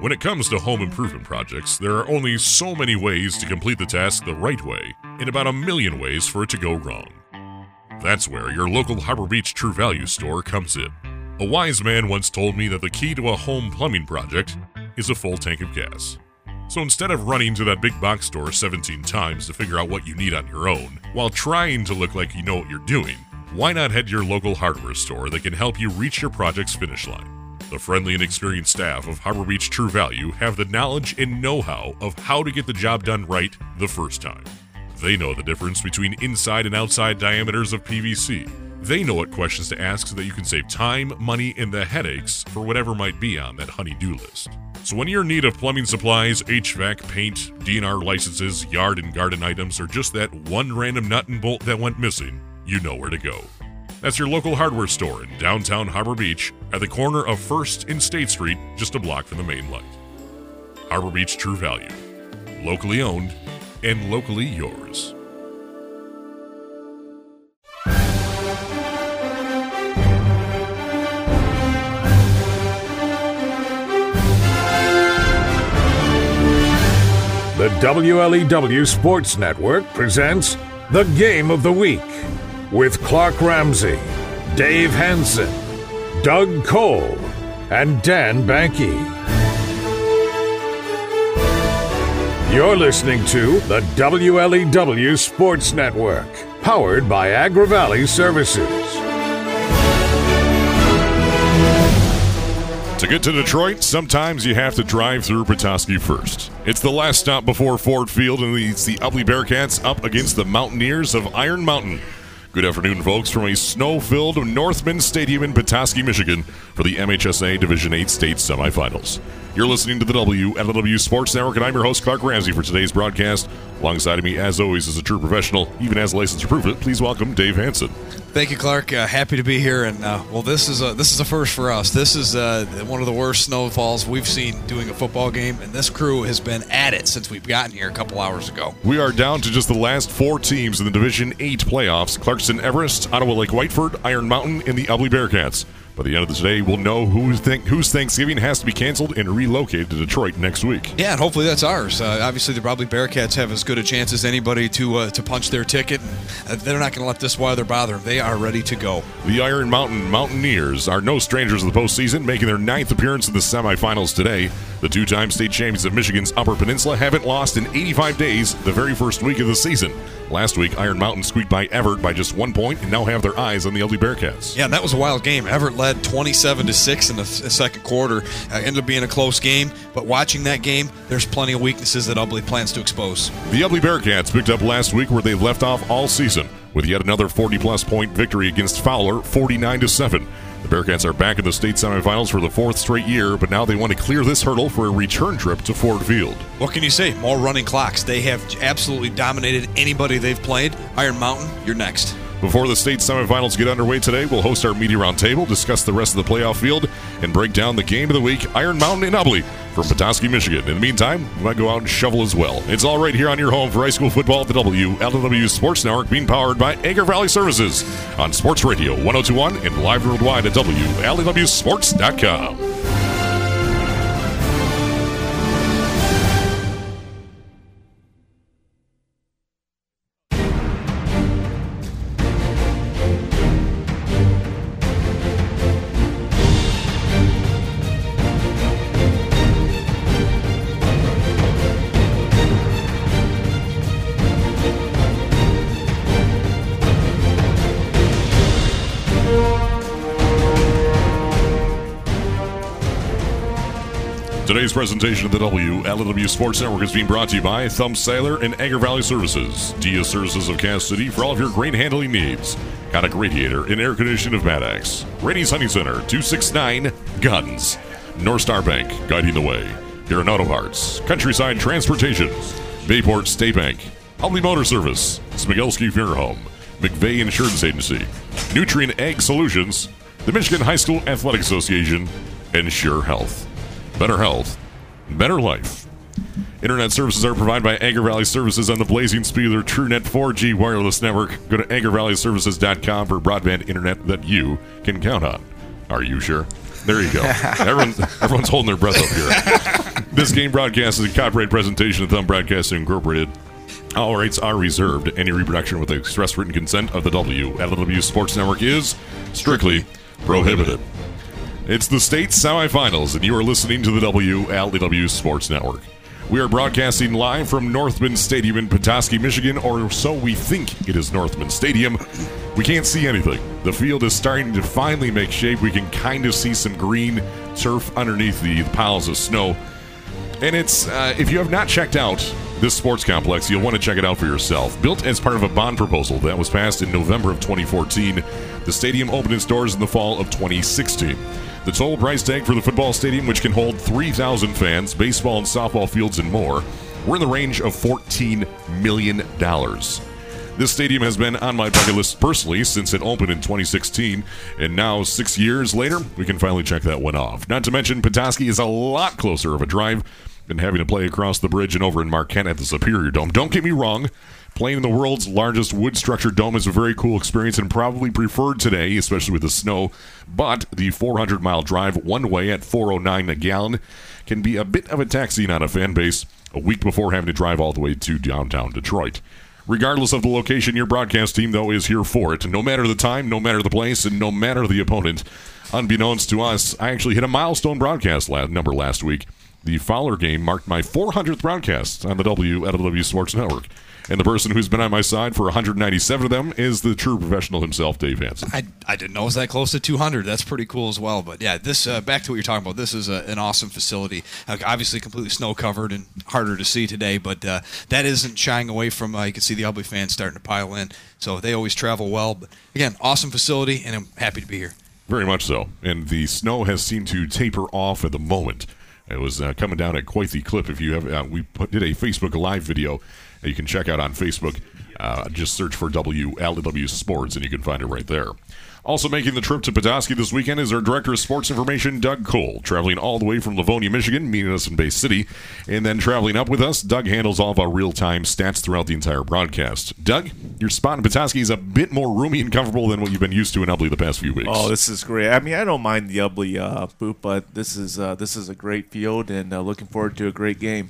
When it comes to home improvement projects, there are only so many ways to complete the task the right way, and about a million ways for it to go wrong. That's where your local Harbor Beach True Value store comes in. A wise man once told me that the key to a home plumbing project is a full tank of gas. So instead of running to that big box store 17 times to figure out what you need on your own, while trying to look like you know what you're doing, why not head to your local hardware store that can help you reach your project's finish line? The friendly and experienced staff of Harbor Beach True Value have the knowledge and know how of how to get the job done right the first time. They know the difference between inside and outside diameters of PVC. They know what questions to ask so that you can save time, money, and the headaches for whatever might be on that honey-do list. So when you're in need of plumbing supplies, HVAC, paint, DNR licenses, yard and garden items, or just that one random nut and bolt that went missing, you know where to go. That's your local hardware store in downtown Harbor Beach at the corner of 1st and State Street, just a block from the main light. Harbor Beach True Value. Locally owned and locally yours. The WLEW Sports Network presents the Game of the Week with Clark Ramsey, Dave Hanson, Doug Cole, and Dan Banky. You're listening to the WLEW Sports Network, powered by Agri Valley Services. To get to Detroit, sometimes you have to drive through Petoskey first. It's the last stop before Ford Field, and it's the Ubly Bearcats up against the Mountaineers of Iron Mountain. Good afternoon, folks, from a snow-filled Northmen Stadium in Petoskey, Michigan, for the MHSA Division 8 state semifinals. You're listening to the WLEW Sports Network, and I'm your host, Clark Ramsey, for today's broadcast. Alongside of me, as always, is a true professional, even as a license to prove it. Please welcome Dave Hanson. Thank you, Clark. Uh, happy to be here, and uh, well, this is a this is a first for us. This is uh, one of the worst snowfalls we've seen doing a football game, and this crew has been at it since we've gotten here a couple hours ago. We are down to just the last four teams in the Division Eight playoffs: Clarkston Everest, Ottawa Lake Whiteford, Iron Mountain, and the Ubly Bearcats. By the end of the day, we'll know who think, whose Thanksgiving has to be canceled and relocated to Detroit next week. Yeah, and hopefully that's ours. Uh, obviously, the probably Bearcats have as good a chance as anybody to uh, to punch their ticket. Uh, they're not going to let this bother bother them. They are ready to go. The Iron Mountain Mountaineers are no strangers to the postseason, making their ninth appearance in the semifinals today. The two-time state champions of Michigan's Upper Peninsula haven't lost in 85 days, the very first week of the season. Last week, Iron Mountain squeaked by Evart by just one point, and now have their eyes on the Ubly Bearcats. Yeah, that was a wild game. Evart led 27 to six in the second quarter. Uh, ended up being a close game, but watching that game, there's plenty of weaknesses that Ubly plans to expose. The Ubly Bearcats picked up last week where they've left off all season with yet another 40-plus point victory against Fowler, 49 to seven. The Bearcats are back in the state semifinals for the fourth straight year, but now they want to clear this hurdle for a return trip to Ford Field. What can you say? More running clocks. They have absolutely dominated anybody they've played. Iron Mountain, you're next. Before the state semifinals get underway today, we'll host our media roundtable, discuss the rest of the playoff field, and break down the game of the week, Iron Mountain and Ubly from Petoskey, Michigan. In the meantime, we might go out and shovel as well. It's all right here on your home for high school football at the WLEW Sports Network, being powered by Agri Valley Services on Sports Radio 1021 and live worldwide at WLEWSports.com. Today's presentation of the WLW Sports Network is being brought to you by Thumb Cellular and Agri Valley Services, Dia Services of Cass City for all of your grain handling needs. Konik Radiator and Air Conditioning of Maddox. Rainey's Hunting Center, 269 Guns. North Star Bank, guiding the way. Here Auto Parts, Countryside Transportation, Bayport State Bank, Ubly Motor Service, Smigelski Funeral Home, McVeigh Insurance Agency, Nutrien Ag Solutions, the Michigan High School Athletic Association, and Sure Health. Better health, better life. Internet services are provided by Agri Valley Services on the blazing speed of their TrueNet 4G wireless network. Go to agravalleyservices.com for broadband internet that you can count on. Are you sure? There you go. Everyone's, everyone's holding their breath up here. This game broadcast is a copyright presentation of Thumb Broadcasting Incorporated. All rights are reserved. Any reproduction with the express written consent of the WLW Sports Network is strictly prohibited. It's the state semifinals, and you are listening to the WLW Sports Network. We are broadcasting live from Northmen Stadium in Petoskey, Michigan, or so we think it is Northmen Stadium. We can't see anything. The field is starting to finally make shape. We can kind of see some green turf underneath the piles of snow. And it's, uh, if you have not checked out this sports complex, you'll want to check it out for yourself. Built as part of a bond proposal that was passed in November of 2014, the stadium opened its doors in the fall of 2016. The total price tag for the football stadium, which can hold 3,000 fans, baseball and softball fields, and more, were in the range of $14 million. This stadium has been on my bucket list personally since it opened in 2016, and now, six years later, we can finally check that one off. Not to mention, Petoskey is a lot closer of a drive than having to play across the bridge and over in Marquette at the Superior Dome. Don't get me wrong, playing in the world's largest wood structured dome is a very cool experience and probably preferred today, especially with the snow. But the 400 mile drive one way at 409 a gallon can be a bit of a taxing on a fan base a week before having to drive all the way to downtown Detroit. Regardless of the location, your broadcast team, though, is here for it. No matter the time, no matter the place, and no matter the opponent. Unbeknownst to us, I actually hit a milestone broadcast la- number last week. The Fowler game marked my 400th broadcast on the WLW Sports Network. And the person who's been on my side for 197 of them is the true professional himself, Dave Hansen. I, I didn't know it was that close to 200. That's pretty cool as well. But yeah, this uh, back to what you're talking about. This is a, an awesome facility. Uh, obviously, completely snow covered and harder to see today, but uh, that isn't shying away from. Uh, you can see the Ubly fans starting to pile in, so they always travel well. But again, awesome facility, and I'm happy to be here. Very much so. And the snow has seemed to taper off at the moment. It was uh, coming down at quite the clip. If you have, uh, we put, did a Facebook Live video you can check out on Facebook. Uh, just search for WLW Sports and you can find it right there. Also making the trip to Petoskey this weekend is our Director of Sports Information, Doug Cole, traveling all the way from Livonia, Michigan, meeting us in Bay City, and then traveling up with us. Doug handles all of our real-time stats throughout the entire broadcast. Doug, your spot in Petoskey is a bit more roomy and comfortable than what you've been used to in Ubly the past few weeks. Oh, this is great. I mean, I don't mind the Ubly uh, boot, but this is uh, this is a great field, and uh, looking forward to a great game.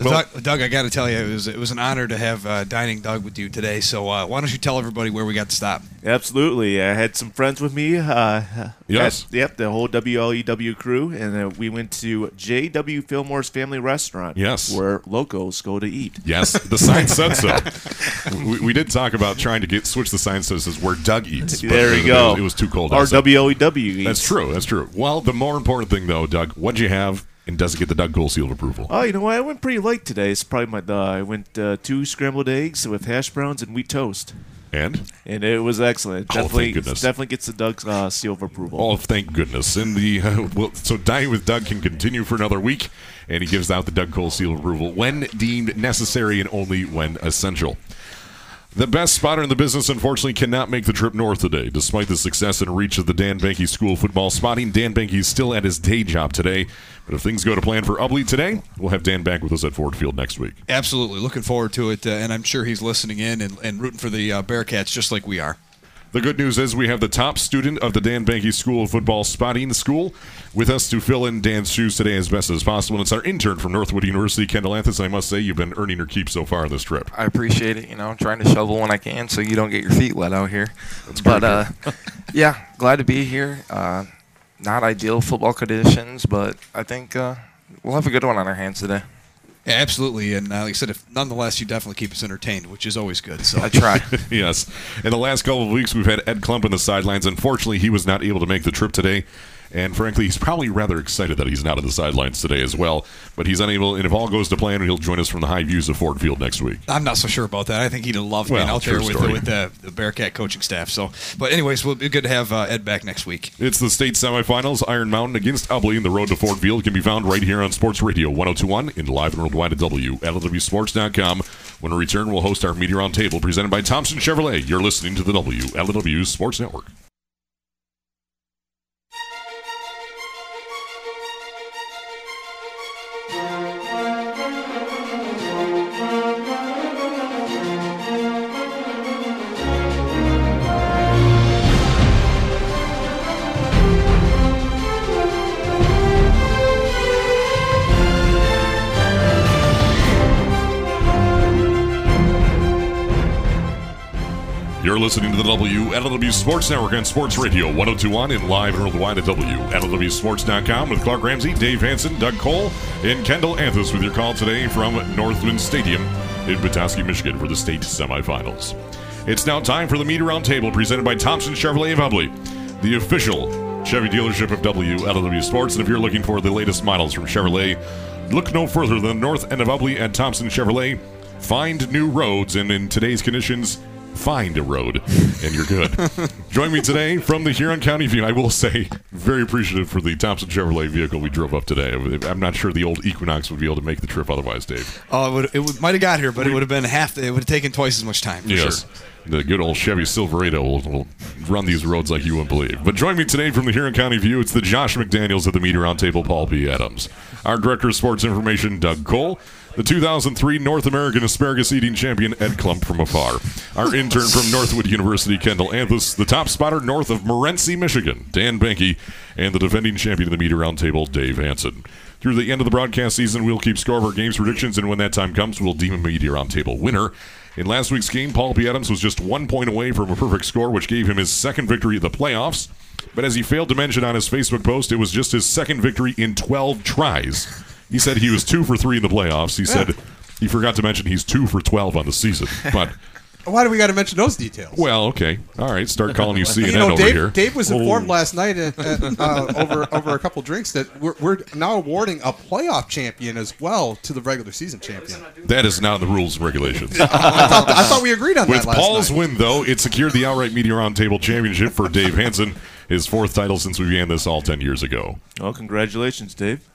Well, Doug, Doug, I got to tell you, it was it was an honor to have uh, dining Doug with you today. So uh, why don't you tell everybody where we got to stop? Absolutely, I had some friends with me. Uh, yes, at, yep, the whole WLEW crew, and uh, we went to J.W. Fillmore's Family Restaurant. Yes, where locals go to eat. Yes, the sign said so. we, we, did talk about trying to get switch the sign says where Doug eats. There you go. It was too cold. Or WLEW eats. That's true. That's true. Well, the more important thing though, Doug, what'd you have? And does it get the Doug Cole seal of approval? Oh, you know what? I went pretty light today. It's probably my. Uh, I went uh, two scrambled eggs with hash browns and wheat toast. And and it was excellent. Oh, definitely, thank goodness. definitely gets the Doug uh, seal of approval. Oh, thank goodness! And the uh, well, so dining with Doug can continue for another week, and he gives out the Doug Cole seal of approval when deemed necessary and only when essential. The best spotter in the business, unfortunately, cannot make the trip north today. Despite the success and reach of the Dan Banky School of Football spotting, Dan Banky is still at his day job today. But if things go to plan for Ubly today, we'll have Dan back with us at Ford Field next week. Absolutely. Looking forward to it. Uh, and I'm sure he's listening in and, and rooting for the uh, Bearcats just like we are. The good news is we have the top student of the Dan Banky School of Football spotting school with us to fill in Dan's shoes today as best as possible. And it's our intern from Northwood University, Kendall Anthus. I must say, you've been earning your keep so far on this trip. I appreciate it. You know, I'm trying to shovel when I can so you don't get your feet wet out here. That's but uh, yeah, glad to be here. Uh, not ideal football conditions, but I think uh, we'll have a good one on our hands today. Yeah, absolutely. And uh, like I said, if nonetheless, you definitely keep us entertained, which is always good. So I try. yes. In the last couple of weeks, we've had Ed Klump on the sidelines. Unfortunately, he was not able to make the trip today. And frankly, he's probably rather excited that he's not on the sidelines today as well. But he's unable, and if all goes to plan, he'll join us from the high views of Ford Field next week. I'm not so sure about that. I think he'd have loved Well, being out there with, story. with the, the Bearcat coaching staff. So, but anyways, we'll be good to have uh, Ed back next week. It's the state semifinals. Iron Mountain against. And the road to Ford Field can be found right here on Sports Radio 1021 and live and worldwide at WLWSports.com. When we return, we'll host our Media Round Table presented by Thompson Chevrolet. You're listening to the WLW Sports Network. You're listening to the WLW Sports Network on Sports Radio 1021 and live and worldwide at WLWSports.com with Clark Ramsey, Dave Hanson, Doug Cole, and Kendall Anthus with your call today from Northmen Stadium in Petoskey, Michigan for the state semifinals. It's now time for the Media Roundtable presented by Thompson Chevrolet of Ubly, the official Chevy dealership of WLW Sports. And if you're looking for the latest models from Chevrolet, look no further than the north end of Ubly at Thompson Chevrolet. Find new roads, and in today's conditions, find a road, and you're good. Join me today from the Huron County View. I will say, very appreciative for the Thompson Chevrolet vehicle we drove up today. I'm not sure the old Equinox would be able to make the trip otherwise, Dave. Oh, it, would, it would, might have got here, but it would have been half. It would have taken twice as much time. Yes. Sure. The good old Chevy Silverado will, will, run these roads like you wouldn't believe. But join me today from the Huron County View. It's the Josh McDaniels at the Media Roundtable, Paul P. Adams. Our Director of Sports Information, Doug Cole the 2003 North American Asparagus Eating Champion Ed Klump from afar. Our intern from Northwood University, Kendall Anthus, the top spotter north of Morenci, Michigan, Dan Banky, and the defending champion of the Media Roundtable, Dave Hanson. Through the end of the broadcast season, we'll keep score of our games predictions, and when that time comes, we'll deem a Media Roundtable winner. In last week's game, Paul P. Adams was just one point away from a perfect score, which gave him his second victory of the playoffs. But as he failed to mention on his Facebook post, it was just his second victory in 12 tries. He said he was two for three in the playoffs. He said he forgot to mention he's two for 12 on the season. But Why do we got to mention those details? well, okay, all right. Start calling you CNN you know, over Dave, here. Dave was informed Oh. last night at, at, uh, over over a couple drinks that we're, we're now awarding a playoff champion as well to the regular season champion. That is not in the rules and regulations. I thought, I thought we agreed on With that last Paul's night. win, though, it secured the outright Media Roundtable Championship for Dave Hansen, his fourth title since we began this all 10 years ago. Well, congratulations, Dave.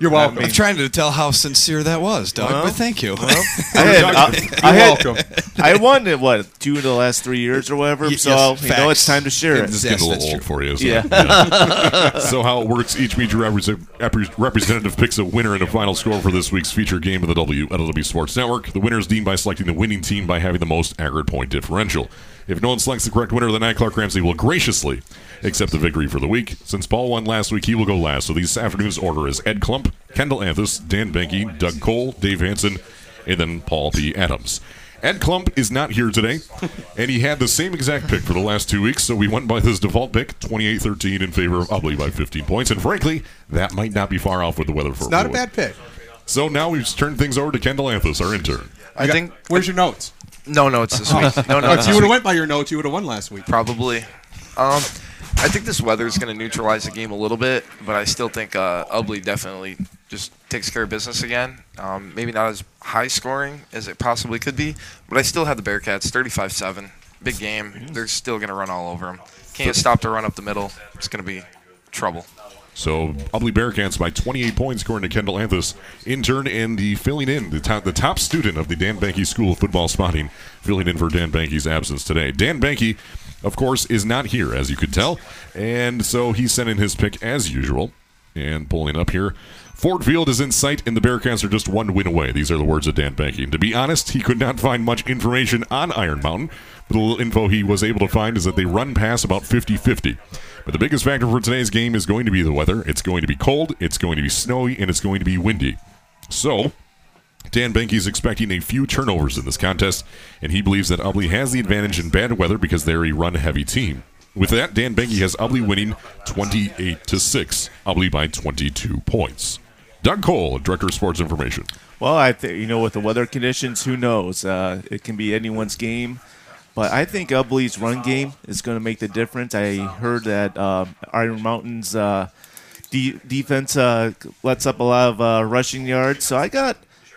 You're welcome. I'm trying to tell how sincere that was, Doug. Well, but thank you. I had, I, I had, welcome. I won it what two of the last three years or whatever. Y- so yes, you know it's time to share it. This is Yes, getting a little old true. for you. So, Yeah. so how it works, each media represent- repre- representative picks a winner and a final score for this week's feature game of the WLW Sports Network. The winner is deemed by selecting the winning team by having the most accurate point differential. If no one selects the correct winner, then I, Clark Ramsey, will graciously accept the victory for the week. Since Paul won last week, he will go last. So this afternoon's order is Ed Klump, Kendall Anthus, Dan Benke, Doug Cole, Dave Hansen, and then Paul P. Adams. Ed Klump is not here today, and he had the same exact pick for the last two weeks, so we went by his default pick, 28-13 in favor of Ubly by 15 points, and frankly, that might not be far off with the weather for It's not a bad pick. So now we've turned things over to Kendall Anthus, our intern. I think Where's your notes? No notes this week. No notes. if you would have went by your notes, you would have won last week. Probably. Um, I think this weather is going to neutralize the game a little bit, but I still think uh, Ubly definitely just takes care of business again. Um, maybe not as high scoring as it possibly could be, but I still have the Bearcats 35-7. Big game. They're still going to run all over them. Can't stop the run up the middle. It's going to be trouble. So Ubly Bearcats by 28 points, according to Kendall Anthus, intern and the filling in, the top, the top student of the Dan Banky School of Football Spotting, filling in for Dan Banky's absence today. Dan Banky, of course, is not here, as you could tell, and so he sent in his pick as usual. And pulling up here, Ford Field is in sight, and the Bearcats are just one win away. These are the words of Dan Banky. And to be honest, he could not find much information on Iron Mountain. But the little info he was able to find is that they run pass about 50 50. But the biggest factor for today's game is going to be the weather. It's going to be cold, it's going to be snowy, and it's going to be windy. So, Dan Benke is expecting a few turnovers in this contest, and he believes that Ubly has the advantage in bad weather because they're a run-heavy team. With that, Dan Benke has Ubly winning 28 to 6. Ubly by 22 points. Doug Cole, Director of Sports Information. Well, I think you know with the weather conditions, who knows? Uh, it can be anyone's game. But I think Ubly's run game is going to make the difference. I heard that uh, Iron Mountain's uh, de- defense uh, lets up a lot of uh, rushing yards. So I got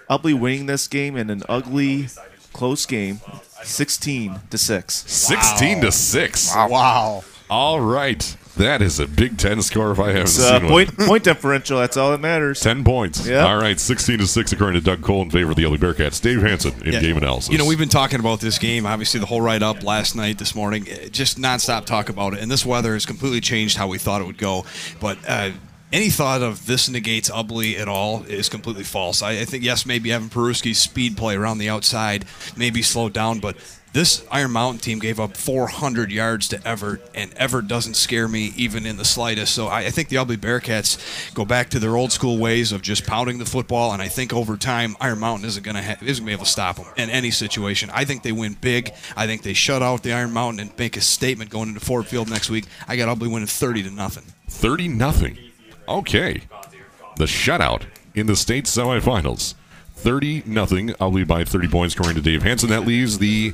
Ubly winning this game in an ugly, close game, sixteen to six. 16 to 6. Wow. All right. That is a Big Ten score if I haven't It's, uh, seen one. point point differential. That's all that matters. 10 points. Yeah. All right, 16 to 6 according to Doug Cole in favor of the Ubly Bearcats. Dave Hanson in Yeah. game analysis. You know, we've been talking about this game, obviously, the whole write up last night, this morning, eh, just nonstop talk about it. And this weather has completely changed how we thought it would go. But uh, any thought of this negates Ubly at all is completely false. I, I think yes, maybe Evan Peruski's speed play around the outside maybe slowed down, but this Iron Mountain team gave up 400 yards to Evart, and Evart doesn't scare me even in the slightest. So I, I think the Ubly Bearcats go back to their old school ways of just pounding the football, and I think over time Iron Mountain isn't going to ha- isn't going to be able to stop them in any situation. I think they win big. I think they shut out the Iron Mountain and make a statement going into Ford Field next week. I got Ubly winning 30 to nothing. 30 nothing. Okay. The shutout in the state semifinals. 30 nothing. I'll lead by 30 points according to Dave Hanson. That leaves the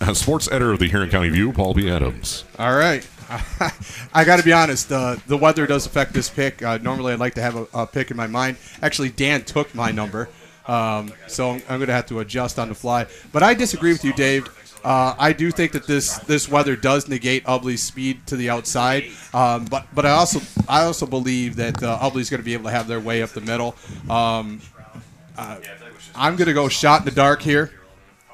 uh, sports editor of the Huron County View, Paul B. Adams. All right. I got to be honest. Uh, the weather does affect this pick. Uh, normally, I'd like to have a, a, pick in my mind. Actually, Dan took my number, um, so I'm, I'm going to have to adjust on the fly. But I disagree with you, Dave. Uh, I do think that this this weather does negate Ubly's speed to the outside, um, but but I also I also believe that uh, Ubly's going to be able to have their way up the middle. Um, uh, I'm going to go shot in the dark here.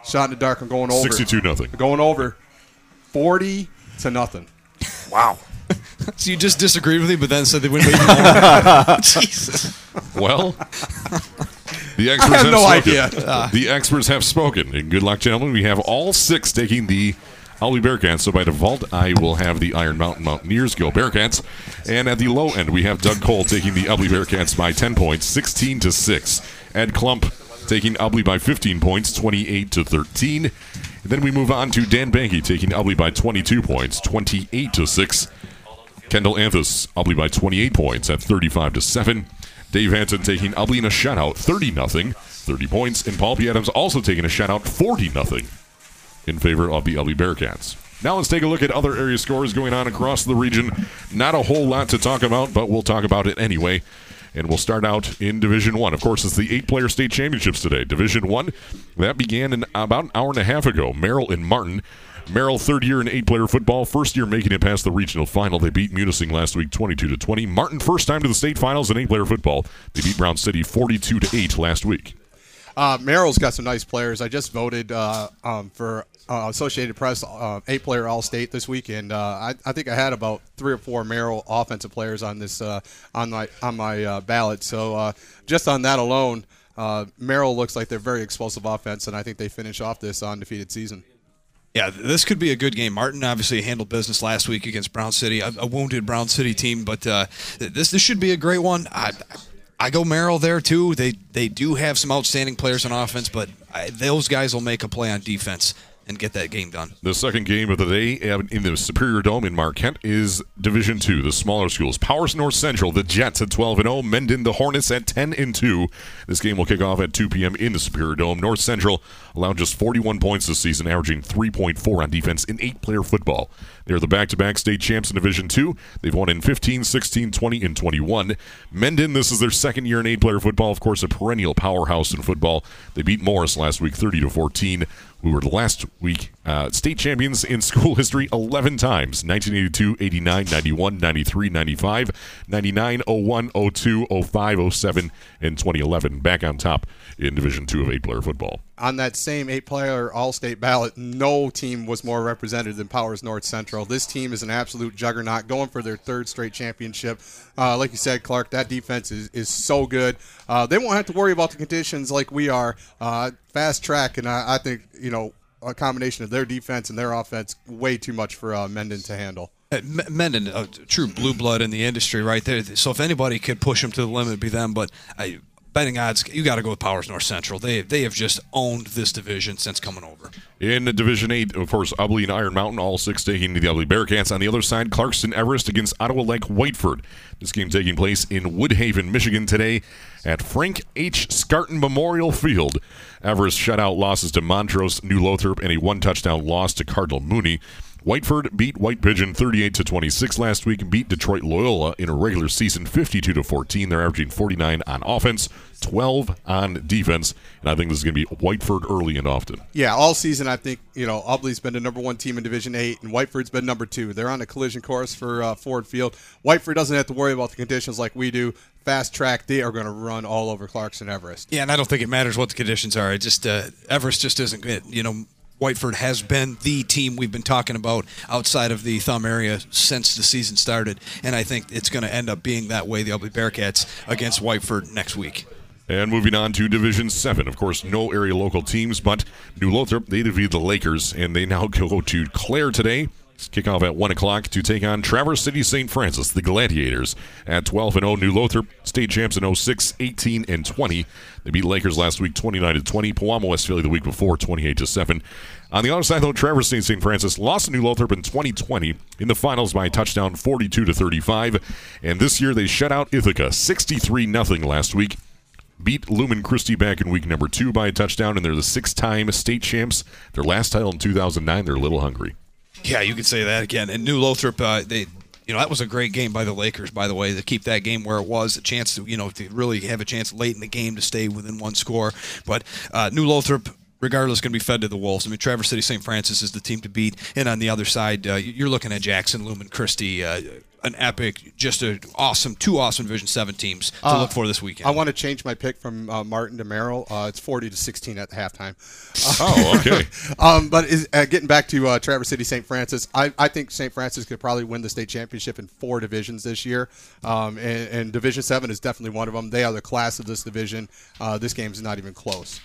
Shot in the dark. I'm going over. 62 nothing. Going over. 40 to nothing. Wow. So you just disagreed with me, but then said they wouldn't more. Jesus. Well, the experts have no spoken. idea. the experts have spoken. And good luck, gentlemen. We have all six taking the Ubly Bearcats. So by default, I will have the Iron Mountain Mountaineers go Bearcats. And at the low end, we have Doug Cole taking the Ubly Bearcats by 10 points, 16 to 6. Ed Klump taking Ubly by 15 points, 28 to 13. And then we move on to Dan Banky taking Ubly by 22 points, 28 to 6. Kendall Anthus, Ubly by 28 points at 35 to 7. Dave Hanson taking Ubly in a shutout, 30 nothing, 30 points. And Paul P. Adams also taking a shutout, 40 nothing, in favor of the Ubly Bearcats. Now let's take a look at other area scores going on across the region. Not a whole lot to talk about, but we'll talk about it anyway. And we'll start out in Division One. Of course, it's the eight-player state championships today. Division One that began in about an hour and a half ago. Merrill and Martin. Merrill, third year in eight-player football, first year making it past the regional final. They beat Munising last week, 22 to 20. Martin, first time to the state finals in eight-player football. They beat Brown City, 42 to 8 last week. Uh, Merrill's got some nice players. I just voted uh, um, for uh, Associated Press uh, eight player All State this weekend. uh, I, I, think I had about three or four Merrill offensive players on this uh, on my on my uh, ballot. So uh, just on that alone, Merrill looks like they're very explosive offense, and I think they finish off this undefeated season. Yeah, this could be a good game. Martin obviously handled business last week against Brown City, a, a wounded Brown City team, but this this should be a great one. I, I go Merrill there too. They they do have some outstanding players on offense, but I, those guys will make a play on defense and get that game done. The second game of the day in the Superior Dome in Marquette is Division Two, the smaller schools. Powers North Central, the Jets at 12 and 0, Mendon the Hornets at 10 and 2. This game will kick off at 2 p.m. in the Superior Dome. North Central allowed just 41 points this season, averaging 3.4 on defense in eight-player football. They're the back-to-back state champs in Division Two. They've won in 15, 16, 20, and 21. Mendon, this is their second year in eight-player football. Of course, a perennial powerhouse in football. They beat Morrice last week, 30 to 14. We were last week uh, state champions in school history 11 times 1982, 89, 91, 93, 95, 99, 01, 02, 05, 07, and 2011. Back on top in Division Two of eight player football. On that same eight player All State ballot, no team was more represented than Powers North Central. This team is an absolute juggernaut going for their third straight championship. Uh, like you said, Clark, that defense is, is so good. Uh, they won't have to worry about the conditions like we are. Uh, fast track, and I, I think, you know, a combination of their defense and their offense way too much for uh, to handle. Uh, Mendon, a true blue blood in the industry, right there. So if anybody could push him to the limit, be them. But I, betting odds, you got to go with Powers North Central. They they have just owned this division since coming over. In Division Eight, of course, Ubly and Iron Mountain, all six taking the Ubly Bearcats. On the other side, Clarkston Everest against Ottawa Lake Whiteford. This game taking place in Woodhaven, Michigan today at Frank H. Scarton Memorial Field. Everest shutout losses to Montrose, New Lothrop, and a one-touchdown loss to Cardinal Mooney. Whiteford beat White Pigeon 38 to 26 last week beat Detroit Loyola in a regular season 52 to 14. They're averaging 49 on offense, 12 on defense, and I think this is going to be Whiteford early and often. Yeah, all season I think you know Ubly's been the number one team in Division Eight, and Whiteford's been number two. They're on a collision course for uh, Ford Field. Whiteford doesn't have to worry about the conditions like we do. Fast track, they are going to run all over Clarkston Everest. Yeah, and I don't think it matters what the conditions are. It just uh, Everest just isn't good. You know Whiteford has been the team we've been talking about outside of the Thumb area since the season started, and I think it's going to end up being that way. The Ubly Bearcats against Whiteford next week. And moving on to Division 7. Of course, no area local teams, but New Lothrop, they defeated the Lakers, and they now go to Clare today. Kick off at 1 o'clock to take on Traverse City St. Francis, the Gladiators. At 12 and 0, New Lothrop, state champs in 06, 18 and 20. They beat Lakers last week 29 to 20. Pewamo Westphalia the week before 28 to 7. On the other side, though, Traverse City St. Francis lost to New Lothrop in 2020 in the finals by a touchdown 42 to 35. And this year they shut out Ithaca 63 0 last week beat Lumen Christi back in week number two by a touchdown, and they're the six-time state champs. Their last title in 2009. They're a little hungry. Yeah, you could say that again. And New Lothrop, uh, they you know that was a great game by the Lakers, by the way, to keep that game where it was, a chance to you know to really have a chance late in the game to stay within one score. But uh, New Lothrop. Regardless, going to be fed to the Wolves. I mean, Traverse City St. Francis is the team to beat, and on the other side, uh, you're looking at Jackson, Lumen, Christi, uh, an epic, just an awesome, two awesome Division Seven teams to Uh, look for this weekend. I want to change my pick from uh, Martin to Merrill. Uh, it's 40 to 16 at the halftime. Oh, okay. um, but is, uh, getting back to uh, Traverse City St. Francis, I, I think St. Francis could probably win the state championship in four divisions this year. Um, and, and Division 7 is definitely one of them. They are the class of this division. Uh, this game is not even close.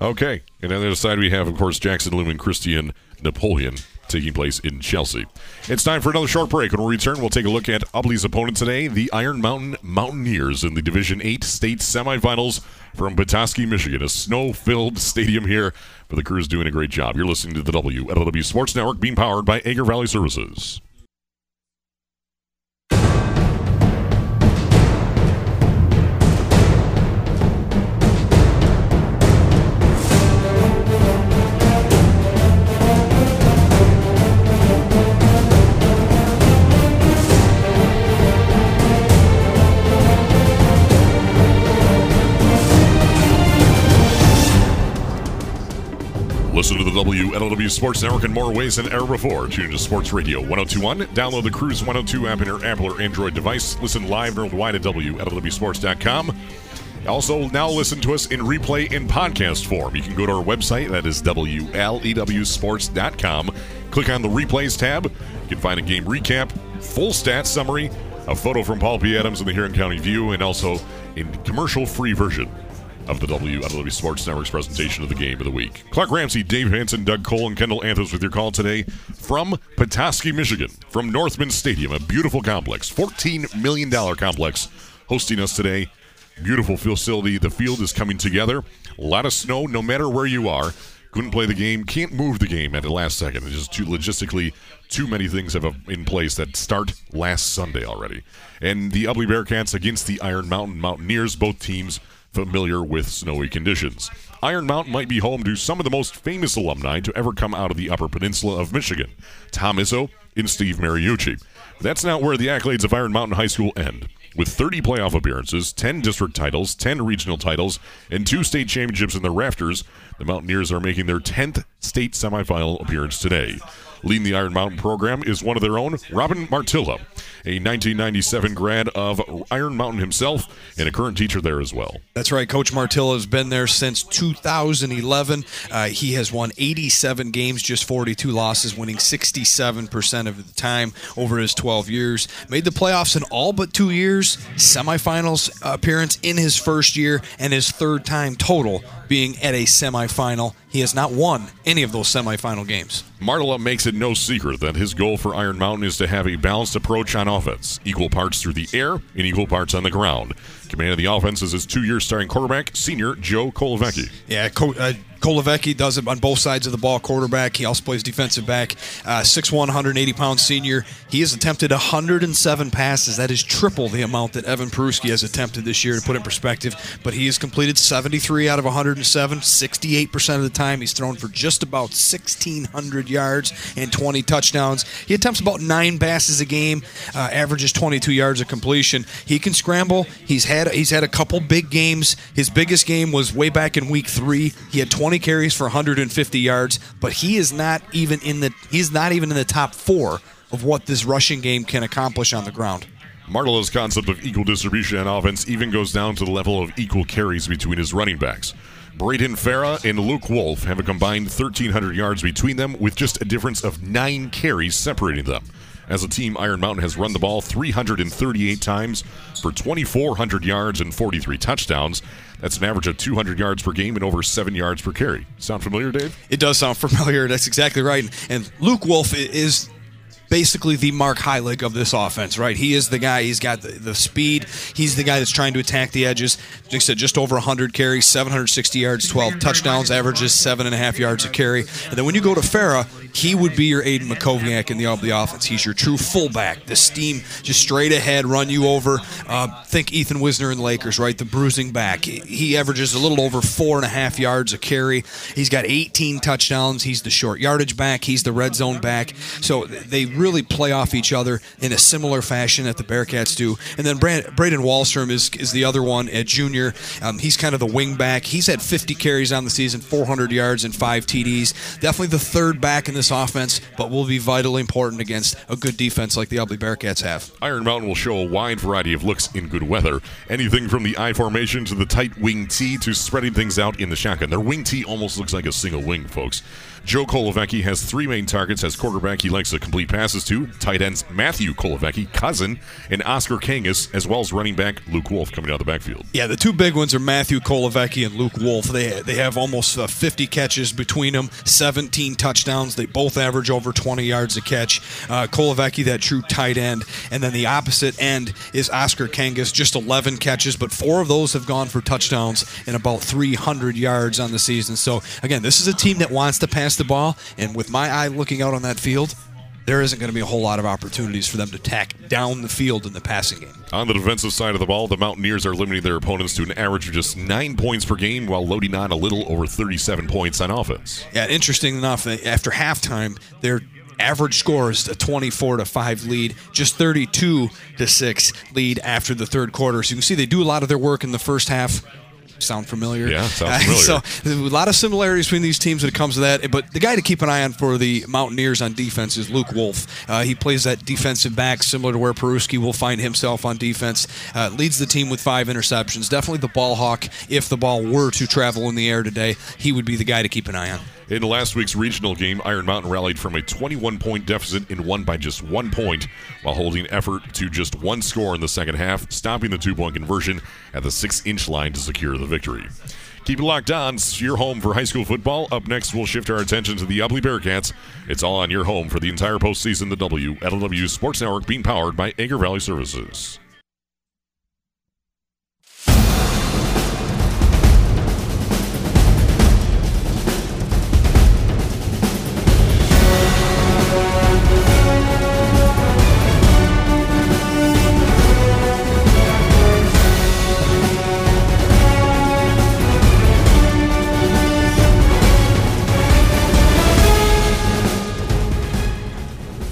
Okay. And on the other side, we have, of course, Jackson, Lumen, Christian, Napoleon taking place in Chelsea. It's time for another short break. When we return, we'll take a look at Ubly's opponent today, the Iron Mountain Mountaineers in the Division 8 state semifinals from Petoskey, Michigan. A snow-filled stadium here, but the crew's doing a great job. You're listening to the WLW Sports Network being powered by Agri Valley Services. WLW Sports Network in more ways than ever before. Tune to Sports Radio 1021. Download the Cruise 102 app in your Apple or Android device. Listen live worldwide at WLWSports.com. Also, now listen to us in replay in podcast form. You can go to our website, that is WLEWSports.com. Click on the replays tab. You can find a game recap, full stats summary, a photo from Paul P. Adams in the Huron County View, and also a commercial free version of the WLW Sports Network's presentation of the game of the week. Clark Ramsey, Dave Hanson, Doug Cole, and Kendall Anthos with your call today from Petoskey, Michigan, from Northmen Stadium, a beautiful complex, $14 million complex, hosting us today. Beautiful facility. The field is coming together. A lot of snow, no matter where you are. Couldn't play the game, can't move the game at the last second. It's just too logistically, too many things have uh, in place that start last Sunday already. And the Ubly Bearcats against the Iron Mountain Mountaineers, both teams familiar with snowy conditions. Iron Mountain might be home to some of the most famous alumni to ever come out of the Upper Peninsula of Michigan Tom Izzo and Steve Mariucci. But that's not where the accolades of Iron Mountain High School end. With 30 playoff appearances, 10 district titles, 10 regional titles, and two state championships in the rafters, the Mountaineers are making their 10th state semifinal appearance today. Leading the Iron Mountain program is one of their own, Robin Martilla, a 1997 grad of Iron Mountain himself and a current teacher there as well. That's right. Coach Martilla has been there since 2011. Uh, he has won 87 games, just 42 losses, winning 67% of the time over his 12 years. Made the playoffs in all but two years, semifinals appearance in his first year, and his third time total being at a semifinal. He has not won any of those semifinal games. Martella makes it no secret that his goal for Iron Mountain is to have a balanced approach on offense, equal parts through the air and equal parts on the ground. Command of the offense is his two-year starting quarterback, senior Joe Kolovecki. Yeah, Co- uh, Kolovecki does it on both sides of the ball. Quarterback. He also plays defensive back. Uh, 6'1", 180 pound senior. He has attempted 107 passes. That is triple the amount that Evan Peruski has attempted this year. To put in perspective, but he has completed 73 out of 107, 68 percent of the time. He's thrown for just about 1,600 yards and 20 touchdowns. He attempts about nine passes a game, uh, averages 22 yards of completion. He can scramble. He's had he's had a couple big games. His biggest game was way back in week three. He had 20 carries for 150 yards, but he is not even in the he's not even in the top four of what this rushing game can accomplish on the ground. Martella's concept of equal distribution on offense even goes down to the level of equal carries between his running backs. Braden Farah and Luke Wolf have a combined 1,300 yards between them, with just a difference of nine carries separating them. As a team, Iron Mountain has run the ball 338 times for 2,400 yards and 43 touchdowns. That's an average of 200 yards per game and over seven yards per carry. Sound familiar, Dave? It does sound familiar. That's exactly right. And Luke Wolf is basically the Mark Heilig of this offense, right? He is the guy. He's got the, the speed. He's the guy that's trying to attack the edges. Like I said, just over 100 carries, 760 yards, 12 touchdowns, averages seven and a half yards a carry. And then when you go to Farah, he would be your Aiden Makoviak in the, the offense. He's your true fullback. The steam just straight ahead, run you over. Uh, think Ethan Wisner and Lakers, right? The bruising back. He averages a little over four and a half yards a carry. He's got 18 touchdowns. He's the short yardage back. He's the red zone back. So they really play off each other in a similar fashion that the Bearcats do. And then Brand- Braden Wallstrom is is the other one at junior. Um, he's kind of the wing back. He's had 50 carries on the season, 400 yards, and five TDs. Definitely the third back in this offense, but will be vitally important against a good defense like the Ubly Bearcats have. Iron Mountain will show a wide variety of looks in good weather. Anything from the I formation to the tight wing T to spreading things out in the shotgun. Their wing T almost looks like a single wing, folks. Joe Kolovecki has three main targets as quarterback he likes to complete passes to. Tight ends Matthew Kolovecki, cousin, and Oscar Kangas, as well as running back Luke Wolf coming out of the backfield. Yeah, the two big ones are Matthew Kolovecki and Luke Wolf. They they have almost uh, 50 catches between them, 17 touchdowns. They both average over 20 yards a catch. Uh, Kolovecki, that true tight end, and then the opposite end is Oscar Kangas, just 11 catches, but four of those have gone for touchdowns and about 300 yards on the season. So again, this is a team that wants to pass the ball, and with my eye looking out on that field, there isn't going to be a whole lot of opportunities for them to tack down the field in the passing game. On the defensive side of the ball, the Mountaineers are limiting their opponents to an average of just nine points per game while loading on a little over 37 points on offense. Yeah, interesting enough, eh, after halftime, their average score is a 24 to 5 lead, just 32 to 6 lead after the third quarter. So you can see they do a lot of their work in the first half sound familiar? Yeah, sounds familiar. so a lot of similarities between these teams when it comes to that. But the guy to keep an eye on for the Mountaineers on defense is Luke Wolf. Uh, he plays that defensive back, similar to where Peruski will find himself on defense. Uh, leads the team with five interceptions. Definitely the ball hawk. If the ball were to travel in the air today, he would be the guy to keep an eye on. In last week's regional game, Iron Mountain rallied from a 21 point deficit and won by just one point while holding effort to just one score in the second half, stopping the two point conversion at the six inch line to secure the victory. Keep it locked on. Your home for high school football. Up next, we'll shift our attention to the Ubly Bearcats. It's all on your home for the entire postseason. The W, Sports Network being powered by Agri Valley Services.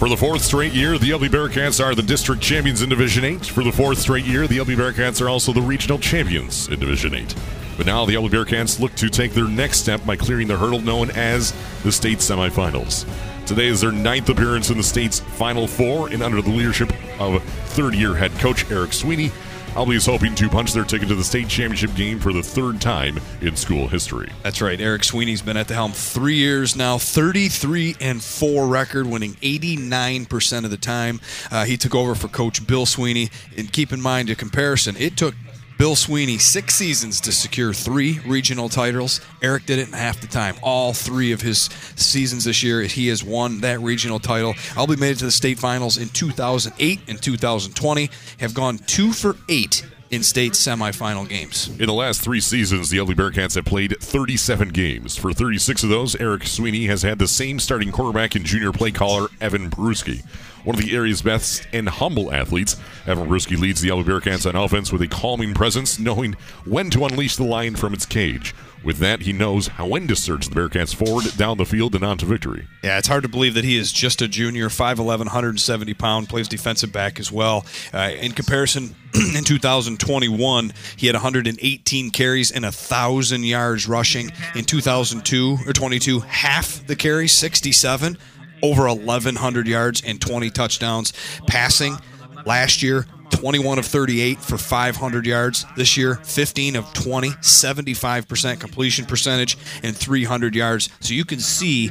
For the fourth straight year, the Ubly Bearcats are the district champions in Division 8. For the fourth straight year, the Ubly Bearcats are also the regional champions in Division 8. But now the Ubly Bearcats look to take their next step by clearing the hurdle known as the state semifinals. Today is their ninth appearance in the state's Final Four, and under the leadership of third year head coach Eric Sweeney, Is hoping to punch their ticket to the state championship game for the third time in school history. That's right. Eric Sweeney's been at the helm three years now, 33 and 4 record, winning 89% of the time. Uh, he took over for Coach Bill Sweeney. And keep in mind, a comparison, it took Bill Sweeney six seasons to secure three regional titles. Eric did it in half the time. All three of his seasons this year, he has won that regional title. I'll be made it to the state finals in 2008 and 2020. Have gone two for eight in state semifinal games. In the last three seasons, the Ubly Bearcats have played 37 games. For 36 of those, Eric Sweeney has had the same starting quarterback and junior play caller, Evan Peruski. One of the area's best and humble athletes, Evan Peruski leads the Ubly Bearcats on offense with a calming presence, knowing when to unleash the lion from its cage. With that, he knows how when to surge the Bearcats forward, down the field, and on to victory. Yeah, it's hard to believe that he is just a junior, 5'11", 170 pound, plays defensive back as well. Uh, in comparison, in 2021, he had 118 carries and 1,000 yards rushing. In 2002 or 22, half the carries, 67, over 1,100 yards and 20 touchdowns. Passing, last year 21 of 38 for 500 yards this year, 15 of 20, 75% completion percentage, and 300 yards. So you can see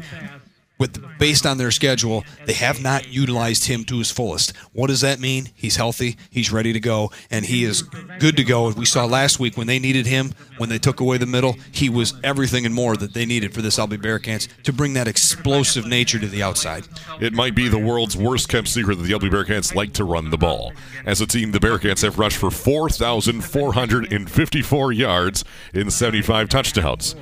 with based on their schedule, they have not utilized him to his fullest. What does that mean? He's healthy, he's ready to go, and he is good to go. We saw last week when they needed him, when they took away the middle, he was everything and more that they needed for this Ubly Bearcats to bring that explosive nature to the outside. It might be the world's worst kept secret that the Ubly Bearcats like to run the ball. As a team, the Bearcats have rushed for 4,454 yards in 75 touchdowns.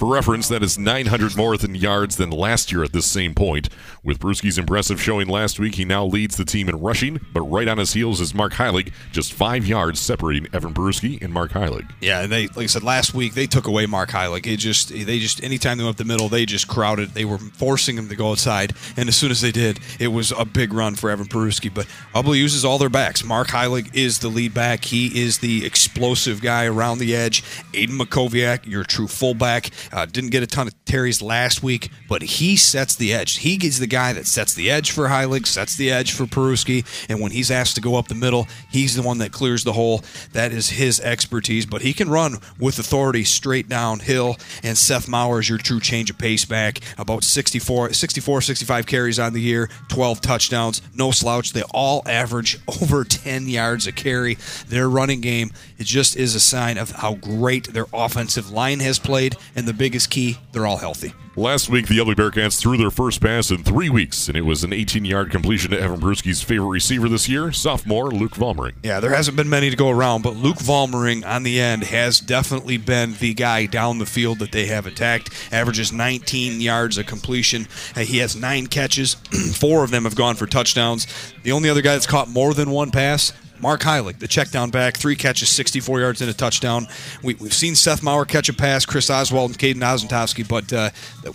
For reference, that is 900 more than yards than last year at this same point. With Peruski's impressive showing last week, he now leads the team in rushing, but right on his heels is Mark Heilig, just five yards separating Evan Peruski and Mark Heilig. Yeah, and they like I said last week they took away Mark Heilig. It just they just anytime they went up the middle, they just crowded. They were forcing him to go outside, and as soon as they did, it was a big run for Evan Peruski. But Ubly uses all their backs. Mark Heilig is the lead back. He is the explosive guy around the edge. Aiden Makoviak, your true fullback. Uh, didn't get a ton of Terry's last week, but he sets the edge. He is the guy that sets the edge for Heilig, sets the edge for Peruski, and when he's asked to go up the middle, he's the one that clears the hole. That is his expertise, but he can run with authority straight downhill. And Seth Mauer is your true change of pace back. About 64, 64 65 carries on the year, 12 touchdowns, no slouch. They all average over 10 yards a carry. Their running game, it just is a sign of how great their offensive line has played, and the biggest key they're all healthy. Last week, the Ubly Bearcats threw their first pass in three weeks, and it was an 18 yard completion to Evan Peruski's favorite receiver this year, sophomore Luke Valmering. Yeah, there hasn't been many to go around, but Luke Valmering on the end has definitely been the guy down the field that they have attacked. Averages 19 yards of completion. Uh, he has nine catches, four of them have gone for touchdowns. The only other guy that's caught more than one pass Mark Heilig, the check down back, three catches, 64 yards and a touchdown. We, have seen Seth Mauer catch a pass, Chris Oswald and Caden Ozentowski, but uh,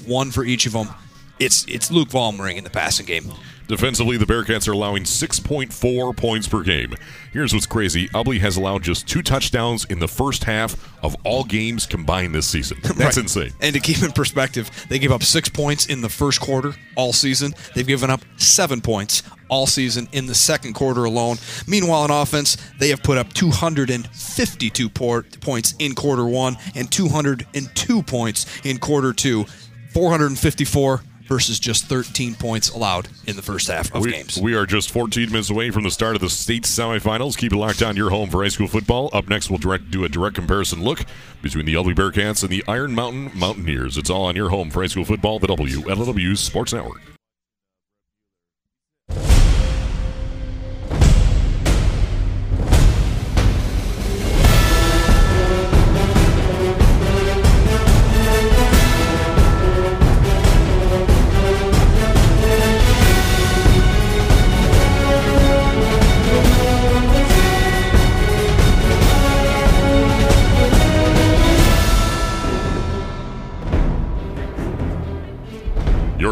one for each of them. It's it's Luke Valmering in the passing game. Defensively, the Bearcats are allowing 6.4 points per game. Here's what's crazy Ubly has allowed just two touchdowns in the first half of all games combined this season. That's right. insane. And to keep in perspective, they gave up six points in the first quarter all season. They've given up seven points all season in the second quarter alone. Meanwhile, in offense, they have put up 252 points in quarter one and 202 points in quarter two. 454 versus just 13 points allowed in the first half of we, games. We are just 14 minutes away from the start of the state semifinals. Keep it locked on your home for high school football. Up next, we'll direct, do a direct comparison look between the Ubly Bearcats and the Iron Mountain Mountaineers. It's all on your home for high school football, the WLW Sports Network.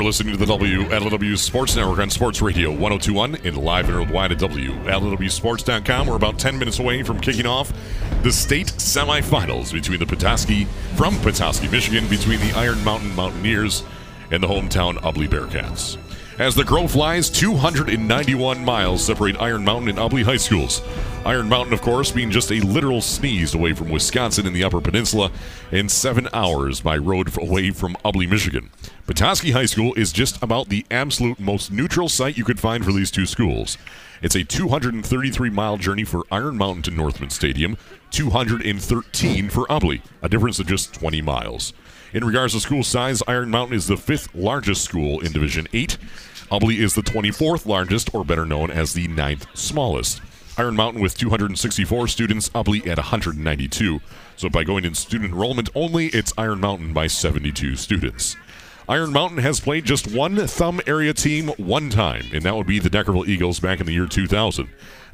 You're listening to the WLW Sports Network on Sports Radio 1021 and live and worldwide at WLWSports.com. We're about 10 minutes away from kicking off the state semifinals between the Petoskey, from Petoskey, Michigan, between the Iron Mountain Mountaineers and the hometown Ubly Bearcats. As the crow flies, 291 miles separate Iron Mountain and Ubly High Schools. Iron Mountain, of course, being just a literal sneeze away from Wisconsin in the Upper Peninsula and seven hours by road away from Ubly, Michigan. Petoskey High School is just about the absolute most neutral site you could find for these two schools. It's a 233 mile journey for Iron Mountain to Northmen Stadium, 213 for Ubly, a difference of just 20 miles. In regards to school size, Iron Mountain is the fifth largest school in Division 8. Ubly is the 24th largest, or better known as the ninth smallest. Iron Mountain with 264 students, Ubly at 192. So by going in student enrollment only, it's Iron Mountain by 72 students. Iron Mountain has played just one thumb area team one time, and that would be the Deckerville Eagles back in the year 2000.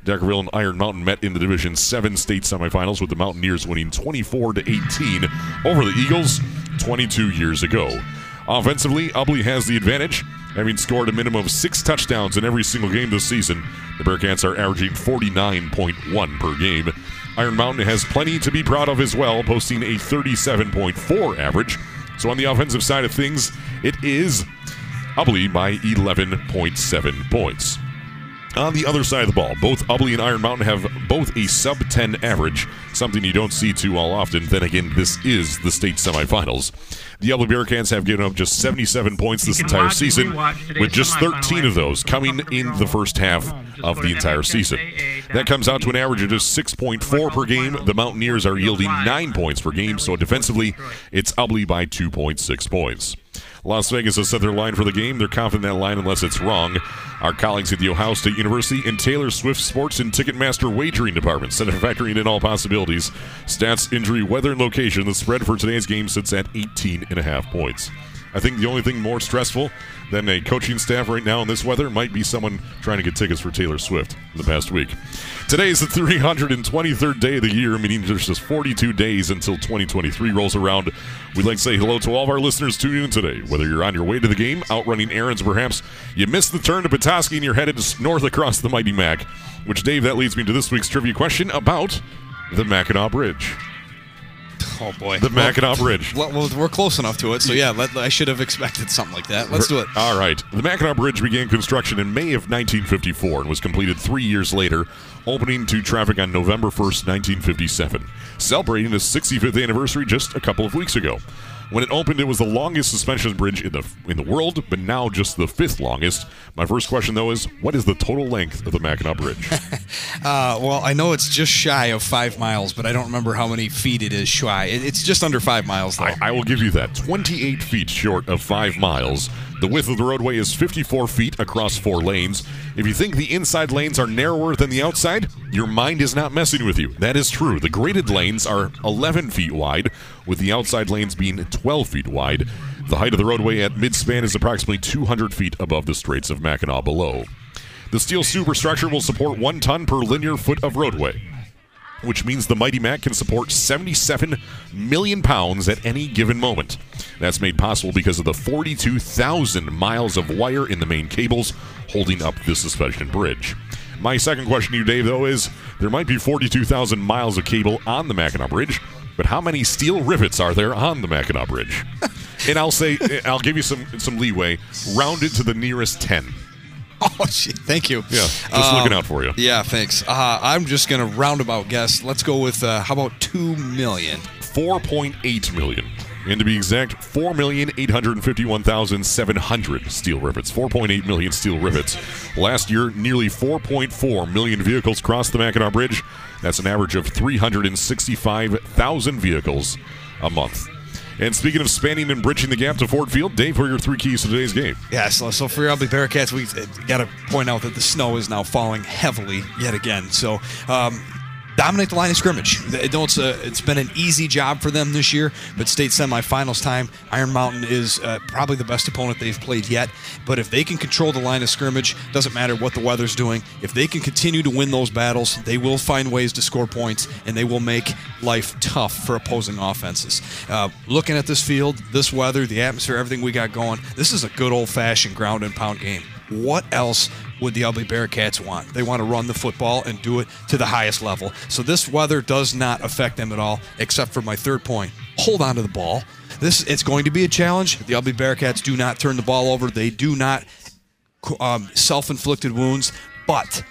Deckerville and Iron Mountain met in the Division 7 state semifinals with the Mountaineers winning 24 to 18 over the Eagles 22 years ago. Offensively, Ubly has the advantage, having scored a minimum of six touchdowns in every single game this season. The Bearcats are averaging 49.1 per game. Iron Mountain has plenty to be proud of as well, posting a 37.4 average. So on the offensive side of things, it is Ubly by 11.7 points. On the other side of the ball, both Ubly and Iron Mountain have both a sub 10 average, something you don't see too all often. Then again, this is the state semifinals. The Ubly Bearcats have given up just 77 points this entire season, with just 13 of those coming in the first half of the entire season. That comes out to an average of just 6.4 per game. The Mountaineers are yielding 9 points per game, so defensively, it's Ubly by 2.6 points. Las Vegas has set their line for the game. They're confident that line unless it's wrong. Our colleagues at The Ohio State University and Taylor Swift Sports and Ticketmaster Wagering Department set factoring in all possibilities. Stats, injury, weather, and location. The spread for today's game sits at 18 and a half points. I think the only thing more stressful than a coaching staff right now in this weather might be someone trying to get tickets for Taylor Swift in the past week. Today is the 323rd day of the year, meaning there's just 42 days until 2023 rolls around. We'd like to say hello to all of our listeners tuning in today. Whether you're on your way to the game, out running errands, perhaps you missed the turn to Petoskey and you're headed north across the Mighty Mac. Which, Dave, that leads me to this week's trivia question about the Mackinac Bridge. Oh boy, The Mackinac Bridge. Well, well, we're close enough to it, so yeah, let, I should have expected something like that. Let's do it. All right. The Mackinac Bridge began construction in May of 1954 and was completed three years later, opening to traffic on November 1st, 1957, celebrating its 65th anniversary just a couple of weeks ago. When it opened, it was the longest suspension bridge in the in the world, but now just the fifth longest. My first question, though, is what is the total length of the Mackinac Bridge? Uh, well, I know it's just shy of five miles, but I don't remember how many feet it is shy. It, it's just under five miles, though. I, I will give you that. 28 feet short of five miles. The width of the roadway is 54 feet across four lanes. If you think the inside lanes are narrower than the outside, your mind is not messing with you. That is true. The graded lanes are 11 feet wide, with the outside lanes being 12 feet wide. The height of the roadway at midspan is approximately 200 feet above the Straits of Mackinac below. The steel superstructure will support one ton per linear foot of roadway which means the Mighty Mac can support 77 million pounds at any given moment. That's made possible because of the 42,000 miles of wire in the main cables holding up the suspension bridge. My second question to you, Dave, though, is there might be 42,000 miles of cable on the Mackinac Bridge, but how many steel rivets are there on the Mackinac Bridge? and I'll say, I'll give you some some leeway. rounded to the nearest 10. Oh, gee, thank you. Yeah, just looking out for you. Yeah, thanks. Uh, I'm just gonna roundabout guess. Let's go with uh, how about two million? 4.8 million. And to be exact, 4,851,700 steel rivets. 4.8 million steel rivets. Last year, nearly 4.4 million vehicles crossed the Mackinac Bridge. That's an average of 365,000 vehicles a month. And speaking of spanning and bridging the gap to Ford Field, Dave, what are your three keys to today's game? Yeah, so, so for your Ubly Bearcats, we got to point out that the snow is now falling heavily yet again. So um, dominate the line of scrimmage. It's, a, it's been an easy job for them this year, but state semifinals time, Iron Mountain is uh, probably the best opponent they've played yet. But if they can control the line of scrimmage, doesn't matter what the weather's doing. If they can continue to win those battles, they will find ways to score points, and they will make life tough for opposing offenses. Uh, looking at this field, this weather, the atmosphere, everything we got going, this is a good old-fashioned ground and pound game. What else would the Ubly Bearcats want? They want to run the football and do it to the highest level. So this weather does not affect them at all, except for my third point. Hold on to the ball. This it's going to be a challenge. The Ubly Bearcats do not turn the ball over. They do not um, self-inflicted wounds, but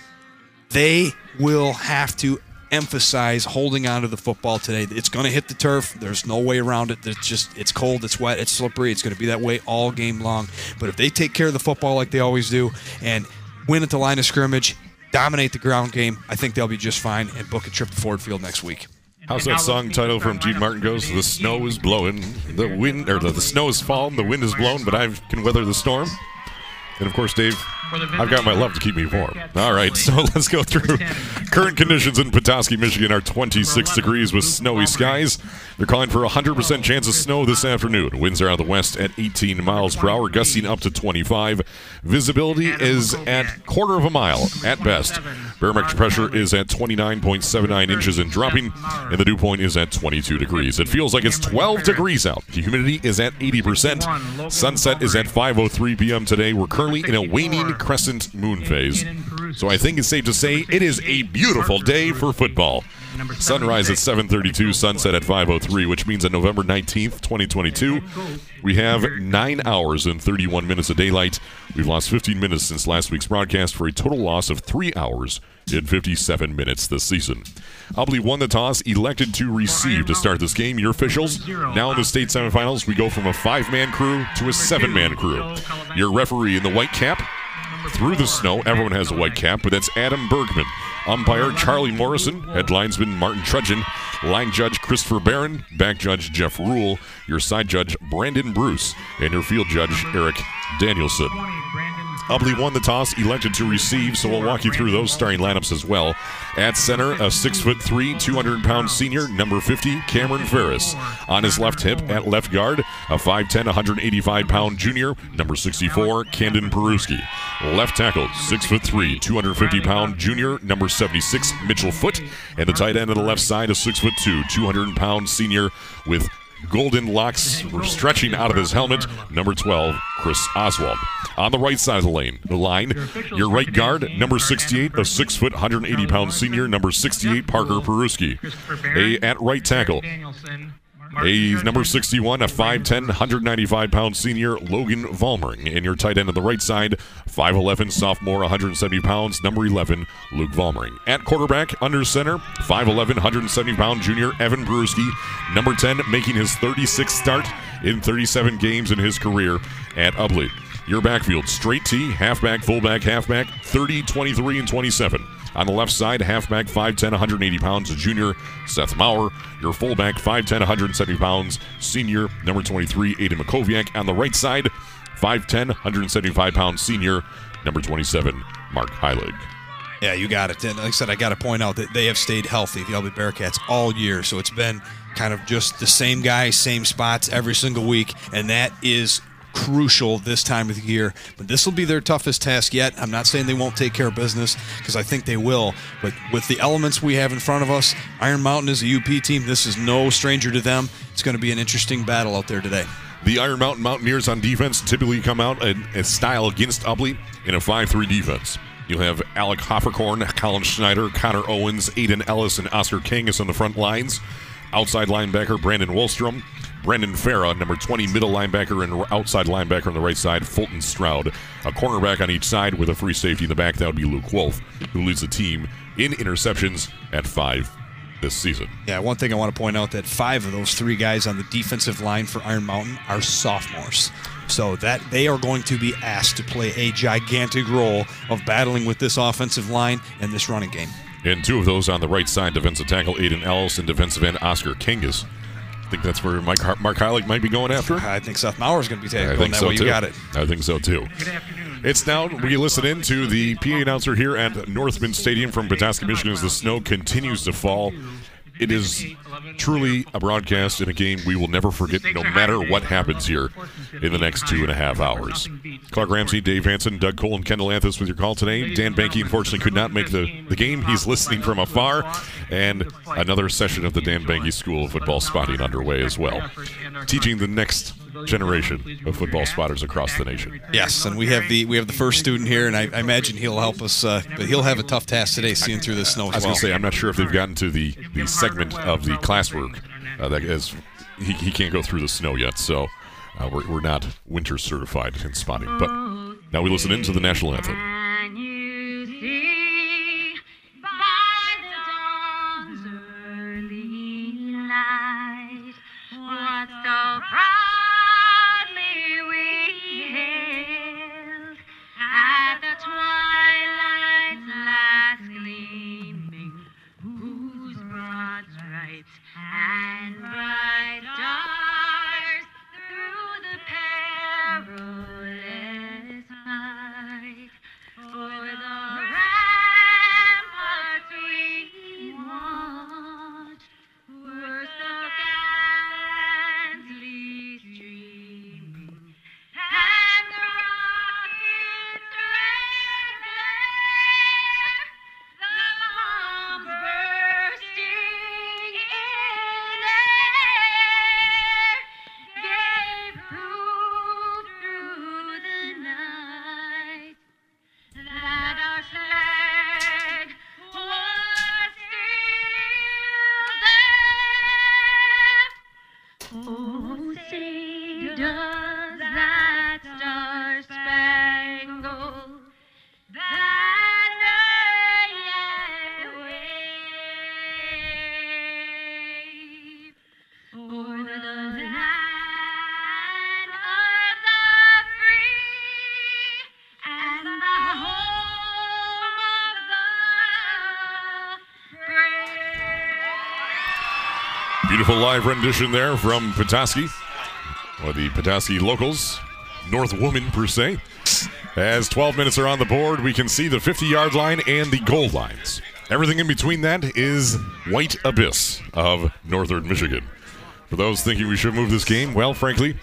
they will have to emphasize holding on to the football today. It's going to hit the turf. There's no way around it. It's just it's cold, it's wet, it's slippery. It's going to be that way all game long. But if they take care of the football like they always do and win at the line of scrimmage, dominate the ground game, I think they'll be just fine and book a trip to Ford Field next week. How's that song title from Dean Martin goes? The snow is blowing, the wind, or the, the snow is falling, the wind is blowing, but I can weather the storm. And of course, Dave, I've got my love to keep me warm. All right, so let's go through current conditions in Petoskey, Michigan are 26 degrees with snowy skies. They're calling for a 100% chance of snow this afternoon. Winds are out of the west at 18 miles per hour, gusting up to 25. Visibility is at quarter of a mile at best. Barometric pressure is at 29.79 inches and dropping, and the dew point is at 22 degrees. It feels like it's 12 degrees out. The humidity is at 80%. Sunset is at 5:03 p.m. today. We're currently in a waning crescent moon phase. So I think it's safe to say it is a beautiful day for football. Sunrise at 7:32, sunset at 5:03, which means on November 19th, 2022, we have 9 hours and 31 minutes of daylight. We've lost 15 minutes since last week's broadcast for a total loss of 3 hours in 57 minutes this season. Ubly won the toss, elected to receive to start this game. Your officials now in the state semifinals, we go from a five-man crew to a seven-man crew. Your referee in the white cap through the snow. Everyone has a white cap, but that's Adam Bergman. Umpire Charlie Morrison, head linesman Martin Trudgeon, line judge Christopher Barron, back judge Jeff Rule, your side judge Brandon Bruce, and your field judge Eric Danielson. Ubly won the toss, elected to receive, so we'll walk you through those starting lineups as well. At center, a six foot three, 200 pound senior, number 50, Cameron Ferris. On his left hip, at left guard, a 5'10, 185 pound junior, number 64, Camden Peruski. Left tackle, six foot three, 250 pound junior, number 76, Mitchell Foot. And the tight end on the left side, a six foot two, 200 pound senior with golden locks stretching out of his helmet. Number 12, Chris Oswald. On the right side of the lane, the line, your right guard, number 68, a six foot, 180 pound senior, number 68, Parker Peruski. A at right tackle. A number 61, a 5'10, 195 pound senior, Logan Valmering. And your tight end on the right side, 5'11, sophomore, 170 pounds, number 11, Luke Valmering. At quarterback, under center, 5'11, 170 pound junior, Evan Peruski. Number 10, making his 36th start in 37 games in his career at Ubly. Your backfield, straight T, halfback, fullback, halfback, 30, 23, and 27. On the left side, halfback 5'10, 180 pounds, junior Seth Maurer. Your fullback 5'10, 170 pounds, senior number 23, Aiden Makoviak. On the right side, 5'10, 175 pounds, senior number 27, Mark Heilig. Yeah, you got it. And like I said, I got to point out that they have stayed healthy, the Ubly Bearcats, all year. So it's been kind of just the same guys, same spots every single week. And that is crucial this time of the year. But this will be their toughest task yet. I'm not saying they won't take care of business because I think they will. But with the elements we have in front of us, Iron Mountain is a UP team. This is no stranger to them. It's going to be an interesting battle out there today. The Iron Mountain Mountaineers on defense typically come out in a style against Ubly in a 5 3 defense. You'll have Alec Hofferkorn, Colin Schneider, Connor Owens, Aiden Ellis, and Oscar King Kangas on the front lines. Outside linebacker Brandon Wolstrom, Brandon Farah, number 20 middle linebacker and outside linebacker on the right side, Fulton Stroud. A cornerback on each side with a free safety in the back. That would be Luke Wolf, who leads the team in interceptions at five this season. Yeah, one thing I want to point out that five of those three guys on the defensive line for Iron Mountain are sophomores. So that they are going to be asked to play a gigantic role of battling with this offensive line and this running game. And two of those on the right side, defensive tackle Aiden Ellis and defensive end Oscar Kangas. I think that's where Mike Mark Heilig might be going after. I think Seth Maurer is going to be taking I think that so way. too. You got it. I think so too. It's now we listen in to the PA announcer here at Northmen Stadium from Petoskey, Michigan, as the snow continues to fall. It is truly a broadcast in a game we will never forget, no matter what happens here in the next two and a half hours. Clark Ramsey, Dave Hanson, Doug Cole, and Kendall Anthus with your call today. Dan Banky unfortunately could not make the, the game. He's listening from afar. And another session of the Dan Banky School of Football Spotting underway as well, teaching the next generation of football spotters across the nation. Yes, and we have the we have the first student here, and I, I imagine he'll help us. Uh, but he'll have a tough task today, seeing through the snow I was well. going to say, I'm not sure if they've gotten to the, the segment of the classwork uh, that is he, he can't go through the snow yet, so uh, we're, we're not winter certified in spotting. But now we listen into the national anthem. Beautiful live rendition there from Petoskey, or the Petoskey locals, North Woman per se. As 12 minutes are on the board, we can see the 50 yard line and the goal lines. Everything in between that is white abyss of northern Michigan. For those thinking we should move this game, well, frankly,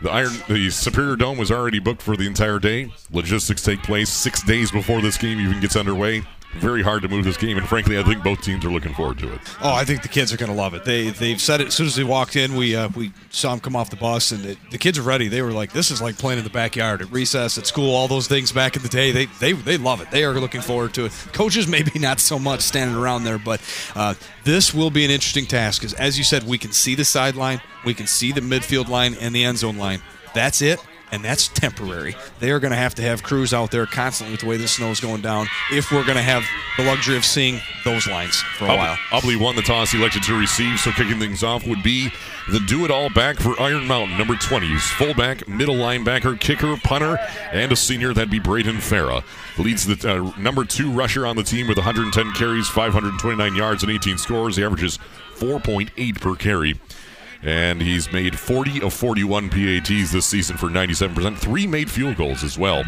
the Iron, the Superior Dome was already booked for the entire day. Logistics take place six days before this game even gets underway. Very hard to move this game, and frankly, I think both teams are looking forward to it. Oh, I think the kids are going to love it. They they've said it as soon as they walked in. We uh, we saw them come off the bus, and it, the kids are ready. They were like, "This is like playing in the backyard at recess, at school, all those things back in the day." They they they love it. They are looking forward to it. Coaches maybe not so much standing around there, but uh, this will be an interesting task because, as you said, we can see the sideline, we can see the midfield line and the end zone line. That's it. And that's temporary. They are going to have to have crews out there constantly with the way the snow is going down if we're going to have the luxury of seeing those lines for a while. Ubly won the toss, elected to receive, so kicking things off would be the do it all back for Iron Mountain, number 20s, fullback, middle linebacker, kicker, punter, and a senior. That'd be Braden Farah. Leads the uh, number two rusher on the team with 110 carries, 529 yards, and 18 scores. He averages 4.8 per carry. And he's made 40 of 41 PATs this season for 97%. Three made field goals as well,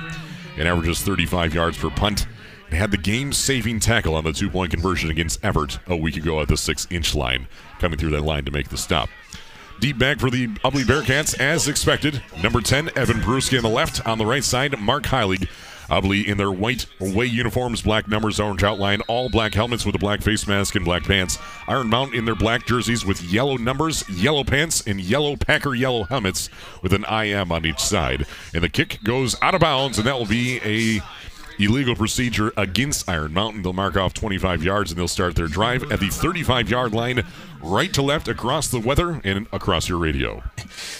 and averages 35 yards per punt. And had the game saving tackle on the two point conversion against Evart a week ago at the six inch line, coming through that line to make the stop. Deep back for the Ubly Bearcats, as expected. Number 10, Evan Peruski on the left. On the right side, Mark Heilig. Ubly in their white away uniforms, black numbers, orange outline, all black helmets with a black face mask and black pants. Iron Mountain in their black jerseys with yellow numbers, yellow pants, and yellow Packer yellow helmets with an IM on each side. And the kick goes out of bounds, and that will be a illegal procedure against Iron Mountain. They'll mark off 25 yards and they'll start their drive at the 35 yard line, right to left across the weather and across your radio.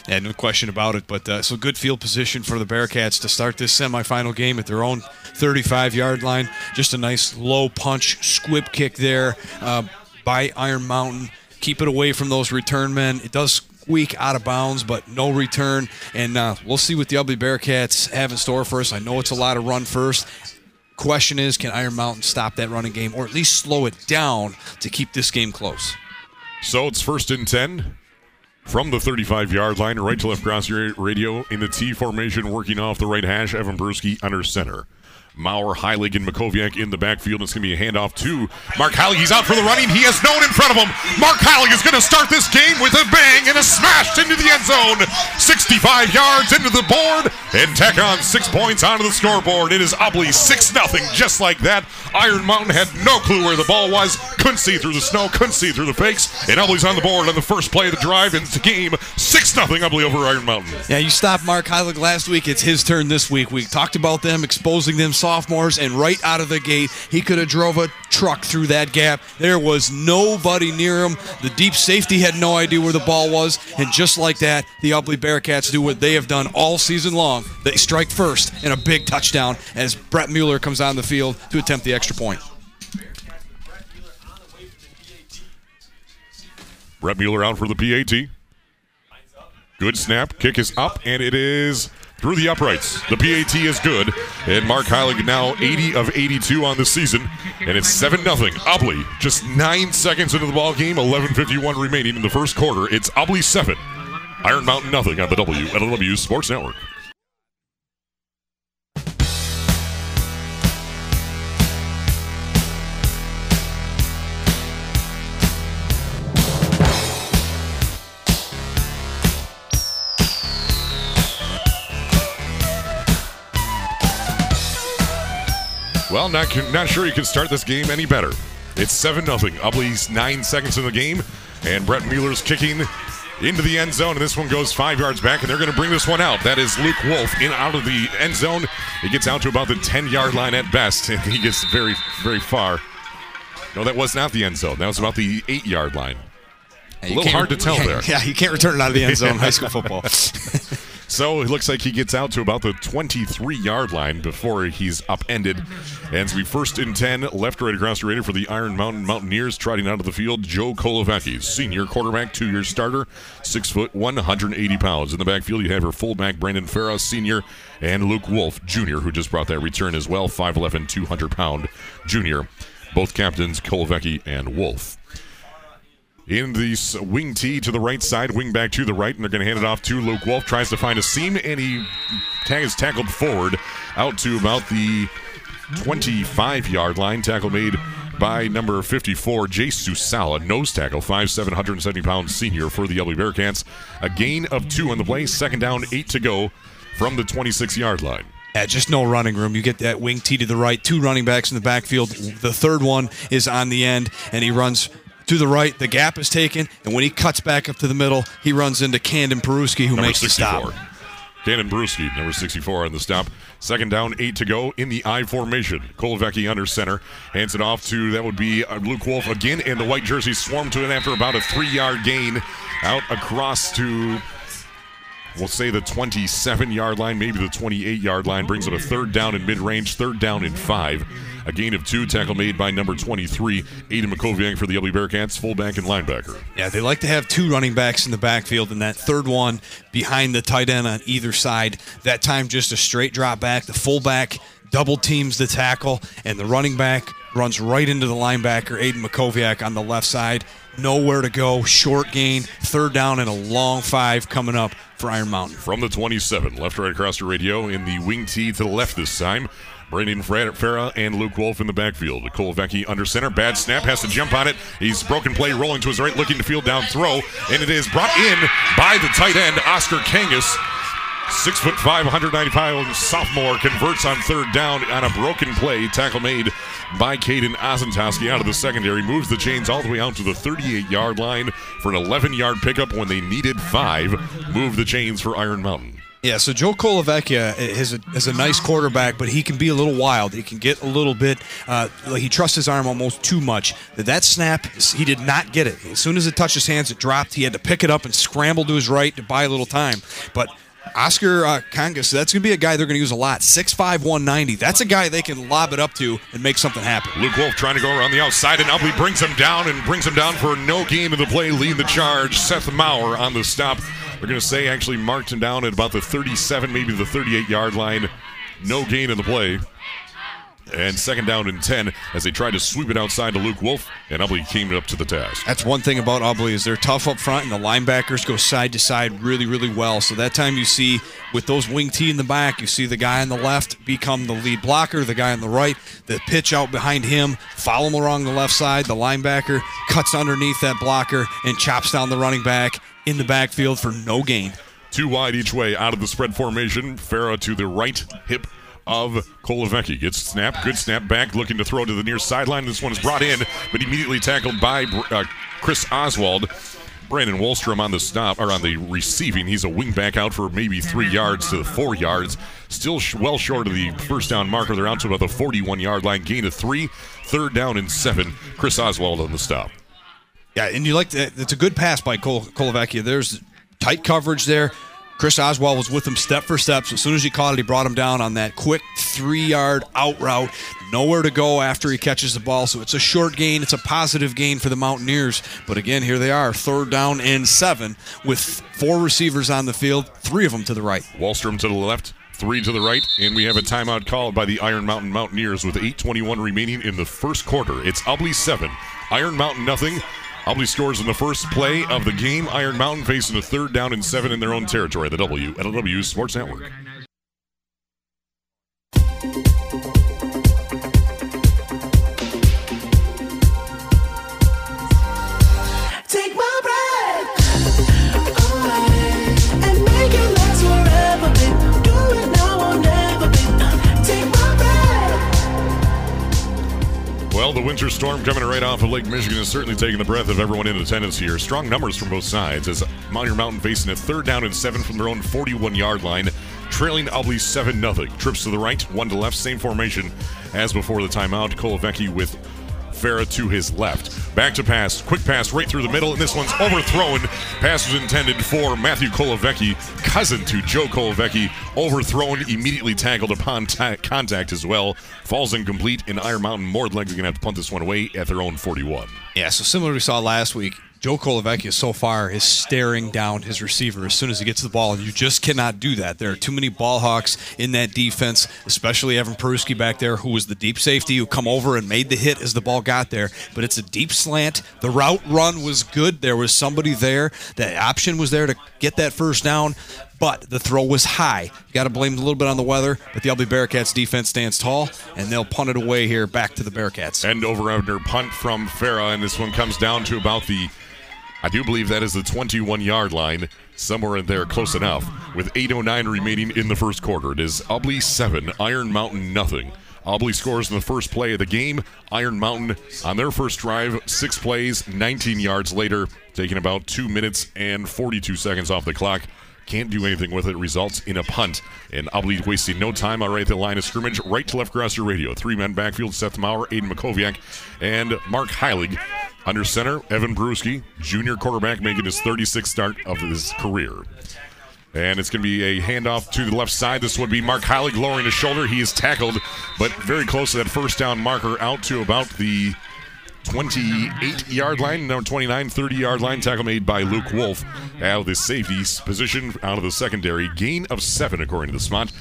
And no question about it. But uh, so good field position for the Bearcats to start this semifinal game at their own 35 yard line. Just a nice low punch squib kick there uh, by Iron Mountain. Keep it away from those return men. It does squeak out of bounds, but no return. And uh, we'll see what the Ubly Bearcats have in store for us. I know it's a lot of run first. Question is, can Iron Mountain stop that running game or at least slow it down to keep this game close? So it's first and 10 from the 35 yard line, right to left across your radio in the T formation, working off the right hash. Evan Peruski under center. Maurer, Heilig, and Makoviak in the backfield. It's going to be a handoff to Mark Heilig. He's out for the running. He has no one in front of him. Mark Heilig is going to start this game with a bang and a smash into the end zone. 65 yards into the board and tack on six points onto the scoreboard. It is Ubly 6 0, just like that. Iron Mountain had no clue where the ball was. Couldn't see through the snow, couldn't see through the fakes. And Ubly's on the board on the first play of the drive. It's the game 6 0 Ubly over Iron Mountain. Yeah, you stopped Mark Heilig last week. It's his turn this week. We talked about them exposing them sophomores, and right out of the gate, he could have drove a truck through that gap. There was nobody near him. The deep safety had no idea where the ball was, and just like that, the Ubly Bearcats do what they have done all season long. They strike first in a big touchdown as Brett Mueller comes on the field to attempt the extra point. Brett Mueller out for the PAT. Good snap. Kick is up, and it is through the uprights. The PAT is good, and Mark Heilig now 80 of 82 on the season, and it's 7 0. Ubly just nine seconds into the ball game, 11:51 remaining in the first quarter. It's Ubly 7, Iron Mountain nothing on the WLW Sports Network. Well, not not sure you can start this game any better. It's seven nothing. Ubly's nine seconds in the game, and Brett Mueller's kicking into the end zone, and this one goes five yards back, and they're going to bring this one out. That is Luke Wolf in out of the end zone. He gets out to about the ten yard line at best, and he gets very very far. No, that was not the end zone. That was about the eight yard line. Yeah, A little hard to tell there. Yeah, you can't return it out of the end zone in high school football. So it looks like he gets out to about the 23 yard line before he's upended. And we first and 10, left right across the radar for the Iron Mountain Mountaineers, trotting out of the field, Joe Kolovecki, senior quarterback, two year starter, six foot, 180 pounds. In the backfield, you have your fullback, Brandon Farah, senior, and Luke Wolf, junior, who just brought that return as well, 5'11, 200 pound junior. Both captains, Kolovecki and Wolf. In the wing tee to the right side, wing back to the right, and they're going to hand it off to Luke Wolf. Tries to find a seam, and he is tackled forward out to about the 25 yard line. Tackle made by number 54, Jay Susala. Nose tackle, 5'7, 170 pound senior for the Ubly Bearcats. A gain of two on the play. Second down, eight to go from the 26 yard line. Yeah, just no running room. You get that wing tee to the right, two running backs in the backfield. The third one is on the end, and he runs to the right. The gap is taken, and when he cuts back up to the middle, he runs into Camden Peruski, who Number makes the stop. Cannon Peruski, number 64 on the stop. Second down, eight to go in the I formation. Kolovecki under center. Hands it off to, that would be uh, Luke Wolf again, and the white jersey swarm to it after about a three yard gain out across to, we'll say the 27 yard line, maybe the 28 yard line. Brings it a third down in mid range, third down in five. A gain of two, tackle made by number 23, Aiden Makoviak for the Ubly Bearcats, fullback and linebacker. Yeah, they like to have two running backs in the backfield, and that third one behind the tight end on either side. That time, just a straight drop back. The fullback double teams the tackle, and the running back runs right into the linebacker, Aiden Makoviak, on the left side. Nowhere to go. Short gain. Third down and a long five coming up for Iron Mountain. From the 27, left right across the radio in the wing tee to the left this time. Brandon Farah and Luke Wolf in the backfield. Kolovecki under center. Bad snap. Has to jump on it. He's broken play, rolling to his right, looking to field down throw. And it is brought in by the tight end, Oscar Kangas. Six foot five, 190 pound sophomore converts on third down on a broken play. Tackle made by Caden Ozentowski out of the secondary. Moves the chains all the way out to the 38 yard line for an 11 yard pickup when they needed five. Move the chains for Iron Mountain. Yeah, so Joe Colavecchia is a, is a nice quarterback, but he can be a little wild. He can get a little bit, uh, he trusts his arm almost too much. That snap, he did not get it. As soon as it touched his hands, it dropped. He had to pick it up and scramble to his right to buy a little time. But Oscar uh, Kangas, that's going to be a guy they're going to use a lot. 6'5", 190. That's a guy they can lob it up to and make something happen. Luke Wolf trying to go around the outside, and up he brings him down and brings him down for no gain in the play. Lead the charge. Seth Maurer on the stop. They're going to say actually marked him down at about the 37, maybe the 38 yard line. No gain in the play. And second down and 10 as they tried to sweep it outside to Luke Wolf, and Ubly came up to the task. That's one thing about Ubly is they're tough up front, and the linebackers go side to side really, really well. So that time you see with those wing T in the back, you see the guy on the left become the lead blocker, the guy on the right, the pitch out behind him, follow him along the left side. The linebacker cuts underneath that blocker and chops down the running back in the backfield for no gain. Two wide each way out of the spread formation. Farah to the right hip of Kolovecki. Gets snap, good snap back, looking to throw to the near sideline. This one is brought in, but immediately tackled by uh, Chris Oswald. Brandon Wallstrom on the stop or on the receiving. He's a wing back out for maybe three yards to four yards. Still sh- well short of the first down marker. They're out to about the 41 yard line. Gain of three. Third down and seven. Chris Oswald on the stop. Yeah, and you like that. It's a good pass by Kol-. There's tight coverage there. Chris Oswald was with him step for step. So as soon as he caught it, he brought him down on that quick three yard out route. Nowhere to go after he catches the ball. So it's a short gain. It's a positive gain for the Mountaineers. But again, here they are, third down and seven with four receivers on the field, three of them to the right. Wallstrom to the left, three to the right, and we have a timeout called by the Iron Mountain Mountaineers with 8:21 remaining in the first quarter. It's Ubly seven, Iron Mountain nothing. Ubly scores in the first play of the game. Iron Mountain facing a third down and seven in their own territory. The W Sports Network. Well, the winter storm coming right off of Lake Michigan is certainly taking the breath of everyone in attendance here. Strong numbers from both sides as Mount Mountain facing a third down and seven from their own 41 yard line, trailing Ubly 7 0. Trips to the right, one to left, same formation as before the timeout. Kolovecki with Farah to his left. Back to pass. Quick pass right through the middle, and this one's overthrown. Pass was intended for Matthew Kolovecki, cousin to Joe Kolovecki. Overthrown, immediately tackled upon ta- contact as well. Falls incomplete, and Iron Mountain more than going to have to punt this one away at their own 41. Yeah, so similar we saw last week, Joe Kolovecchia so far is staring down his receiver as soon as he gets the ball, and you just cannot do that. There are too many ball hawks in that defense, especially Evan Peruski back there, who was the deep safety who come over and made the hit as the ball got there. But it's a deep slant. The route run was good. There was somebody there. The option was there to get that first down. But the throw was high. You got to blame a little bit on the weather, but the Ubly Bearcats defense stands tall, and they'll punt it away here back to the Bearcats. End over under punt from Farah, and this one comes down to about the, I do believe that is the 21 yard line, somewhere in there, close enough. With 8.09 remaining in the first quarter, it is Ubly 7, Iron Mountain nothing. Ubly scores in the first play of the game. Iron Mountain on their first drive, six plays, 19 yards later, taking about two minutes and 42 seconds off the clock. Can't do anything with it. Results in a punt. And Ubly wasting no time all right the line of scrimmage. Right to left across your radio. Three men backfield. Seth Maurer, Aiden Makoviak, and Mark Heilig. Under center, Evan Peruski, junior quarterback, making his 36th start of his career. And it's going to be a handoff to the left side. This would be Mark Heilig lowering his shoulder. He is tackled, but very close to that first down marker out to about the 28 yard line, number 29, 30 yard line. Tackle made by Luke Wolf out of the safety position, out of the secondary. Gain of seven, according to the spot.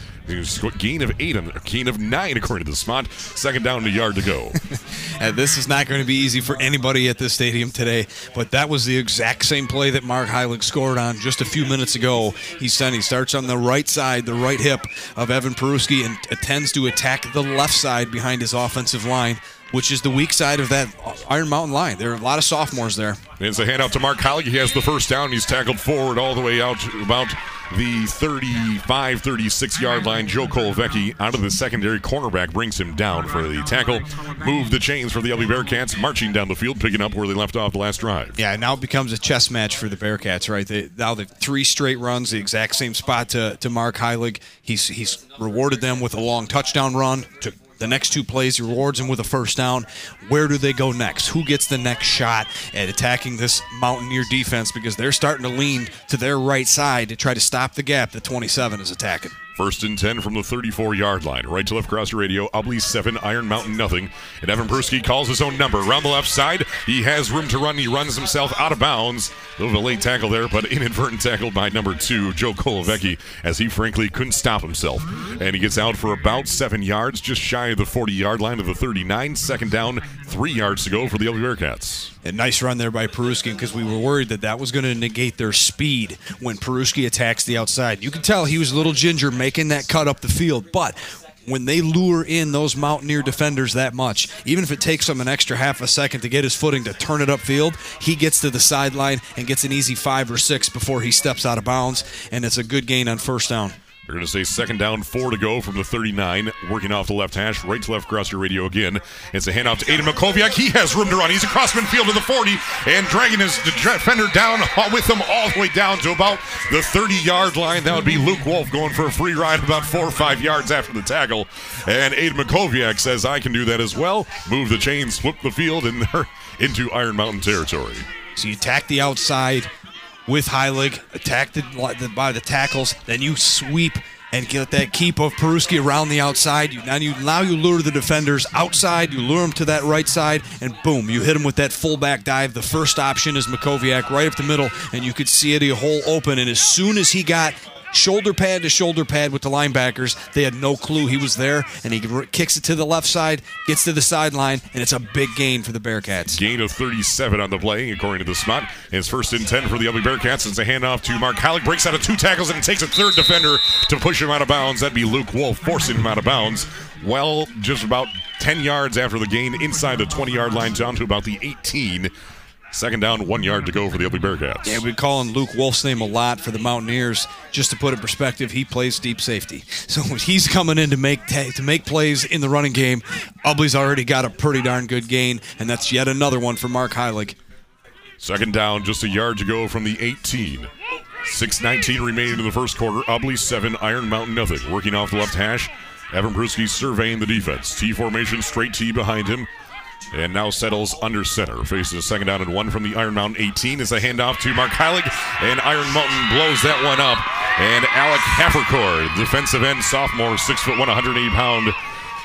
Gain of eight, on gain of nine, according to the spot. Second down, and a yard to go. And this is not going to be easy for anybody at this stadium today, but that was the exact same play that Mark Heilig scored on just a few minutes ago. He's done. He starts on the right side, the right hip of Evan Peruski, and attends to attack the left side behind his offensive line, which is the weak side of that Iron Mountain line. There are a lot of sophomores there. It's a handout to Mark Heilig. He has the first down. He's tackled forward all the way out about the 35, 36 yard line. Joe Kolovecki out of the secondary cornerback brings him down for the tackle. Move the chains for the Ubly Bearcats, marching down the field, picking up where they left off the last drive. Yeah, now it becomes a chess match for the Bearcats, right? They, now they've three straight runs, the exact same spot to, to Mark Heilig. He's he's rewarded them with a long touchdown run. To the next two plays, he rewards them with a first down. Where do they go next? Who gets the next shot at attacking this Mountaineer defense? Because they're starting to lean to their right side to try to stop the gap that 27 is attacking. First and 10 from the 34 yard line. Right to left across the radio. Ubly 7, Iron Mountain nothing. And Evan Peruski calls his own number. Around the left side, he has room to run. He runs himself out of bounds. A little bit late tackle there, but inadvertent tackle by number two, Joe Kolovecki, as he frankly couldn't stop himself. And he gets out for about seven yards, just shy of the 40 yard line of the 39. Second down, three yards to go for the Ubly Bearcats. A nice run there by Peruski because we were worried that that was going to negate their speed when Peruski attacks the outside. You can tell he was a little ginger making that cut up the field, but when they lure in those Mountaineer defenders that much, even if it takes him an extra half a second to get his footing to turn it upfield, he gets to the sideline and gets an easy five or six before he steps out of bounds, and it's a good gain on first down. They're going to say second down, four to go from the 39. Working off the left hash, right to left across your radio again. It's a handoff to Aiden Makoviak. He has room to run. He's across midfield to the 40 and dragging his defender down uh, with him all the way down to about the 30 yard line. That would be Luke Wolf going for a free ride about four or five yards after the tackle. And Aiden Makoviak says, I can do that as well. Move the chains, flip the field, and they're into Iron Mountain territory. So you attack the outside with Heilig, attack the, the by the tackles, then you sweep and get that keep of Peruski around the outside. You, now you now you lure the defenders outside. You lure them to that right side, and boom, you hit them with that fullback dive. The first option is Makoviak right up the middle, and you could see it a hole open. And as soon as he got shoulder pad to shoulder pad with the linebackers. They had no clue he was there, and he kicks it to the left side, gets to the sideline, and it's a big gain for the Bearcats. Gain of 37 on the play, according to the spot. It's first and 10 for the Ubly Bearcats. It's a handoff to Mark Heilig. Breaks out of two tackles and takes a third defender to push him out of bounds. That'd be Luke Wolf forcing him out of bounds. Well, just about 10 yards after the gain inside the 20 yard line down to about the 18. Second down, one yard to go for the Ubly Bearcats. Yeah, we're calling Luke Wolf's name a lot for the Mountaineers. Just to put in perspective, he plays deep safety, so when he's coming in to make ta- to make plays in the running game. Ubly's already got a pretty darn good gain, and that's yet another one for Mark Heilig. Second down, just a yard to go from the 18. 6.19 remaining in the first quarter. Ubley 7, Iron Mountain nothing. Working off the left hash. Evan Peruski surveying the defense. T formation, straight T behind him. And now settles under center. Faces a second down and one from the Iron Mountain 18 as a handoff to Mark Heilig. And Iron Mountain blows that one up. And Alec Haffercourt, defensive end sophomore, six foot one, 180 pound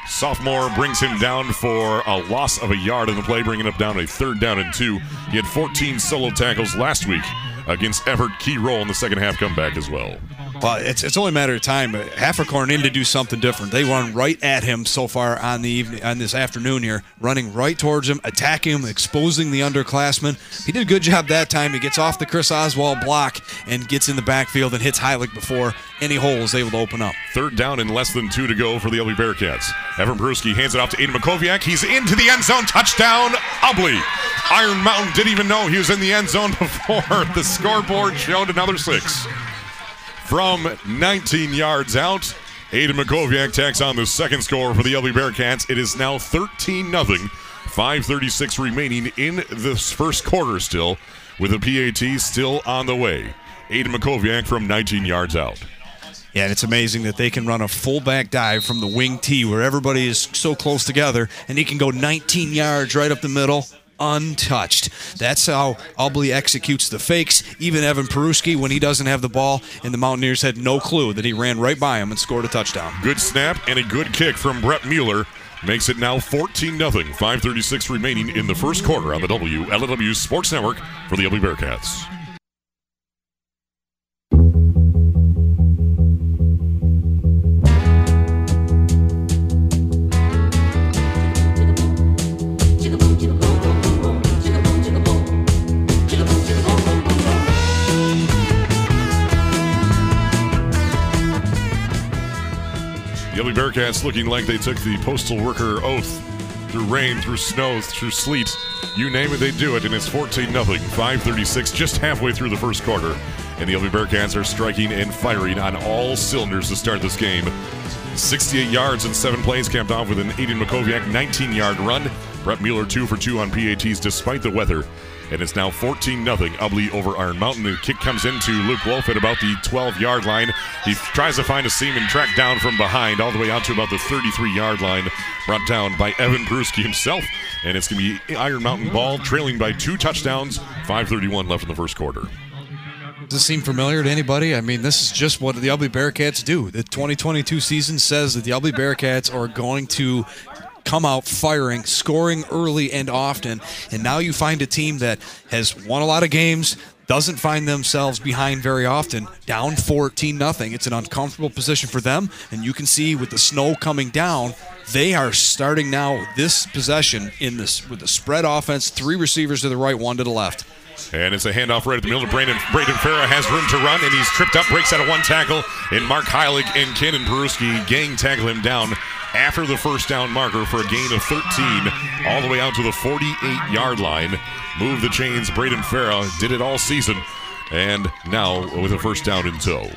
sophomore, brings him down for a loss of a yard in the play, bringing up down a third down and two. He had 14 solo tackles last week against Evart. Key role in the second half comeback as well. Well, it's, it's only a matter of time. Haffercorn in to do something different. They run right at him so far on the evening, on this afternoon here, running right towards him, attacking him, exposing the underclassmen. He did a good job that time. He gets off the Chris Oswald block and gets in the backfield and hits Heilig before any hole is able to open up. Third down and less than two to go for the Ubly Bearcats. Evan Peruski hands it off to Aiden Makoviak. He's into the end zone. Touchdown, Ubly. Iron Mountain didn't even know he was in the end zone before the scoreboard showed another six. From 19 yards out, Aiden Makoviak tacks on the second score for the Ubly Bearcats. It is now 13 0. 5.36 remaining in this first quarter still, with a PAT still on the way. Aiden Makoviak from 19 yards out. Yeah, and it's amazing that they can run a fullback dive from the wing tee where everybody is so close together, and he can go 19 yards right up the middle, untouched. That's how Ubly executes the fakes. Even Evan Peruski, when he doesn't have the ball, and the Mountaineers had no clue that he ran right by him and scored a touchdown. Good snap and a good kick from Brett Mueller makes it now 14 0. 5.36 remaining in the first quarter on the WLW Sports Network for the Ubly Bearcats. Ubly Bearcats looking like they took the postal worker oath through rain, through snow, through sleet. You name it, they do it, and it's 14 0. 536, just halfway through the first quarter. And the Ubly Bearcats are striking and firing on all cylinders to start this game. 68 yards and seven plays capped off with an Aiden Makoviak 19 yard run. Brett Mueller two for two on PATs despite the weather. And it's now 14 0 Ubly over Iron Mountain. The kick comes into Luke Wolf at about the 12 yard line. He tries to find a seam and track down from behind all the way out to about the 33 yard line. Brought down by Evan Peruski himself. And it's going to be Iron Mountain ball trailing by two touchdowns. 5.31 left in the first quarter. Does this seem familiar to anybody? I mean, this is just what the Ubly Bearcats do. The 2022 season says that the Ubly Bearcats are going to come out firing, scoring early and often. And now you find a team that has won a lot of games, doesn't find themselves behind very often, down 14 nothing. It's an uncomfortable position for them, and you can see with the snow coming down, they are starting now this possession in this with the spread offense, three receivers to the right, one to the left. And it's a handoff right at the middle. Brandon Braden Farah has room to run, and he's tripped up, breaks out of one tackle. And Mark Heilig and Kenan Peruski gang tackle him down after the first down marker for a gain of 13, all the way out to the 48 yard line. Move the chains. Braden Farah did it all season. And now with a first down in tow.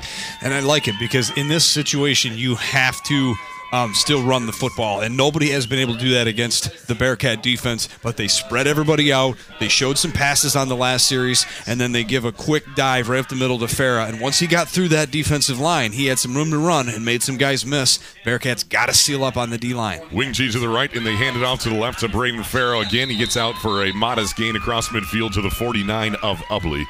And I like it because in this situation, you have to um, still run the football. And nobody has been able to do that against the Bearcat defense, but they spread everybody out. They showed some passes on the last series, and then they give a quick dive right up the middle to Farah. And once he got through that defensive line, he had some room to run and made some guys miss. Bearcats got to seal up on the D line. Wing G to the right, and they hand it off to the left to Braden Farah. Again, he gets out for a modest gain across midfield to the 49 of Ubly.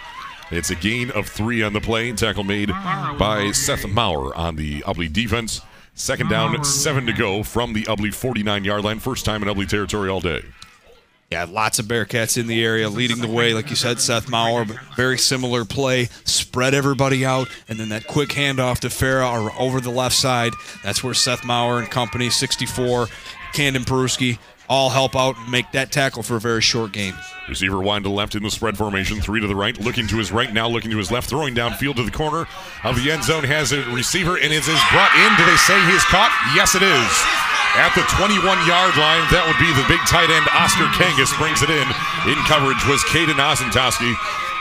It's a gain of three on the play. Tackle made by Seth Maurer on the Ubly defense. Second down, seven to go from the Ubly 49 yard line. First time in Ubly territory all day. Yeah, lots of Bearcats in the area leading the way. Like you said, Seth Maurer, but very similar play. Spread everybody out, and then that quick handoff to Farah over the left side. That's where Seth Maurer and company, 64, Camden Peruski, all help out and make that tackle for a very short game. Receiver wide to left in the spread formation, three to the right, looking to his right now, looking to his left, throwing downfield to the corner of the end zone. Has a receiver and it is brought in. Do they say he is caught? Yes, it is. At the 21 yard line, that would be the big tight end Oscar Kangas brings it in. In coverage was Caden Ozentoski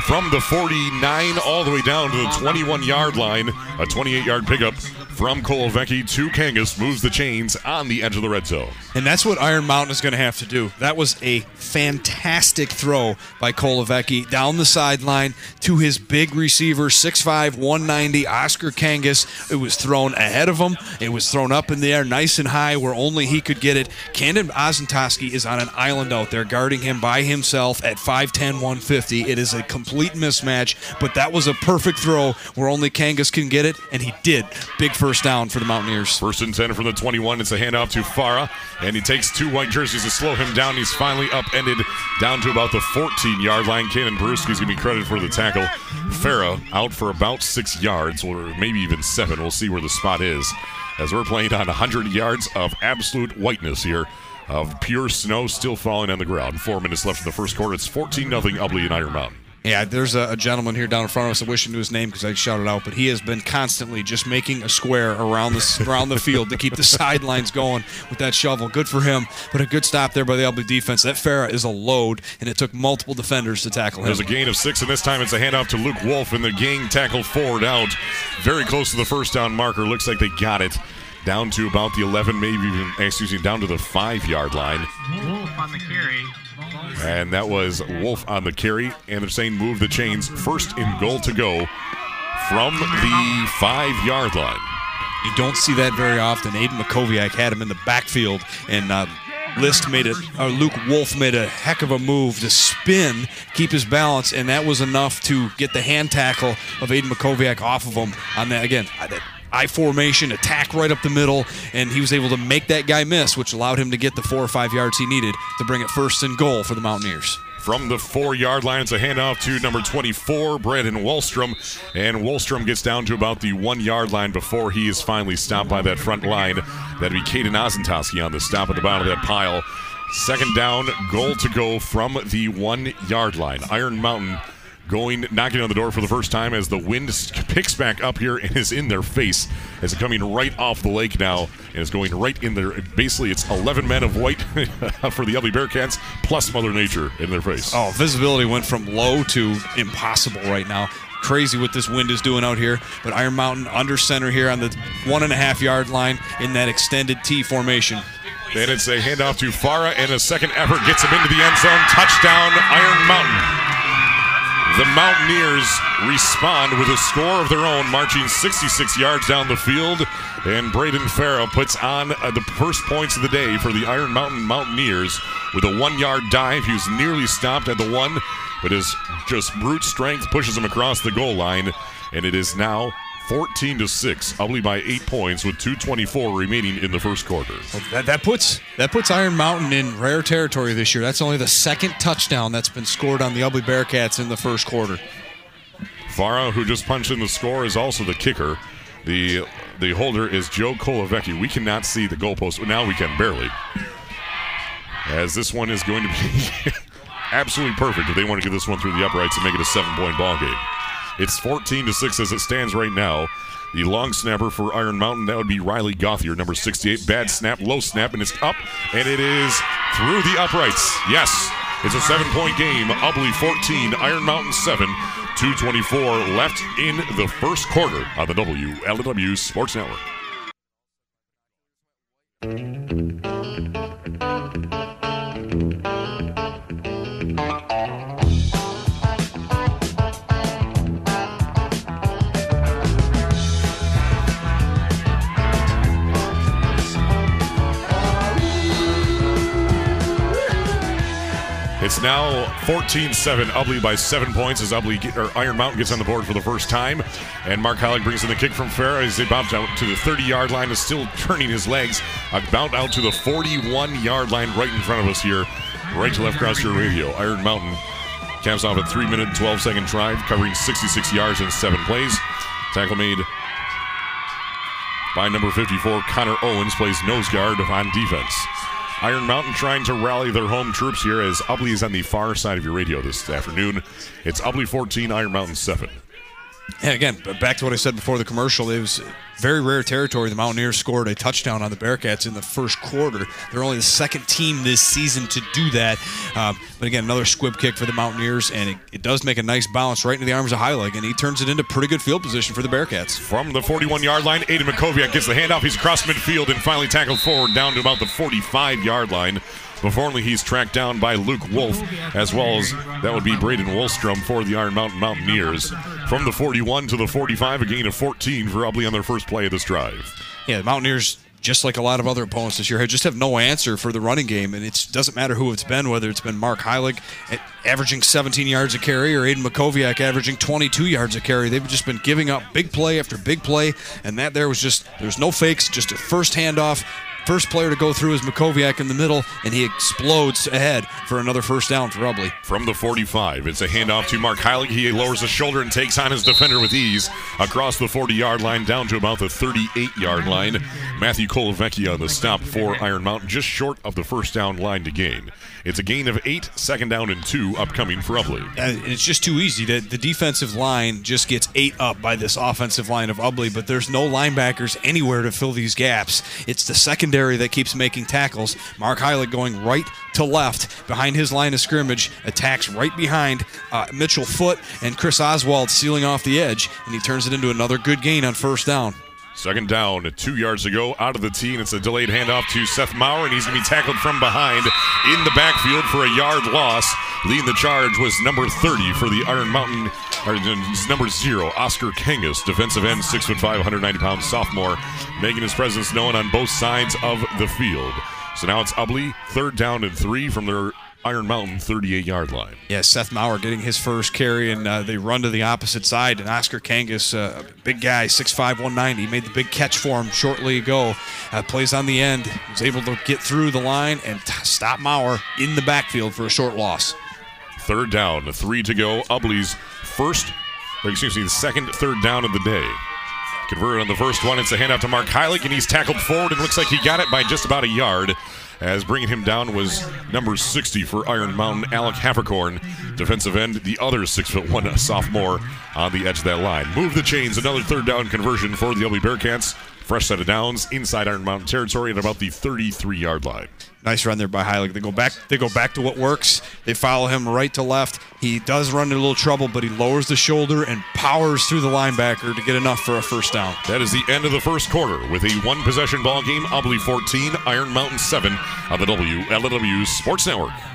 from the 49 all the way down to the 21 yard line. A 28 yard pickup From Kolovecki to Kangas moves the chains on the edge of the red zone. And that's what Iron Mountain is going to have to do. That was a fantastic throw by Kolovecki down the sideline to his big receiver, 6'5, 190, Oscar Kangas. It was thrown ahead of him. It was thrown up in the air nice and high where only he could get it. Candon Ozentoski is on an island out there guarding him by himself at 5'10, 150. It is a complete mismatch, but that was a perfect throw where only Kangas can get it, and he did. Big first down for the Mountaineers. First and 10 from the 21. It's a handoff to Farah, and he takes two white jerseys to slow him down. He's finally upended down to about the 14 yard line. Cannon Peruski's going to be credited for the tackle. Farah out for about six yards, or maybe even seven. We'll see where the spot is. As we're playing on 100 yards of absolute whiteness here, of pure snow still falling on the ground. Four minutes left in the first quarter. It's 14 0 Ubly and Iron Mountain. Yeah, there's a, a gentleman here down in front of us. I wish I knew his name because I shouted out, but he has been constantly just making a square around the around the field to keep the sidelines going with that shovel. Good for him, but a good stop there by the Albany defense. That Farah is a load, and it took multiple defenders to tackle him. There's a gain of six, and this time it's a handoff to Luke Wolf, and the gang tackled forward out. Very close to the first down marker. Looks like they got it. Down to about the 11, maybe even, excuse me, down to the five yard line. Wolf on the carry. And that was Wolf on the carry. And they're saying move the chains. First in goal to go from the five yard line. You don't see that very often. Aiden Makoviak had him in the backfield, and uh, List made it. Or Luke Wolf made a heck of a move to spin, keep his balance, and that was enough to get the hand tackle of Aiden Makoviak off of him on that again. I formation attack right up the middle, and he was able to make that guy miss, which allowed him to get the four or five yards he needed to bring it first and goal for the Mountaineers. From the four yard line, it's a handoff to number 24, Brandon Wallstrom. And Wallstrom gets down to about the one yard line before he is finally stopped by that front line. That'd be Kaden Ozentoski on the stop at the bottom of that pile. Second down, goal to go from the one yard line. Iron Mountain going knocking on the door for the first time as the wind picks back up here and is in their face as it's coming right off the lake now and is going right in there. Basically, it's 11 men of white for the Ubly Bearcats plus Mother Nature in their face. Oh, visibility went from low to impossible right now. Crazy what this wind is doing out here. But Iron Mountain under center here on the one and a half yard line in that extended T formation. Then it's a handoff to Farah, and a second effort gets him into the end zone. Touchdown, Iron Mountain. The Mountaineers respond with a score of their own, marching 66 yards down the field. And Braden Farah puts on uh, the first points of the day for the Iron Mountain Mountaineers with a one yard dive. He was nearly stopped at the one, but his just brute strength pushes him across the goal line. And it is now 14 to 6, Ubly by eight points with 2.24 remaining in the first quarter. That, that puts that puts Iron Mountain in rare territory this year. That's only the second touchdown that's been scored on the Ubly Bearcats in the first quarter. Farah, who just punched in the score, is also the kicker. The the holder is Joe Kolovecki. We cannot see the goalpost. Now we can barely. As this one is going to be absolutely perfect if they want to get this one through the uprights and make it a seven point ball game. It's 14 to 6 as it stands right now. The long snapper for Iron Mountain, that would be Riley Gothier, number 68. Bad snap, low snap, and it's up, and it is through the uprights. Yes, it's a seven point game. Ubly 14, Iron Mountain 7. 224 left in the first quarter on the WLW Sports Network. It's now 14-7. Ubly by seven points as Ubly get, or Iron Mountain gets on the board for the first time, and Mark Heilig brings in the kick from Farah as they bounce out to the 30-yard line. Is still turning his legs. About out to the 41-yard line right in front of us here, right to left across your radio. Iron Mountain caps off a three-minute 12-second drive, covering 66 yards in seven plays. Tackle made by number 54, Connor Owens plays nose guard on defense. Iron Mountain trying to rally their home troops here as Ubly is on the far side of your radio this afternoon. It's Ubly 14, Iron Mountain 7. And again, back to what I said before the commercial, it was very rare territory. The Mountaineers scored a touchdown on the Bearcats in the first quarter. They're only the second team this season to do that. Um, but again, another squib kick for the Mountaineers, and it, it does make a nice bounce right into the arms of Heilig, and he turns it into pretty good field position for the Bearcats. From the 41 yard line, Aiden Makoviak gets the handoff. He's across midfield and finally tackled forward down to about the 45 yard line. Before he's tracked down by Luke Wolf, as well as that would be Braden Wolstrom for the Iron Mountain Mountaineers. From the 41 to the 45, a gain of 14 for Ubly on their first play of this drive. Yeah, the Mountaineers, just like a lot of other opponents this year, just have no answer for the running game, and it doesn't matter who it's been, whether it's been Mark Heilig at averaging 17 yards a carry or Aiden Makoviak averaging 22 yards a carry. They've just been giving up big play after big play, and that there was just there's no fakes, just a first handoff. First player to go through is Makoviak in the middle, and he explodes ahead for another first down for Ubly. From the 45, it's a handoff to Mark Heilig. He lowers his shoulder and takes on his defender with ease across the 40 yard line down to about the 38 yard line. Matthew Kolovecki on the stop for Iron Mountain, just short of the first down line to gain. It's a gain of eight, second down and two upcoming for Ubly. And it's just too easy. The, the defensive line just gets ate up by this offensive line of Ubly, but there's no linebackers anywhere to fill these gaps. It's the secondary that keeps making tackles. Mark Heilig going right to left behind his line of scrimmage, attacks right behind uh, Mitchell Foot and Chris Oswald sealing off the edge, and he turns it into another good gain on first down. Second down, two yards ago, out of the tee, and it's a delayed handoff to Seth Maurer, and he's going to be tackled from behind in the backfield for a yard loss. Leading the charge was number 30 for the Iron Mountain, or uh, number zero, Oscar Kangas, defensive end, six foot five, 190 pounds sophomore, making his presence known on both sides of the field. So now it's Ubly, third down and three from their Iron Mountain 38 yard line. Yeah, Seth Maurer getting his first carry, and uh, they run to the opposite side. And Oscar Kangas, uh, big guy, 6'5", 190, made the big catch for him shortly ago. Uh, plays on the end, was able to get through the line and t- stop Maurer in the backfield for a short loss. Third down, three to go. Ubly's first, excuse me, the second third down of the day. Converted on the first one. It's a handoff to Mark Heilig, and he's tackled forward, and looks like he got it by just about a yard. As bringing him down was number 60 for Iron Mountain, Alec Havercorn, defensive end, the other six foot one sophomore on the edge of that line. Move the chains, another third down conversion for the LB Bearcats. Fresh set of downs inside Iron Mountain territory at about the 33 yard line. Nice run there by Heilig. They go back. They go back to what works. They follow him right to left. He does run into a little trouble, but he lowers the shoulder and powers through the linebacker to get enough for a first down. That is the end of the first quarter with a one possession ball game. Ubly 14, Iron Mountain 7 on the WLW Sports Network.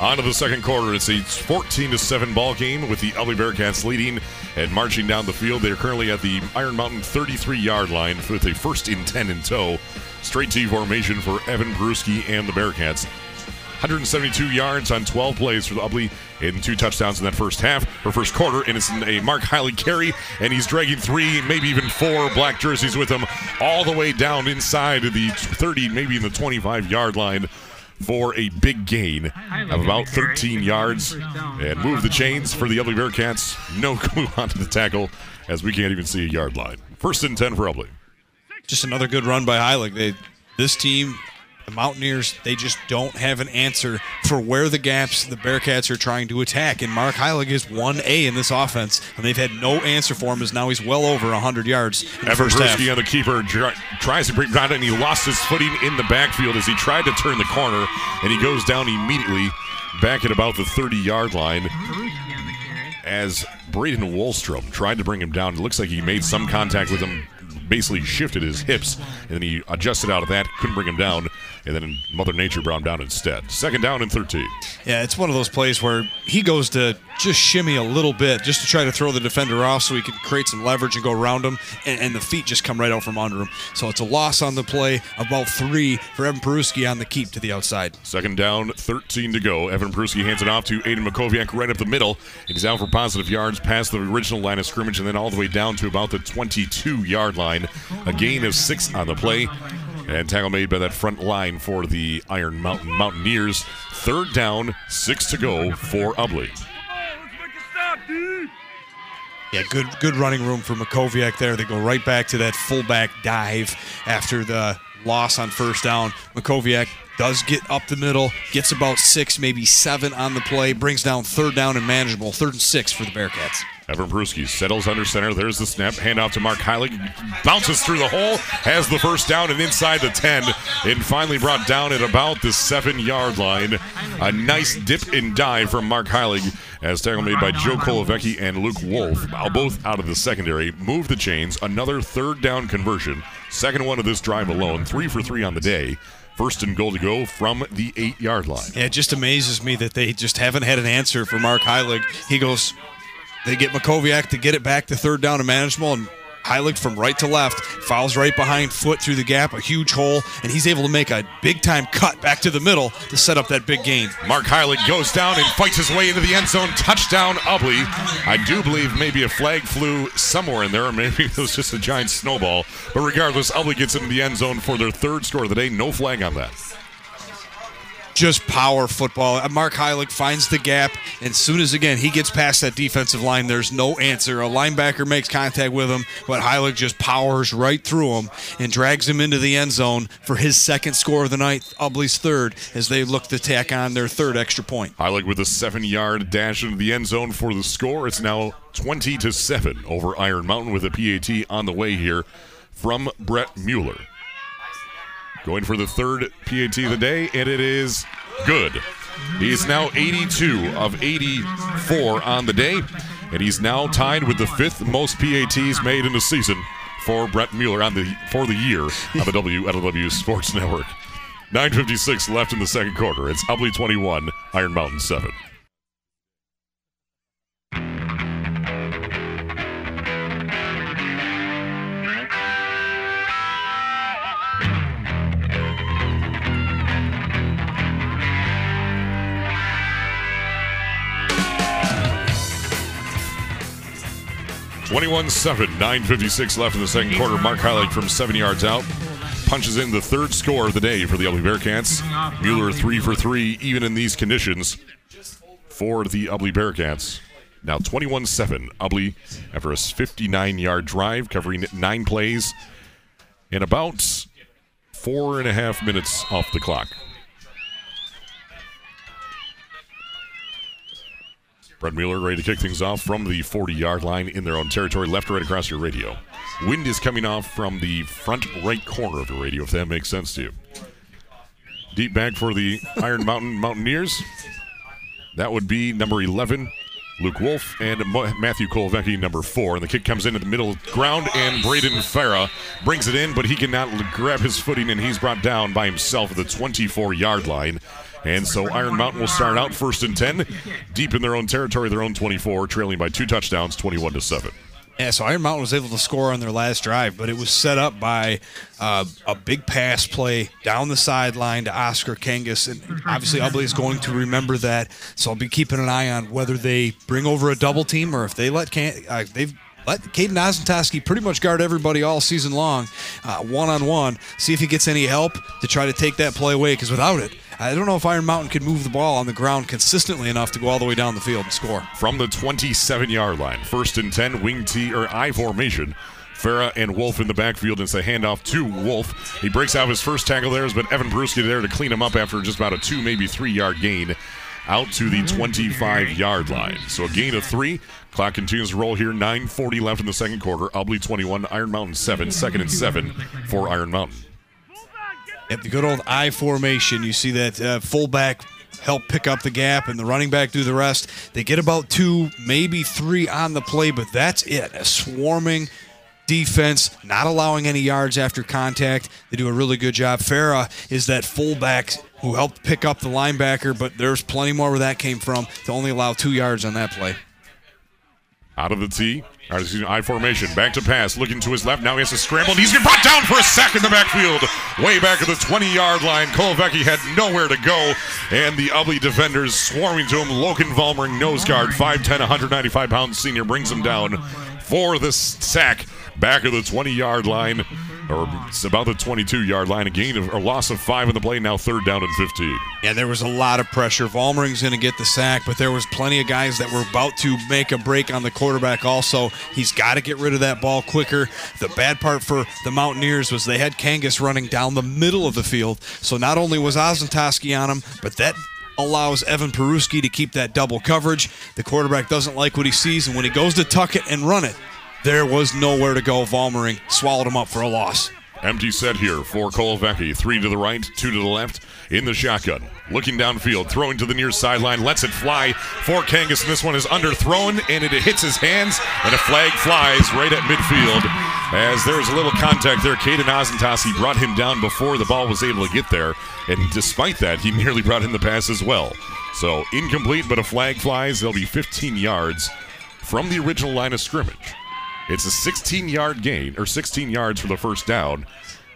On to the second quarter. It's a 14 to 7 ball game with the Ubly Bearcats leading and marching down the field. They're currently at the Iron Mountain 33 yard line with a first in 10 in tow. Straight T formation for Evan Peruski and the Bearcats. 172 yards on 12 plays for the Ubly and two touchdowns in that first half or first quarter. And it's a Mark Heilig carry, and he's dragging three, maybe even four black jerseys with him all the way down inside the 30, maybe in the 25 yard line for a big gain of about 13 yards and move the chains for the Ubly Bearcats. No clue onto the tackle as we can't even see a yard line. First and 10 for Ubly. Just another good run by Heilig. They, this team, the Mountaineers, they just don't have an answer for where the gaps the Bearcats are trying to attack. And Mark Heilig is 1A in this offense, and they've had no answer for him as now he's well over 100 yards in the Evan first half. Peruski on the keeper tries to break down, and he lost his footing in the backfield as he tried to turn the corner and he goes down immediately back at about the 30 yard line as Braden Wallstrom tried to bring him down. It looks like he made some contact with him, basically shifted his hips, and then he adjusted out of that, couldn't bring him down, and then Mother Nature brought him down instead. Second down and 13. Yeah, it's one of those plays where he goes to just shimmy a little bit just to try to throw the defender off so he can create some leverage and go around him, and, and the feet just come right out from under him. So it's a loss on the play, about three for Evan Peruski on the keep to the outside. Second down, 13 to go. Evan Peruski hands it off to Aiden Makoviak right up the middle. And he's out for positive yards past the original line of scrimmage and then all the way down to about the 22 yard line. A gain of six on the play. And tackle made by that front line for the Iron Mountain Mountaineers. Third down, six to go for Ubly. Yeah, good good running room for Makoviak there. They go right back to that fullback dive after the loss on first down. Makoviak does get up the middle, gets about six, maybe seven on the play, brings down third down and manageable. Third and six for the Bearcats. Evan Peruski settles under center. There's the snap. Handoff to Mark Heilig. Bounces through the hole. Has the first down and inside the 10. And finally brought down at about the seven yard line. A nice dip and dive from Mark Heilig as tackle made by Joe Kolovecki and Luke Wolf. Both out of the secondary. Move the chains. Another third down conversion. Second one of this drive alone. Three for three on the day. First and goal to go from the eight yard line. Yeah, it just amazes me that they just haven't had an answer for Mark Heilig. He goes, they get Makoviak to get it back to third down and manageable, and Heilig from right to left fouls right behind foot through the gap, a huge hole, and he's able to make a big time cut back to the middle to set up that big gain. Mark Heilig goes down and fights his way into the end zone. Touchdown, Ubly. I do believe maybe a flag flew somewhere in there, or maybe it was just a giant snowball. But regardless, Ubly gets into the end zone for their third score of the day. No flag on that. Just power football. Uh, Mark Heilig finds the gap, and soon as again he gets past that defensive line, there's no answer. A linebacker makes contact with him, but Heilig just powers right through him and drags him into the end zone for his second score of the night. Ubly's third as they look to tack on their third extra point. Heilig with a seven-yard dash into the end zone for the score. It's now 20 to seven over Iron Mountain with a PAT on the way here from Brett Mueller. Going for the third PAT of the day, and it is good. He's now 82 of 84 on the day, and he's now tied with the fifth most PATs made in a season for Brett Mueller on the for the year on the WLW Sports Network. 9:56 left in the second quarter. It's Ubly 21, Iron Mountain 7. Twenty-one seven, nine fifty-six left in the second quarter. Mark Heilig from seven yards out punches in the third score of the day for the Ubly Bearcats. Mueller three for three, even in these conditions, for the Ubly Bearcats. Now 21 7. Ubly, after a 59 yard drive, covering nine plays in about four and a half minutes off the clock. Brett Mueller ready to kick things off from the 40 yard line in their own territory, left or right across your radio. Wind is coming off from the front right corner of the radio, if that makes sense to you. Deep back for the Iron Mountain Mountaineers. That would be number 11, Luke Wolf, and Matthew Kolovecki, number four. And the kick comes in at the middle ground, and Braden Farah brings it in, but he cannot grab his footing, and he's brought down by himself at the 24 yard line. And so Iron Mountain will start out first and 10, deep in their own territory, their own 24, trailing by two touchdowns, 21 to 7. Yeah, so Iron Mountain was able to score on their last drive, but it was set up by uh, a big pass play down the sideline to Oscar Kangas, and obviously Ubly is going to remember that. So I'll be keeping an eye on whether they bring over a double team or if they let Can- uh, they've let Caden Ozentoski pretty much guard everybody all season long, one on one. See if he gets any help to try to take that play away, because without it, I don't know if Iron Mountain could move the ball on the ground consistently enough to go all the way down the field and score. From the 27 yard line, first and 10, wing T or I formation. Farah and Wolf in the backfield. It's a handoff to Wolf. He breaks out his first tackle there, but Evan Peruski there to clean him up after just about a two, maybe three yard gain out to the 25 yard line. So a gain of three. Clock continues to roll here. 9.40 left in the second quarter. Ubly 21, Iron Mountain 7. Second and 7 for Iron Mountain. At the good old I formation, you see that uh, fullback help pick up the gap and the running back do the rest. They get about two, maybe three on the play, but that's it. A swarming defense, not allowing any yards after contact. They do a really good job. Farah is that fullback who helped pick up the linebacker, but there's plenty more where that came from to only allow two yards on that play. Out of the T, or excuse me, I formation, back to pass, looking to his left. Now he has to scramble, and he's get brought down for a sack in the backfield, way back at the 20-yard line. Kolovecki had nowhere to go, and the Ubly defenders swarming to him. Logan Valmering, nose guard, 5'10", 195 pounds senior, brings him down for the sack. Back of the 20 yard line, or it's about the 22 yard line. A gain of, or loss of five in the play, now third down and 15. Yeah, there was a lot of pressure. Vollmering's going to get the sack, but there was plenty of guys that were about to make a break on the quarterback also. He's got to get rid of that ball quicker. The bad part for the Mountaineers was they had Kangas running down the middle of the field. So not only was Ozentoski on him, but that allows Evan Peruski to keep that double coverage. The quarterback doesn't like what he sees, and when he goes to tuck it and run it, there was nowhere to go. Vollmering swallowed him up for a loss. Empty set here for Kolovecki. Three to the right, two to the left in the shotgun. Looking downfield, throwing to the near sideline, lets it fly for Kangas, and this one is underthrown, and it hits his hands, and a flag flies right at midfield. As there was a little contact there, Caden Ozentoski brought him down before the ball was able to get there, and despite that, he nearly brought in the pass as well. So incomplete, but a flag flies. They'll be 15 yards from the original line of scrimmage. It's a 16 yard gain, or 16 yards for the first down.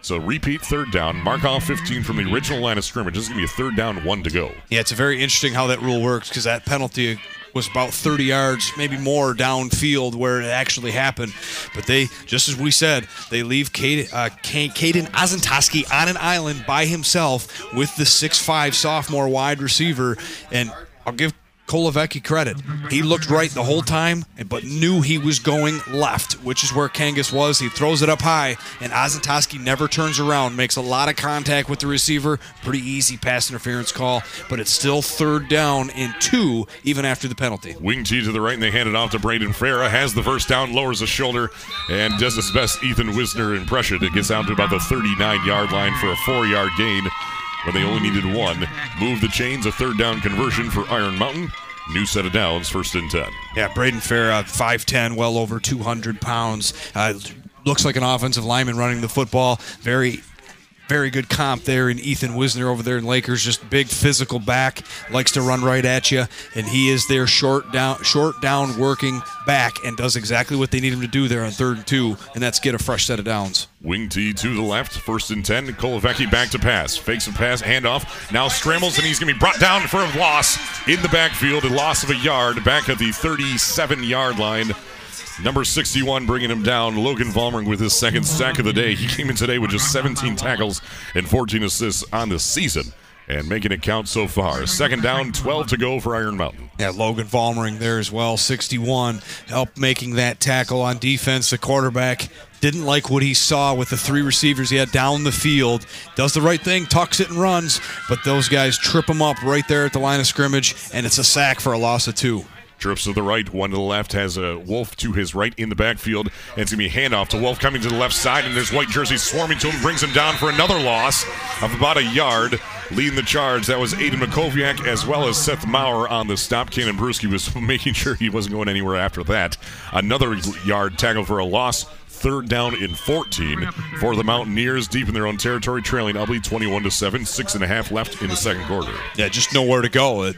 So repeat third down, mark off 15 from the original line of scrimmage. This is going to be a third down, one to go. Yeah, it's very interesting how that rule works because that penalty was about 30 yards, maybe more downfield where it actually happened. But they, just as we said, they leave Caden, uh, Ca- Caden Ozentoski on an island by himself with the 6'5 sophomore wide receiver. And I'll give Kolovecki credit. He looked right the whole time, but knew he was going left, which is where Kangas was. He throws it up high, and Ozentoski never turns around, makes a lot of contact with the receiver. Pretty easy pass interference call, but it's still third down and two, even after the penalty. Wing T to the right, and they hand it off to Braden Farah. Has the first down, lowers the shoulder, and does his best Ethan Wisner impression. It gets out to about the 39 yard line for a four yard gain when they only needed one. Move the chains, a third down conversion for Iron Mountain. New set of downs, first and 10. Yeah, Braden Farah, 5'10, well over 200 pounds. Uh, looks like an offensive lineman running the football. Very very good comp there in Ethan Wisner over there in Lakers. Just big physical back, likes to run right at you, and he is their short down, short down working back, and does exactly what they need him to do there on third and two, and that's get a fresh set of downs. Wing T to the left, first and 10. Kolovecki back to pass. Fakes a pass, handoff. Now scrambles, and he's going to be brought down for a loss in the backfield. A loss of a yard back at the 37 yard line. Number 61 bringing him down. Logan Vollmering with his second sack of the day. He came in today with just 17 tackles and 14 assists on the season and making it count so far. Second down, 12 to go for Iron Mountain. Yeah, Logan Vollmering there as well, 61, help making that tackle on defense. The quarterback didn't like what he saw with the three receivers he had down the field. Does the right thing, tucks it and runs, but those guys trip him up right there at the line of scrimmage, and it's a sack for a loss of two. Trips to the right, one to the left, has a Wolf to his right in the backfield. And it's going to be handoff to Wolf coming to the left side, and there's white jersey swarming to him, brings him down for another loss of about a yard. Leading the charge, that was Aiden Makoviak as well as Seth Maurer on the stop. Cannon Peruski was making sure he wasn't going anywhere after that. Another yard tackle for a loss. Third down in 14 for the Mountaineers, deep in their own territory, trailing Ubly 21 to 7. Six and a half left in the second quarter. Yeah, just nowhere to go.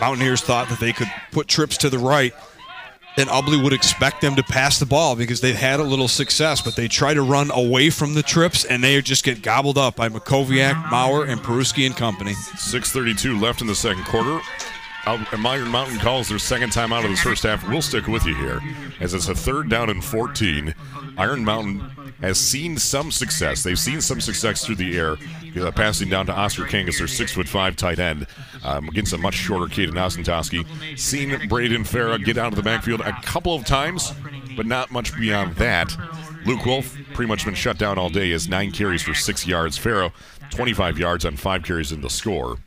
Mountaineers thought that they could put trips to the right, and Ubly would expect them to pass the ball because they've had a little success, but they try to run away from the trips, and they just get gobbled up by Makoviak, Maurer, and Peruski and company. 6.32 left in the second quarter. Iron Mountain calls their second time out of this first half. We'll stick with you here as it's a third down and 14. Iron Mountain has seen some success. They've seen some success through the air, uh, passing down to Oscar King Kangas, their six foot five tight end, um, against a much shorter Caden Ozentoski. Seen Braden Farah get out of the backfield a couple of times, but not much beyond that. Luke Wolf pretty much been shut down all day. Has nine carries for six yards. Farah 25 yards on five carries in the score.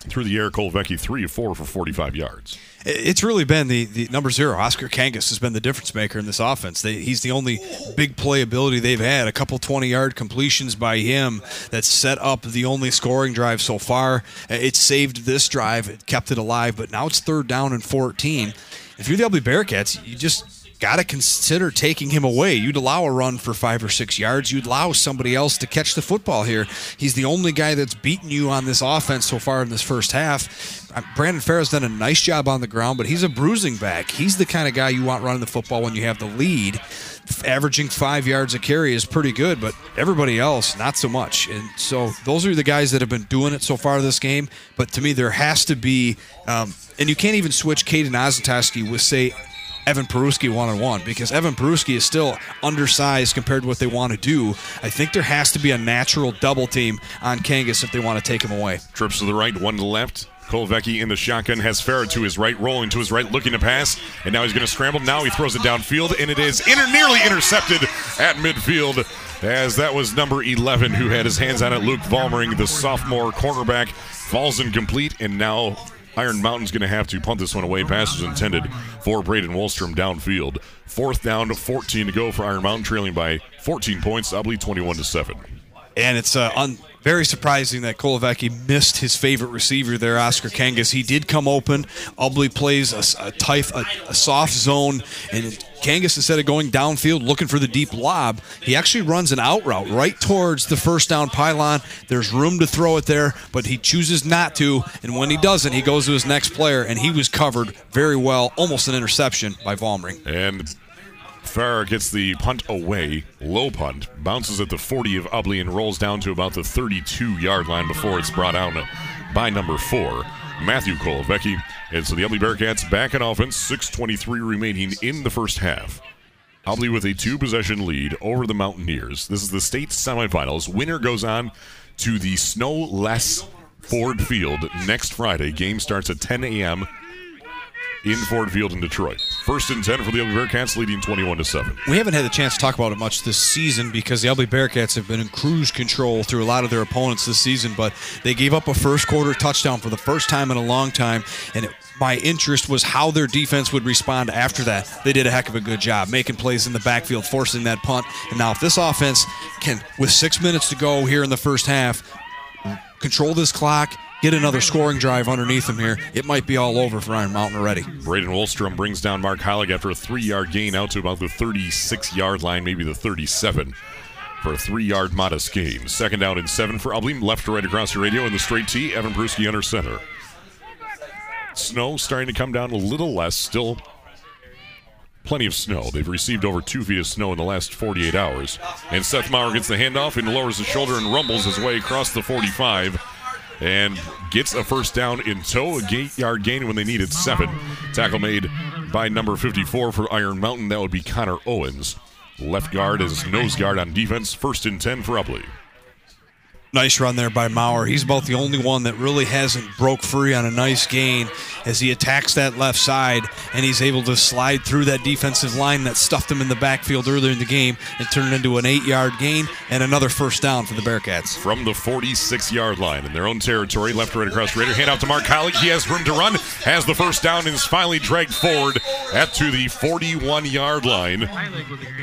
Through the air, Kolovecki three of four for 45 yards. It's really been the, the number zero. Oscar Kangas has been the difference maker in this offense. They, he's the only big playability they've had. A couple 20 yard completions by him that set up the only scoring drive so far. Uh, it saved this drive, it kept it alive, but now it's third down and 14. If you're the Ubly Bearcats, you just got to consider taking him away. You'd allow a run for five or six yards. You'd allow somebody else to catch the football here. He's the only guy that's beaten you on this offense so far in this first half. Uh, Brandon Farrell's done a nice job on the ground, but he's a bruising back. He's the kind of guy you want running the football when you have the lead. Averaging five yards a carry is pretty good, but everybody else, not so much. And so those are the guys that have been doing it so far this game. But to me, there has to be, um, and you can't even switch Caden Ozentoski with, say, Evan Peruski one on one because Evan Peruski is still undersized compared to what they want to do. I think there has to be a natural double team on Kangas if they want to take him away. Trips to the right, one to the left. Kolovecki in the shotgun has Farah to his right, rolling to his right, looking to pass, and now he's going to scramble. Now he throws it downfield, and it is inter- nearly intercepted at midfield. As that was number 11 who had his hands on it, Luke Valmering, the sophomore cornerback, falls incomplete, and now Iron Mountain's going to have to punt this one away. Pass was intended for Braden Wolstrom downfield. Fourth down, 14 to go for Iron Mountain, trailing by 14 points, I believe 21 to 7. And it's uh, un- very surprising that Kolovecki missed his favorite receiver there, Oscar Kangas. He did come open. Ubly plays a, a tight, a, a soft zone, and Kangas, instead of going downfield looking for the deep lob, he actually runs an out route right towards the first down pylon. There's room to throw it there, but he chooses not to. And when he doesn't, he goes to his next player, and he was covered very well, almost an interception by Valmering. And Farah gets the punt away, low punt, bounces at the 40 of Ubly and rolls down to about the 32 yard line before it's brought out by number four, Matthew Kolovecki. And so the Ubly Bearcats back in offense, 6.23 remaining in the first half. Ubly with a two possession lead over the Mountaineers. This is the state semifinals. Winner goes on to the snow less Ford Field next Friday. Game starts at 10 a.m. in Ford Field in Detroit. First and 10 for the Ubly Bearcats, leading 21 to 7. We haven't had a chance to talk about it much this season because the Ubly Bearcats have been in cruise control through a lot of their opponents this season, but they gave up a first quarter touchdown for the first time in a long time, and it, my interest was how their defense would respond after that. They did a heck of a good job making plays in the backfield, forcing that punt. And now, if this offense can, with six minutes to go here in the first half, control this clock, get another scoring drive underneath him here, it might be all over for Iron Mountain already. Braden Wolstrom brings down Mark Heilig after a three yard gain out to about the 36 yard line, maybe the 37 for a three yard modest gain. Second down and seven for Ubly. Left to right across the radio in the straight T. Evan Peruski under center. Snow starting to come down a little less. Still plenty of snow. They've received over two feet of snow in the last 48 hours. And Seth Maurer gets the handoff and lowers the shoulder and rumbles his way across the 45 and gets a first down in tow, a eight yard gain when they needed seven. Tackle made by number 54 for Iron Mountain. That would be Connor Owens. Left guard is nose guard on defense. First and 10 for Ubly. Nice run there by Maurer. He's about the only one that really hasn't broke free on a nice gain as he attacks that left side and he's able to slide through that defensive line that stuffed him in the backfield earlier in the game and turn it into an eight-yard gain and another first down for the Bearcats. From the 46 yard line in their own territory, left right across radar. Hand out to Mark Heilig. He has room to run, has the first down, and is finally dragged forward at to the 41 yard line.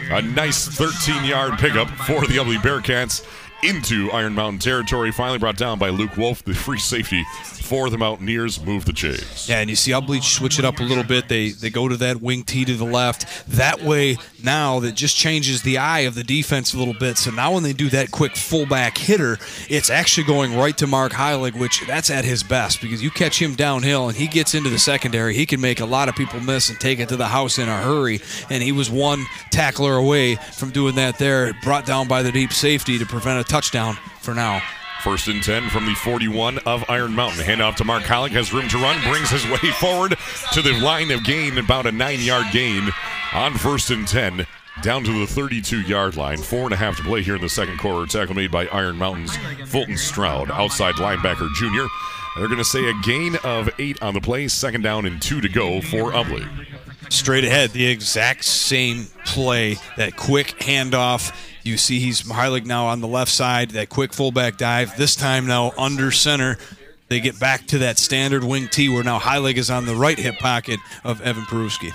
A nice 13 yard pickup for the Ubly Bearcats into Iron Mountain territory. Finally brought down by Luke Wolf, the free safety for the Mountaineers. Move the chains. Yeah, and you see Ubly switch it up a little bit. They they go to that wing T to the left. That way now that just changes the eye of the defense a little bit. So now when they do that quick fullback hitter, it's actually going right to Mark Heilig, which that's at his best because you catch him downhill and he gets into the secondary, he can make a lot of people miss and take it to the house in a hurry. And he was one tackler away from doing that there, brought down by the deep safety to prevent a touchdown for now. First and 10 from the 41 of Iron Mountain. Handoff to Mark Heilig. Has room to run. Brings his way forward to the line of gain. About a nine yard gain on first and 10. Down to the 32 yard line. Four and a half to play here in the second quarter. Tackle made by Iron Mountain's Fulton Stroud. Outside linebacker junior. They're going to say a gain of eight on the play. Second down and two to go for Ubly. Straight ahead, the exact same play, that quick handoff. You see he's Heilig now on the left side, that quick fullback dive. This time now under center. They get back to that standard wing T where now Heilig is on the right hip pocket of Evan Peruski.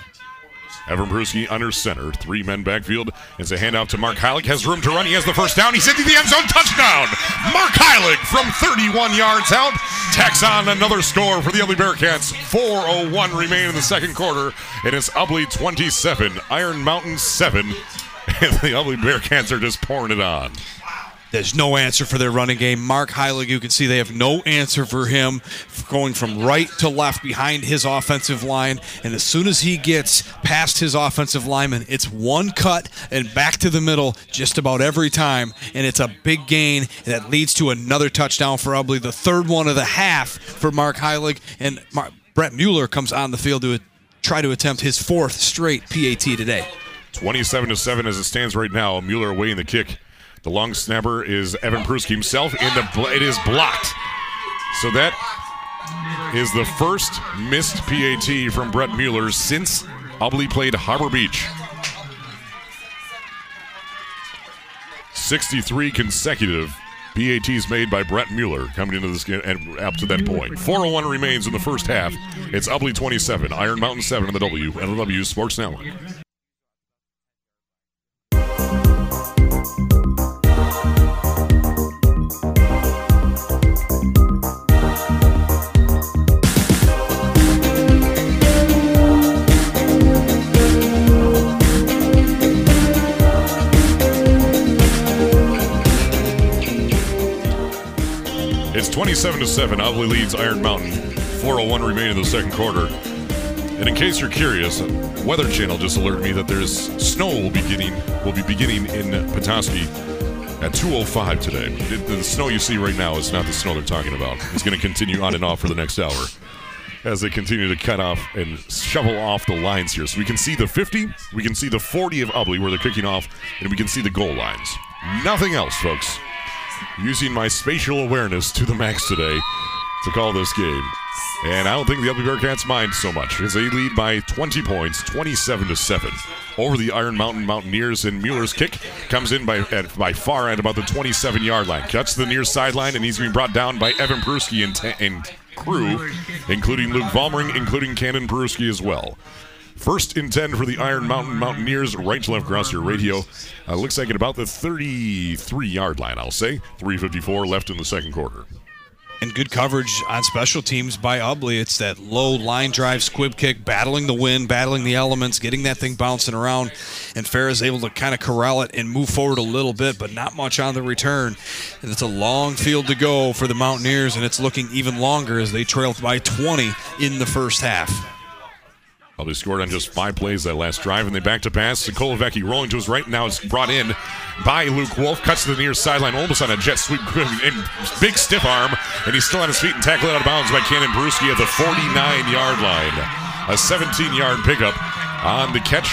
Evan Peruski under center. Three men backfield. It's a handoff to Mark Heilig. Has room to run. He has the first down. He's into the end zone. Touchdown. Mark Heilig from 31 yards out. Tacks on another score for the Ubly Bearcats. 4.01 remain in the second quarter. It is Ubly 27, Iron Mountain 7. And the Ubly Bearcats are just pouring it on. There's no answer for their running game. Mark Heilig, you can see they have no answer for him going from right to left behind his offensive line. And as soon as he gets past his offensive lineman, it's one cut and back to the middle just about every time. And it's a big gain that leads to another touchdown for Ubly, the third one of the half for Mark Heilig. And Brett Mueller comes on the field to try to attempt his fourth straight PAT today. 27 to 7 as it stands right now. Mueller away in the kick. The long snapper is Evan Peruski himself. In the bl- it is blocked. So that is the first missed PAT from Brett Mueller since Ubly played Harbor Beach. 63 consecutive PATs made by Brett Mueller coming into this game and up to that point. 401 remains in the first half. It's Ubly 27, Iron Mountain 7 on the W, LW Sports Network. 27 to 7. Ubly leads Iron Mountain. 401 remain in the second quarter. And in case you're curious, Weather Channel just alerted me that there's snow will be beginning will be beginning in Petoskey at 2:05 today. It- the snow you see right now is not the snow they're talking about. It's going to continue on and off for the next hour as they continue to cut off and shovel off the lines here. So we can see the 50, we can see the 40 of Ubly where they're kicking off, and we can see the goal lines. Nothing else, folks using my spatial awareness to the max today to call this game. And I don't think the Ubly Bearcats mind so much as they lead by 20 points, 27 to 7 over the Iron Mountain Mountaineers. And Mueller's kick comes in by at, by far at about the 27 yard line. Cuts the near sideline, and he's being brought down by Evan Peruski and, and crew, including Luke Valmering, including Cannon Peruski as well. First and 10 for the Iron Mountain Mountaineers, right to left across your radio. Uh, looks like at about the 33 yard line, I'll say. 3.54 left in the second quarter. And good coverage on special teams by Ubly. It's that low line drive squib kick, battling the wind, battling the elements, getting that thing bouncing around. And Farah's able to kind of corral it and move forward a little bit, but not much on the return. And it's a long field to go for the Mountaineers, and it's looking even longer as they trailed by 20 in the first half. Probably scored on just five plays that last drive, and they back to pass. Sokolovecki rolling to his right. Now it's brought in by Luke Wolf. Cuts to the near sideline, almost on a jet sweep. Big stiff arm, and he's still on his feet and tackled out of bounds by Cannon Peruski at the 49 yard line. A 17 yard pickup on the catch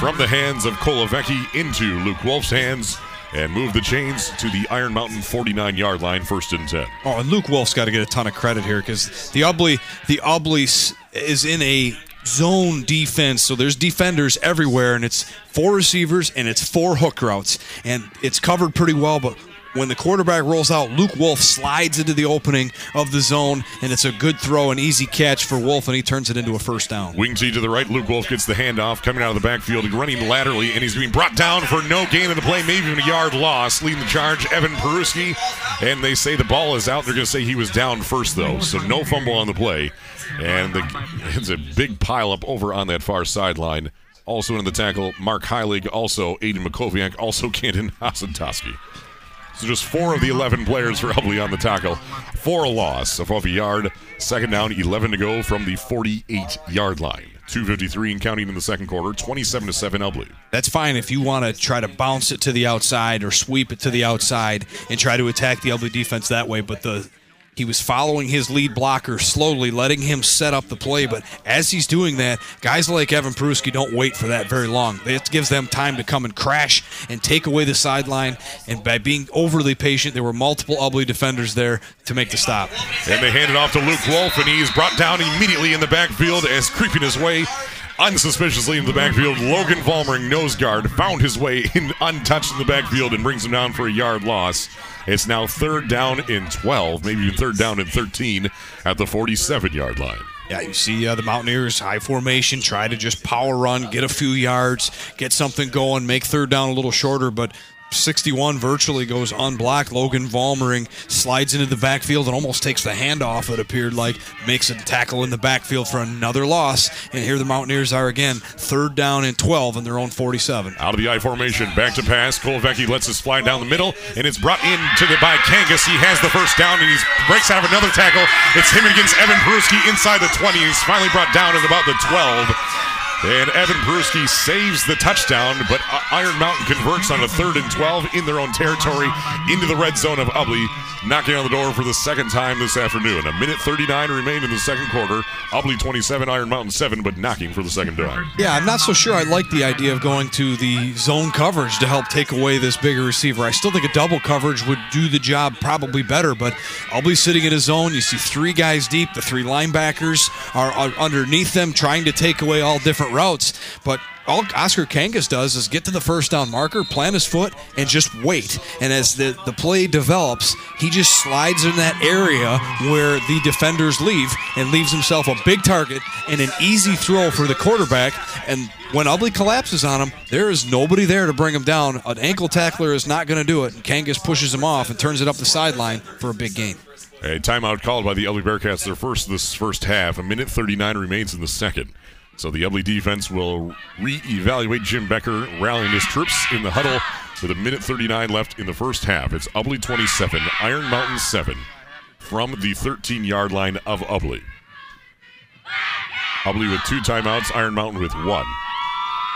from the hands of Kolovecki into Luke Wolf's hands. And move the chains to the Iron Mountain 49 yard line, first and 10. Oh, and Luke Wolf's got to get a ton of credit here because the Ubly, the Ubly is in a zone defense, so there's defenders everywhere, and it's four receivers and it's four hook routes, and it's covered pretty well. But when the quarterback rolls out, Luke Wolf slides into the opening of the zone, and it's a good throw, an easy catch for Wolf, and he turns it into a first down. Wing T to the right. Luke Wolf gets the handoff coming out of the backfield, running laterally, and he's being brought down for no gain in the play, maybe even a yard loss. Leading the charge, Evan Peruski. And they say the ball is out. They're going to say he was down first, though. So no fumble on the play. And the, it's a big pile up over on that far sideline. Also in the tackle, Mark Heilig, also Aiden Makoviak, also Canton Ozentoski. So just four of the 11 players for Ubly on the tackle. For a loss of off a yard. Second down, 11 to go from the 48 yard line. 253 and counting in the second quarter. 27 to 7 Ubly. That's fine if you want to try to bounce it to the outside or sweep it to the outside and try to attack the Ubly defense that way. But the he was following his lead blocker slowly, letting him set up the play. But as he's doing that, guys like Evan Peruski don't wait for that very long. It gives them time to come and crash and take away the sideline. And by being overly patient, there were multiple Ubly defenders there to make the stop. And they hand it off to Luke Wolf, and he's brought down immediately in the backfield as creeping his way unsuspiciously into the backfield. Logan Valmering, nose guard, found his way in untouched in the backfield and brings him down for a yard loss. It's now third down in 12, maybe third down in 13 at the 47 yard line. Yeah, you see uh, the Mountaineers high formation, try to just power run, get a few yards, get something going, make third down a little shorter, but 61 virtually goes unblocked. Logan Valmering slides into the backfield and almost takes the handoff, it appeared like, makes a tackle in the backfield for another loss. And here the Mountaineers are again, third down and 12 in their own 47. Out of the I formation, back to pass. Kolovecki lets us fly down the middle, and it's brought in to the by Kangas. He has the first down, and he breaks out of another tackle. It's him against Evan Peruski inside the 20. He's finally brought down at about the 12. And Evan Peruski saves the touchdown, but uh, Iron Mountain converts on a third and 12 in their own territory into the red zone of Ubly. knocking on the door for the second time this afternoon. A minute 39 remained in the second quarter. Ubly 27, Iron Mountain 7, but knocking for the second time. Yeah, I'm not so sure I like the idea of going to the zone coverage to help take away this bigger receiver. I still think a double coverage would do the job probably better, but I'll sitting in a zone. You see three guys deep. The three linebackers are underneath them trying to take away all different routes. But all Oscar Kangas does is get to the first down marker, plant his foot, and just wait. And as the, the play develops, he just slides in that area where the defenders leave and leaves himself a big target and an easy throw for the quarterback. And when Ubly collapses on him, there is nobody there to bring him down. An ankle tackler is not going to do it. And Kangas pushes him off and turns it up the sideline for a big gain. A timeout called by the Ubly Bearcats. Their first this first half. A minute 39 remains in the second. So the Ubly defense will re-evaluate Jim Becker rallying his troops in the huddle with a minute 39 left in the first half. It's Ubly 27, Iron Mountain 7 from the 13-yard line of Ubly. Ubly with two timeouts, Iron Mountain with one.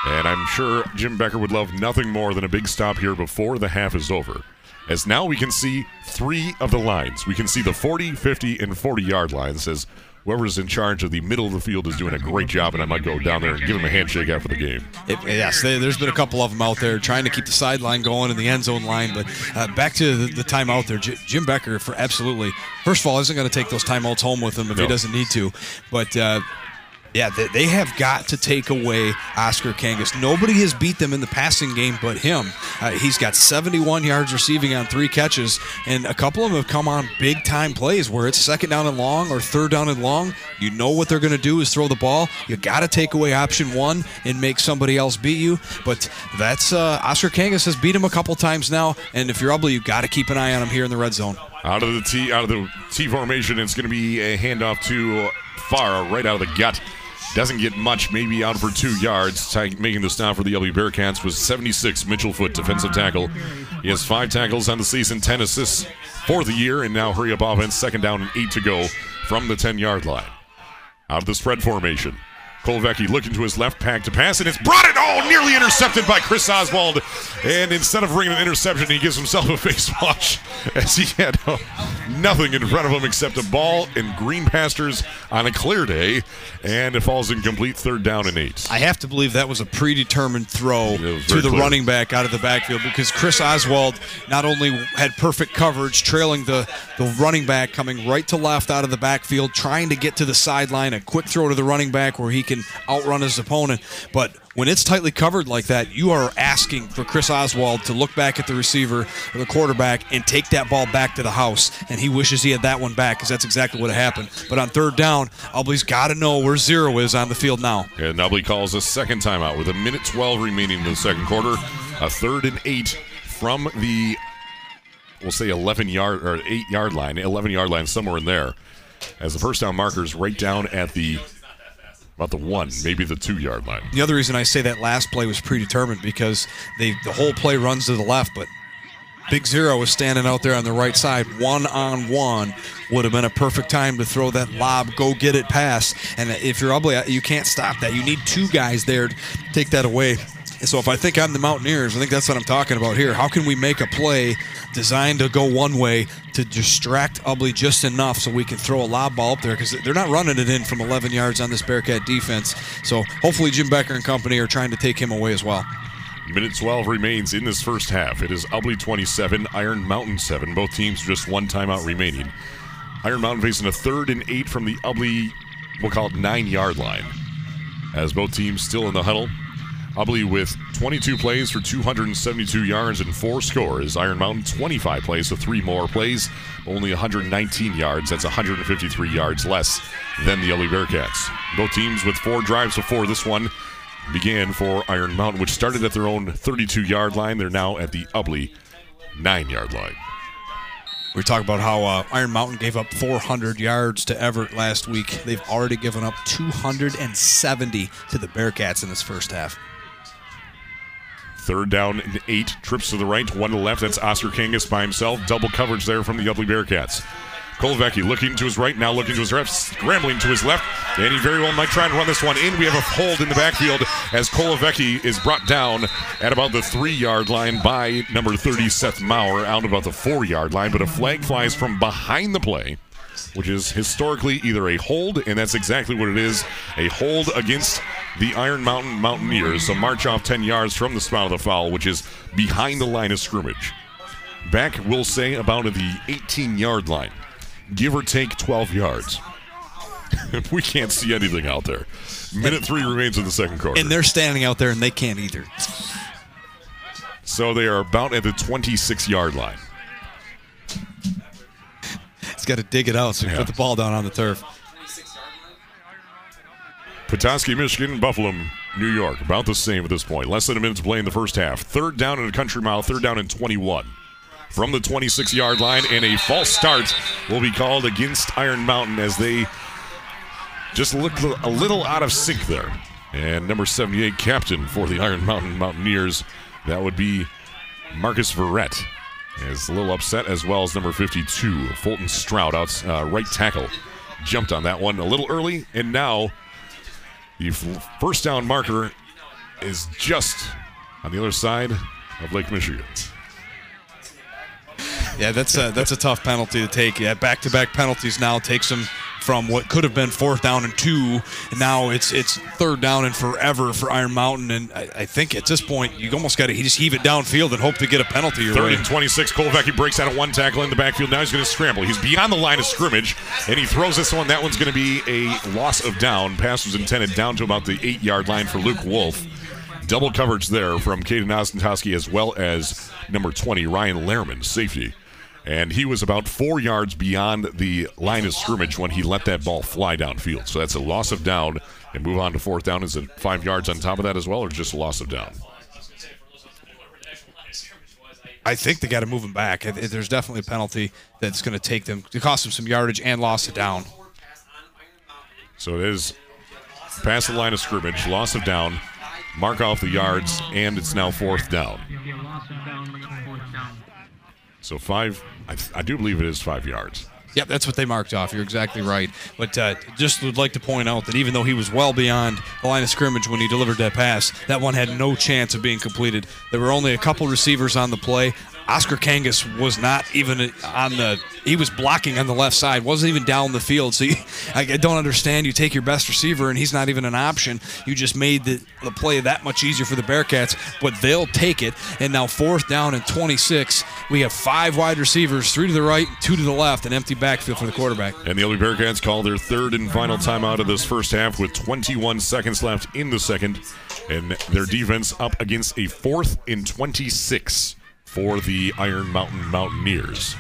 And I'm sure Jim Becker would love nothing more than a big stop here before the half is over. As now we can see three of the lines. We can see the 40, 50, and 40 yard lines as whoever's in charge of the middle of the field is doing a great job, and I might go down there and give him a handshake after the game. It, yes, there- there's been a couple of them out there trying to keep the sideline going and the end zone line. But uh, back to the, the timeout there, J- Jim Becker for absolutely. First of all, isn't going to take those timeouts home with him if he doesn't need to. But uh, yeah, they, they have got to take away Oscar Kangas. Nobody has beat them in the passing game but him. Uh, he's got 71 yards receiving on three catches, and a couple of them have come on big time plays where it's second down and long or third down and long. You know what they're going to do is throw the ball. You got to take away option one and make somebody else beat you. But that's uh, Oscar Kangas has beat him a couple times now, and if you're Ubly, you got to keep an eye on him here in the red zone. Out of the T, out of the T formation, it's going to be a handoff to Farah right out of the gut. Doesn't get much, maybe out for two yards. Making the stop for the LB Bearcats was 76. Mitchell Foot, defensive tackle. He has five tackles on the season, 10 assists for the year, and now hurry up offense, second down and eight to go from the 10 yard line. Out of the spread formation. Kolovecki looking to his left, pack to pass, and it's brought it. Oh, nearly intercepted by Chris Oswald. And instead of bringing an interception, he gives himself a face wash as he had uh, nothing in front of him except a ball and green pastures on a clear day, and it falls incomplete, third down and eight. I have to believe that was a predetermined throw to the clear. running back out of the backfield because Chris Oswald not only had perfect coverage, trailing the, the running back coming right to left out of the backfield, trying to get to the sideline, a quick throw to the running back where he can outrun his opponent, but when it's tightly covered like that, you are asking for Chris Oswald to look back at the receiver or the quarterback and take that ball back to the house. And he wishes he had that one back because that's exactly what happened. But on third down, Ubly's got to know where zero is on the field now. And Ubly calls a second timeout with a minute 12 remaining in the second quarter. A third and eight from the, we'll say 11 yard or 8 yard line, 11 yard line, somewhere in there. As the first down marker's right down at the, about the one, maybe the two yard line. The other reason I say that last play was predetermined because they the whole play runs to the left, but Big Zero was standing out there on the right side, one on one. Would have been a perfect time to throw that lob, go get it pass. And if you're Ubly, you can't stop that. You need two guys there to take that away. So if I think I'm the Mountaineers, I think that's what I'm talking about here. How can we make a play designed to go one way to distract Ubly just enough so we can throw a lob ball up there because they're not running it in from 11 yards on this Bearcat defense. So hopefully Jim Becker and company are trying to take him away as well. Minute 12 remains in this first half. It is Ubly 27, Iron Mountain 7. Both teams just one timeout remaining. Iron Mountain facing a third and eight from the Ubly, we'll call it nine yard line. As both teams still in the huddle. Ubly with 22 plays for 272 yards and four scores. Iron Mountain 25 plays with three more plays, only 119 yards. That's 153 yards less than the Ubly Bearcats. Both teams with four drives before this one began for Iron Mountain, which started at their own 32 yard line. They're now at the Ubly nine yard line. We talk about how uh, Iron Mountain gave up 400 yards to Evart last week. They've already given up 270 to the Bearcats in this first half. Third down and eight. Trips to the right, one to the left. That's Oscar Kangas by himself. Double coverage there from the Ubly Bearcats. Kolovecki looking to his right, now looking to his left, scrambling to his left, and he very well might try and run this one in. We have a hold in the backfield as Kolovecki is brought down at about the three yard line by number 30, Seth Maurer, out about the four yard line, but a flag flies from behind the play. Which is historically either a hold, and that's exactly what it is a hold against the Iron Mountain Mountaineers. So march off 10 yards from the spot of the foul, which is behind the line of scrimmage back, we'll say, about the 18 yard line, give or take 12 yards. we can't see anything out there. Minute three remains in the second quarter. And they're standing out there and they can't either. so they are about at the 26 yard line. He's got to dig it out so he Yeah. put the ball down on the turf. Petoskey, Michigan, Buffalo, New York, about the same at this point. Less than a minute to play in the first half. Third down in a country mile, third down in 21. From the 26 yard line, and a false start will be called against Iron Mountain as they just look a little out of sync there. And number 78, captain for the Iron Mountain Mountaineers, that would be Marcus Verrett. Is a little upset, as well as number 52, Fulton Stroud, out uh, right tackle. Jumped on that one a little early, and now the first down marker is just on the other side of Lake Michigan. Yeah, that's a, that's a tough penalty to take. Yeah, back to back penalties now takes them from what could have been fourth down and two, and now it's it's third down and forever for Iron Mountain. And I, I think at this point you almost got to he just heave it downfield and hope to get a penalty Third way. and 26. Kolovecki breaks out of one tackle in the backfield. Now he's going to scramble. He's beyond the line of scrimmage, and he throws this one. That one's going to be a loss of down. Pass was intended down to about the eight yard line for Luke Wolf. Double coverage there from Caden Ozentoski as well as number 20, Ryan Lehrman, safety. And he was about four yards beyond the line of scrimmage when he let that ball fly downfield. So that's a loss of down. And move on to fourth down. Is it five yards on top of that as well, or just a loss of down? I think they got to move him back. There's definitely a penalty that's going to take them to cost them some yardage and loss of down. So it is past the line of scrimmage, loss of down, mark off the yards, and it's now fourth down. You'll get a loss of down, fourth down. So five, I, I do believe it is five yards. Yep, that's what they marked off. You're exactly right. But uh, just would like to point out that even though he was well beyond the line of scrimmage when he delivered that pass, that one had no chance of being completed. There were only a couple receivers on the play. Oscar Kangas was not even on the. He was blocking on the left side. wasn't even down the field. So you, I, don't understand. You take your best receiver and he's not even an option. You just made the, the play that much easier for the Bearcats. But they'll take it. And now fourth down and 26. We have five wide receivers, three to the right, two to the left, an empty backfield for the quarterback. And the Ubly Bearcats call their third and final timeout of this first half with 21 seconds left in the second. And their defense up against a fourth and 26 for the Iron Mountain Mountaineers.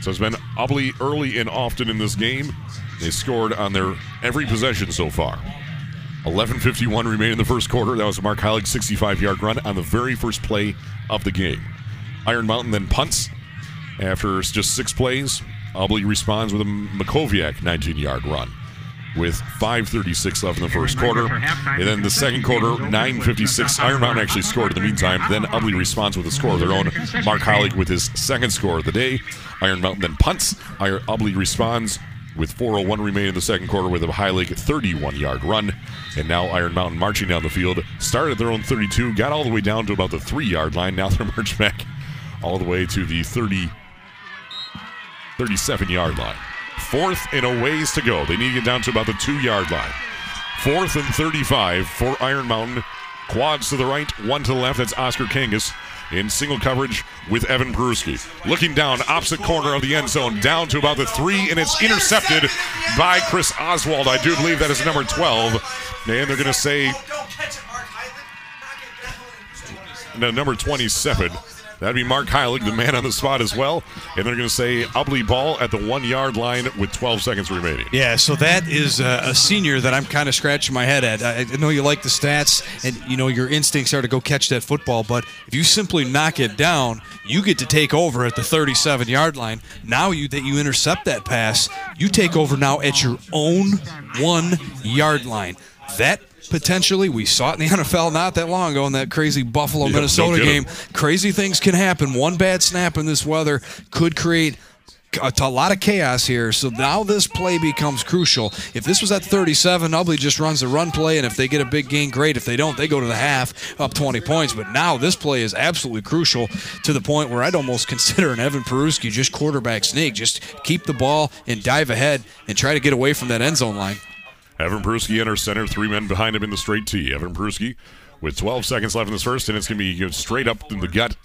So it's been ugly early and often in this game. They scored on their every possession so far. 11.51 remain in the first quarter. That was Mark Heilig 65 yard run on the very first play of the game. Iron Mountain then punts after just six plays. Ubly responds with a Makoviak 19 yard run with 5.36 left in the first quarter. And then the second quarter, 9.56. Iron Mountain actually scored in the meantime. Then Ubly responds with a score of their own. Mark Heilig with his second score of the day. Iron Mountain then punts. Iron Ubly responds with 4.01 remaining in the second quarter with a Heilig 31 yard run. And now Iron Mountain marching down the field. Started at their own 32, got all the way down to about the three yard line. Now they're marching back all the way to the 30. 37 yard line. Fourth and a ways to go. They need to get down to about the two yard line. Fourth and 35 for Iron Mountain. Quads to the right, one to the left. That's Oscar Kangas in single coverage with Evan Peruski. Looking down, opposite corner of the end zone, down to about the three, and it's intercepted by Chris Oswald. I do believe that is number 12. And they're going to say no, number 27. That'd be Mark Heilig, the man on the spot as well. And they're going to say Ubly ball at the one yard line with 12 seconds remaining. Yeah, so that is uh, a senior that I'm kind of scratching my head at. I, I know you like the stats, and you know your instincts are to go catch that football. But if you simply knock it down, you get to take over at the 37 yard line. Now you that you intercept that pass, you take over now at your own one yard line. That potentially we saw it in the NFL not that long ago in that crazy Buffalo Minnesota game. Crazy things can happen. One bad snap in this weather could create a, a lot of chaos here. So now this play becomes crucial. If this was at 37, Ubly just runs the run play, and if they get a big gain, great. If they don't, they go to the half up 20 points. But now this play is absolutely crucial to the point where I'd almost consider an Evan Peruski just quarterback sneak. Just keep the ball and dive ahead and try to get away from that end zone line. Evan Peruski enters center, three men behind him in the straight T. Evan Peruski with 12 seconds left in this first, and it's going to be you know, straight up in the gut.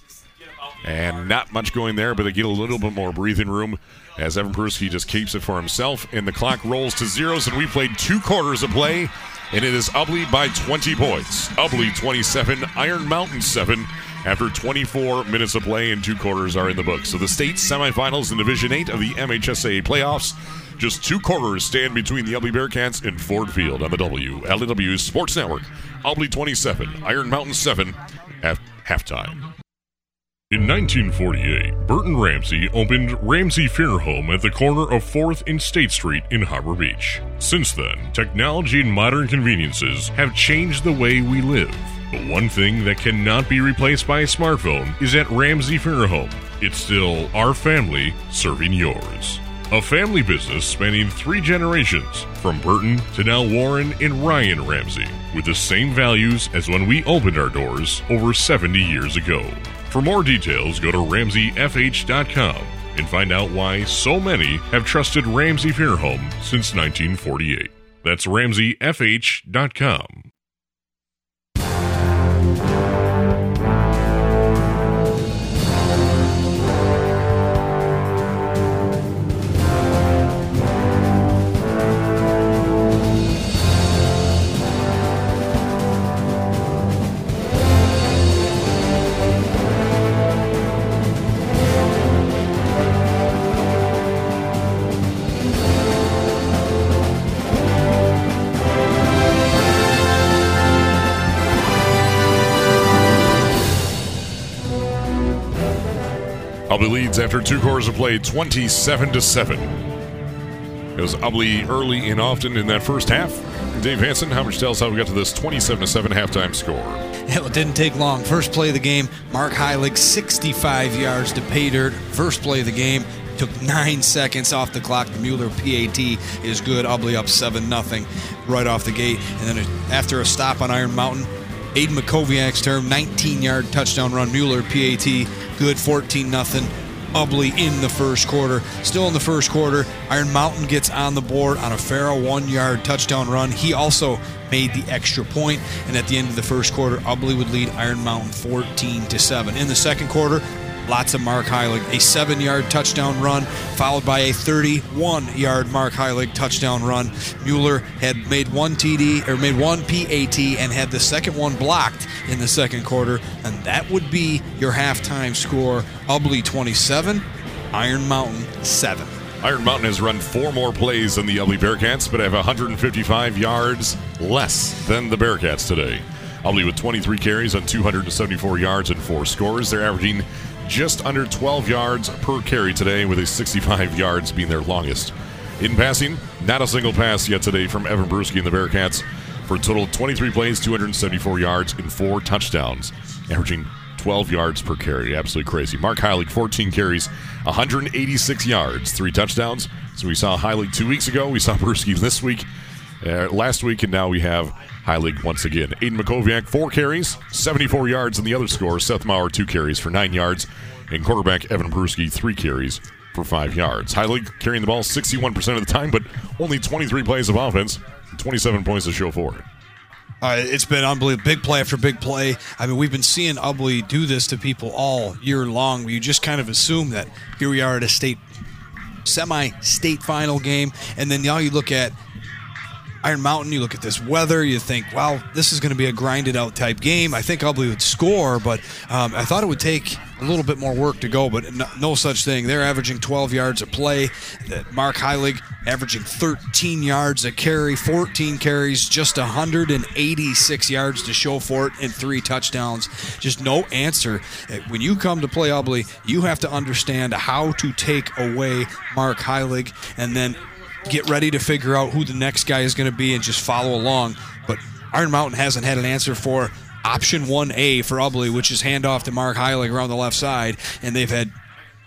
And not much going there, but they get a little bit more breathing room as Evan Peruski just keeps it for himself. And the clock rolls to zeros, and we played two quarters of play, and it is Ubly by 20 points. Ubly 27, Iron Mountain 7. After 24 minutes of play and two quarters are in the books. So the state semifinals in Division 8 of the MHSA playoffs. Just two quarters stand between the Ubly Bearcats and Ford Field on the WLEW Sports Network. Ubly 27, Iron Mountain 7 at halftime. In 1948, Burton Ramsey opened Ramsey Funeral Home at the corner of 4th and State Street in Harbor Beach. Since then, technology and modern conveniences have changed the way we live. But one thing that cannot be replaced by a smartphone is at Ramsey Funeral Home. It's still our family serving yours. A family business spanning three generations, from Burton to now Warren and Ryan Ramsey, with the same values as when we opened our doors over 70 years ago. For more details, go to RamseyFH.com and find out why so many have trusted Ramsey Funeral Home since 1948. That's RamseyFH.com. Ubly leads after two quarters of play, 27 to 7. It was Ubly early and often in that first half. Dave Hansen, how much tells how we got to this 27 to 7 halftime score? Hell, it didn't take long. First play of the game, Mark Heilig, 65 yards to pay dirt. First play of the game, took nine seconds off the clock. The Mueller PAT is good. Ubly up 7 nothing right off the gate. And then after a stop on Iron Mountain, Aiden Makoviak's term, 19 yard touchdown run. Mueller PAT, good 14 nothing. Ubly in the first quarter. Still in the first quarter, Iron Mountain gets on the board on a Farah one yard touchdown run. He also made the extra point, and at the end of the first quarter, Ubly would lead Iron Mountain 14 to 7. In the second quarter, lots of Mark Heilig. A seven yard touchdown run, followed by a 31 yard Mark Heilig touchdown run. Mueller had made one TD, or made one PAT, and had the second one blocked in the second quarter. And that would be your halftime score Ubly 27, Iron Mountain 7. Iron Mountain has run four more plays than the Ubly Bearcats, but have 155 yards less than the Bearcats today. Ubly with 23 carries on 274 yards and four scores. They're averaging just under 12 yards per carry today, with a 65 yards being their longest. In passing, not a single pass yet today from Evan Peruski and the Bearcats for a total of 23 plays, 274 yards, and four touchdowns, averaging 12 yards per carry. Absolutely crazy. Mark Heilig, 14 carries, 186 yards, three touchdowns. So we saw Heilig two weeks ago. We saw Peruski this week, uh, last week, and now we have Heilig once again. Aiden Makoviak, four carries, 74 yards in the other score. Seth Maurer, two carries for nine yards. And quarterback Evan Peruski, three carries for five yards. Heilig carrying the ball 61% of the time, but only 23 plays of offense, 27 points to show for it. Uh, it's been unbelievable. Big play after big play. I mean, we've been seeing Ubly do this to people all year long. You just kind of assume that here we are at a state semi-state final game, and then now you look at Iron Mountain. You look at this weather. You think, wow, this is going to be a grinded out type game. I think Ubly would score, but um, I thought it would take a little bit more work to go. But no, no such thing. They're averaging 12 yards a play. Mark Heilig averaging 13 yards a carry, 14 carries, just 186 yards to show for it, and three touchdowns. Just no answer. Uh, When you come to play Ubly, you have to understand how to take away Mark Heilig, and then get ready to figure out who the next guy is going to be and just follow along. But Iron Mountain hasn't had an answer for option 1A for Ubly, which is handoff to Mark Heilig around the left side, and they've had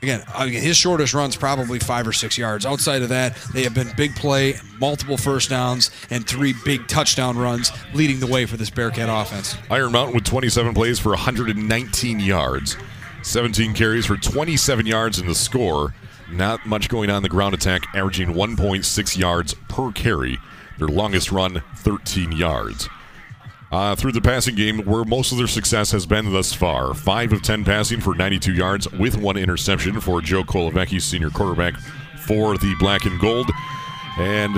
Again, his shortest run's probably five or six yards. Outside of that, they have been big play, multiple first downs, and three big touchdown runs leading the way for this Bearcat offense. Iron Mountain with 27 plays for 119 yards, 17 carries for 27 yards in the score. Not much going on the ground attack, averaging 1.6 yards per carry. Their longest run, 13 yards. Uh, through the passing game, where most of their success has been thus far. 5 of 10 passing for 92 yards, with one interception for Joe Kolovecki, senior quarterback for the black and gold. And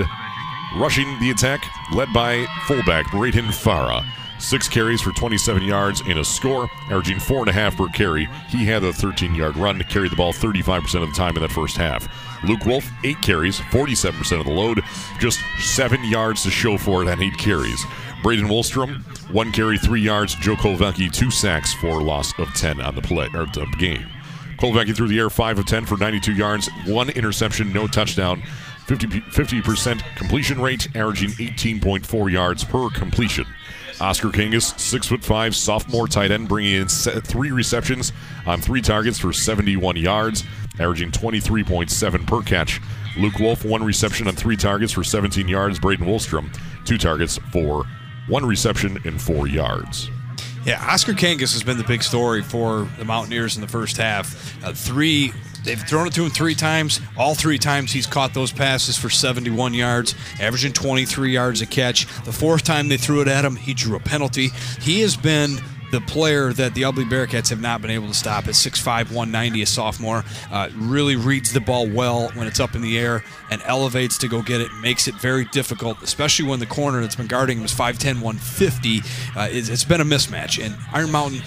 rushing the attack, led by fullback Braden Farah. Six carries for 27 yards in a score, averaging four and a half per carry. He had a 13 yard run, carried the ball 35% of the time in that first half. Luke Wolf, eight carries, 47% of the load, just seven yards to show for it on eight carries. Braden Wolstrom, one carry, three yards. Joe Kolovecki, two sacks for loss of 10 on the play or the game. Kolovecki through the air, 5 of 10 for 92 yards, one interception, no touchdown. 50, percent completion rate, averaging 18.4 yards per completion. Oscar Kangas, six foot five, sophomore tight end, bringing in three receptions on three targets for 71 yards, averaging 23.7 per catch. Luke Wolf, one reception on three targets for 17 yards. Braden Wolstrom, two targets for one reception and four yards. Yeah, Oscar Kangas has been the big story for the Mountaineers in the first half. Uh, three, they've thrown it to him three times. All three times he's caught those passes for 71 yards, averaging 23 yards a catch. The fourth time they threw it at him, he drew a penalty. He has been the player that the Ubly Bearcats have not been able to stop at 6'5", 190, a sophomore. Uh, really reads the ball well when it's up in the air and elevates to go get it. Makes it very difficult, especially when the corner that's been guarding him is 5'10", 150. Uh, it's, it's been a mismatch, and Iron Mountain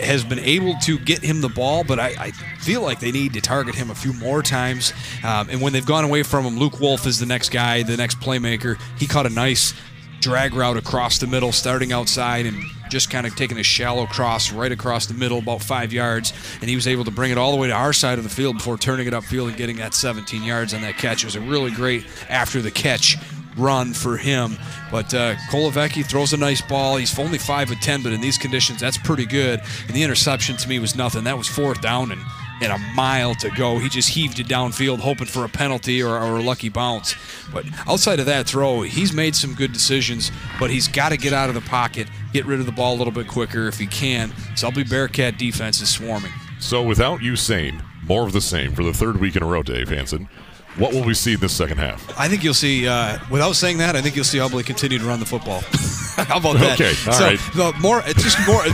has been able to get him the ball, but I, I feel like they need to target him a few more times. Um, and when they've gone away from him, Luke Wolf is the next guy, the next playmaker. He caught a nice drag route across the middle, starting outside and just kind of taking a shallow cross right across the middle, about five yards, and he was able to bring it all the way to our side of the field before turning it upfield and getting that 17 yards on that catch. It was a really great after the catch run for him. But uh, Kolovecki throws a nice ball. He's only five of ten, but in these conditions, that's pretty good. And the interception to me was nothing. That was fourth down and. And a mile to go. He just heaved it downfield, hoping for a penalty or, or a lucky bounce. But outside of that throw, he's made some good decisions, but he's got to get out of the pocket, get rid of the ball a little bit quicker if he can. Selby Bearcat defense is swarming. So, without you saying more of the same for the third week in a row, Dave Hansen, what will we see in this second half? I think you'll see. Uh, without saying that, I think you'll see Ubly continue to run the football. How about that? Okay, all so, right. The more, it's just more.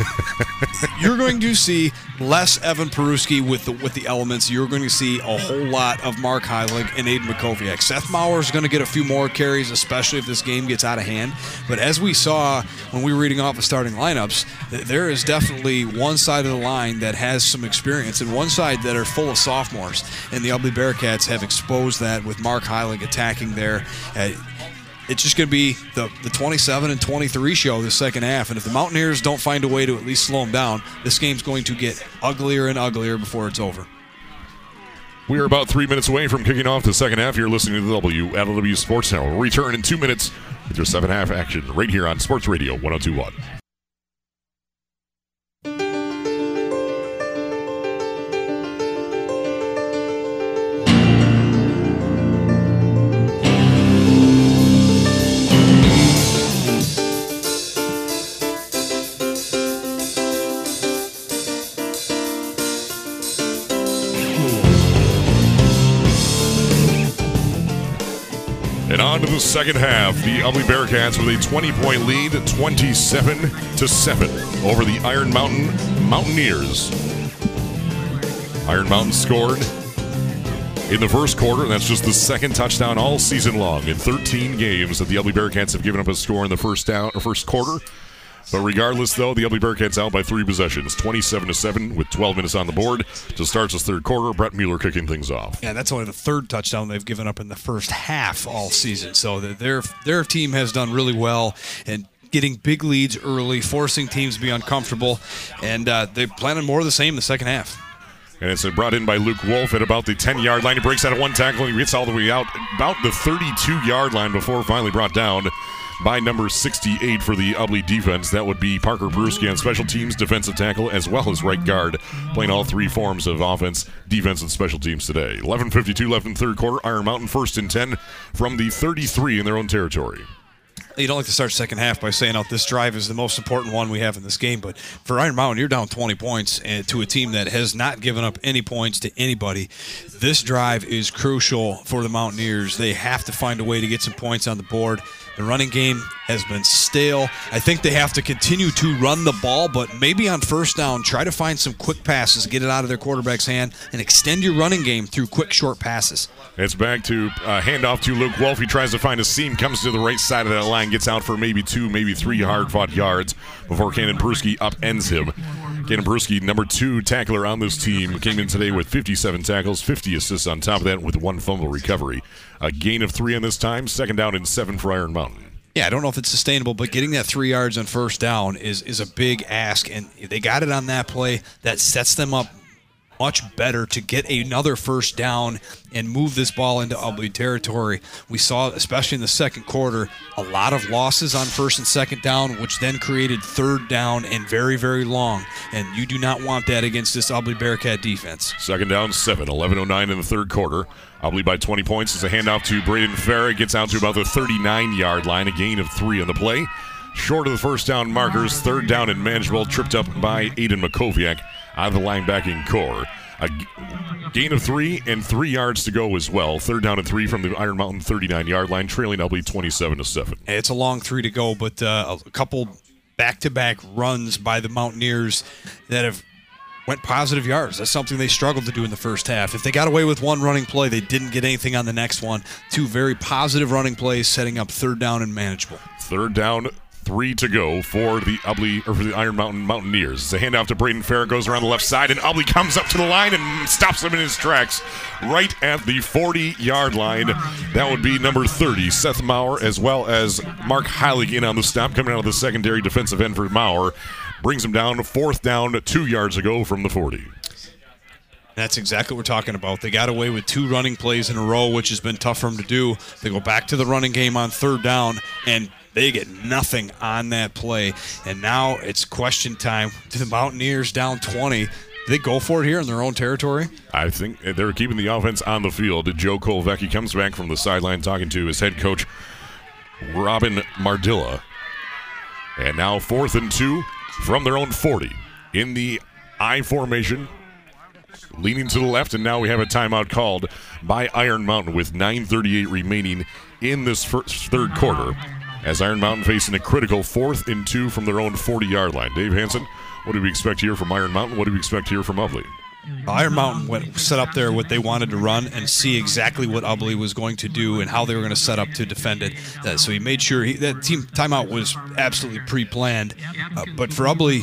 you're going to see less Evan Peruski with the with the elements. You're going to see a whole lot of Mark Heilig and Aiden Makoviak. Seth Maurer is going to get a few more carries, especially if this game gets out of hand. But as we saw when we were reading off the starting lineups, there is definitely one side of the line that has some experience and one side that are full of sophomores. And the Ubly Bearcats have exposed that with Mark Heilig attacking there. Uh, it's just going to be the, the 27 and 23 show the second half. And if the Mountaineers don't find a way to at least slow them down, this game's going to get uglier and uglier before it's over. We are about three minutes away from kicking off the second half. You're listening to the WLEW Sports Channel. We'll return in two minutes with your second half action right here on Sports Radio 1021. On to the second half. The Ubly Bearcats with a 20 point lead, 27 to 7 over the Iron Mountain Mountaineers. Iron Mountain scored in the first quarter. And that's just the second touchdown all season long in 13 games that the Ubly Bearcats have given up a score in the first down or first quarter. But regardless, though, the Ubly Bearcats out by three possessions, 27 to 7, with 12 minutes on the board to start this third quarter. Brett Mueller kicking things off. Yeah, that's only the third touchdown they've given up in the first half all season. So their their team has done really well and getting big leads early, forcing teams to be uncomfortable, and uh, they're planning more of the same in the second half. And it's brought in by Luke Wolf at about the 10 yard line. He breaks out of one tackle and he gets all the way out about the 32 yard line before finally brought down by number 68 for the Ubly defense. That would be Parker Peruski on special teams, defensive tackle, as well as right guard, playing all three forms of offense, defense, and special teams today. 11.52 left in third quarter. Iron Mountain first and 10 from the 33 in their own territory. You don't like to start second half by saying out this drive is the most important one we have in this game, but for Iron Mountain, you're down 20 points eh, to a team that has not given up any points to anybody. This drive is crucial for the Mountaineers. They have to find a way to get some points on the board. The running game has been stale. I think they have to continue to run the ball, but maybe on first down, try to find some quick passes, get it out of their quarterback's hand, and extend your running game through quick, short passes. It's back to uh, handoff to Luke Wolf. He tries to find a seam, comes to the right side of that line, gets out for maybe two, maybe three hard fought yards before Cannon Peruski upends him. Cannon Peruski, number two tackler on this team, came in today with 57 tackles, 50 assists on top of that with one fumble recovery. A gain of three on this time, second down and seven for Iron Mountain. Yeah, I don't know if it's sustainable, but getting that three yards on first down is is a big ask, and they got it on that play. That sets them up much better to get another first down and move this ball into Ubly territory. We saw, especially in the second quarter, a lot of losses on first and second down, which then created third down and very, very long. And you do not want that against this Ubly Bearcat defense. Second down, seven. 11.09 in the third quarter. Ubly by 20 points. It's a handoff to Braden Farah. Gets out to about the 39 yard line. A gain of three on the play. Short of the first down markers. Third down and manageable. Tripped up by Aiden Makoviak out of the linebacking core. A gain of three and three yards to go as well. Third down and three from the Iron Mountain 39 yard line, trailing Ubly 27 to 7. It's a long three to go, but uh, a couple back-to-back runs by the Mountaineers that have went positive yards. That's something they struggled to do in the first half. If they got away with one running play, they didn't get anything on the next one. Two very positive running plays, setting up third down and manageable. Third down, three to go for the Ubly or for the Iron Mountain Mountaineers. It's a handoff to Braden Farah, goes around the left side, and Ubly comes up to the line and stops him in his tracks right at the 40 yard line. That would be number 30, Seth Maurer, as well as Mark Heilig in on the stop, coming out of the secondary defensive end for Maurer. Brings him down, fourth down, two yards ago from the 40. That's exactly what we're talking about. They got away with two running plays in a row, which has been tough for them to do. They go back to the running game on third down, and they get nothing on that play. And now it's question time. To the Mountaineers down 20. Do they go for it here in their own territory? I think they're keeping the offense on the field. Joe Kolovecki comes back from the sideline talking to his head coach, Robin Mardilla. And now fourth and two from their own 40 in the I formation. Leaning to the left, and now we have a timeout called by Iron Mountain with 9.38 remaining in this first, third quarter. As Iron Mountain facing a critical fourth and two from their own 40 yard line. Dave Hanson, what do we expect here from Iron Mountain? What do we expect here from Ubly? Iron Mountain went set up there what they wanted to run and see exactly what Ubly was going to do and how they were going to set up to defend it. Uh, so he made sure he, that team timeout was absolutely pre-planned. Uh, but for Ubly,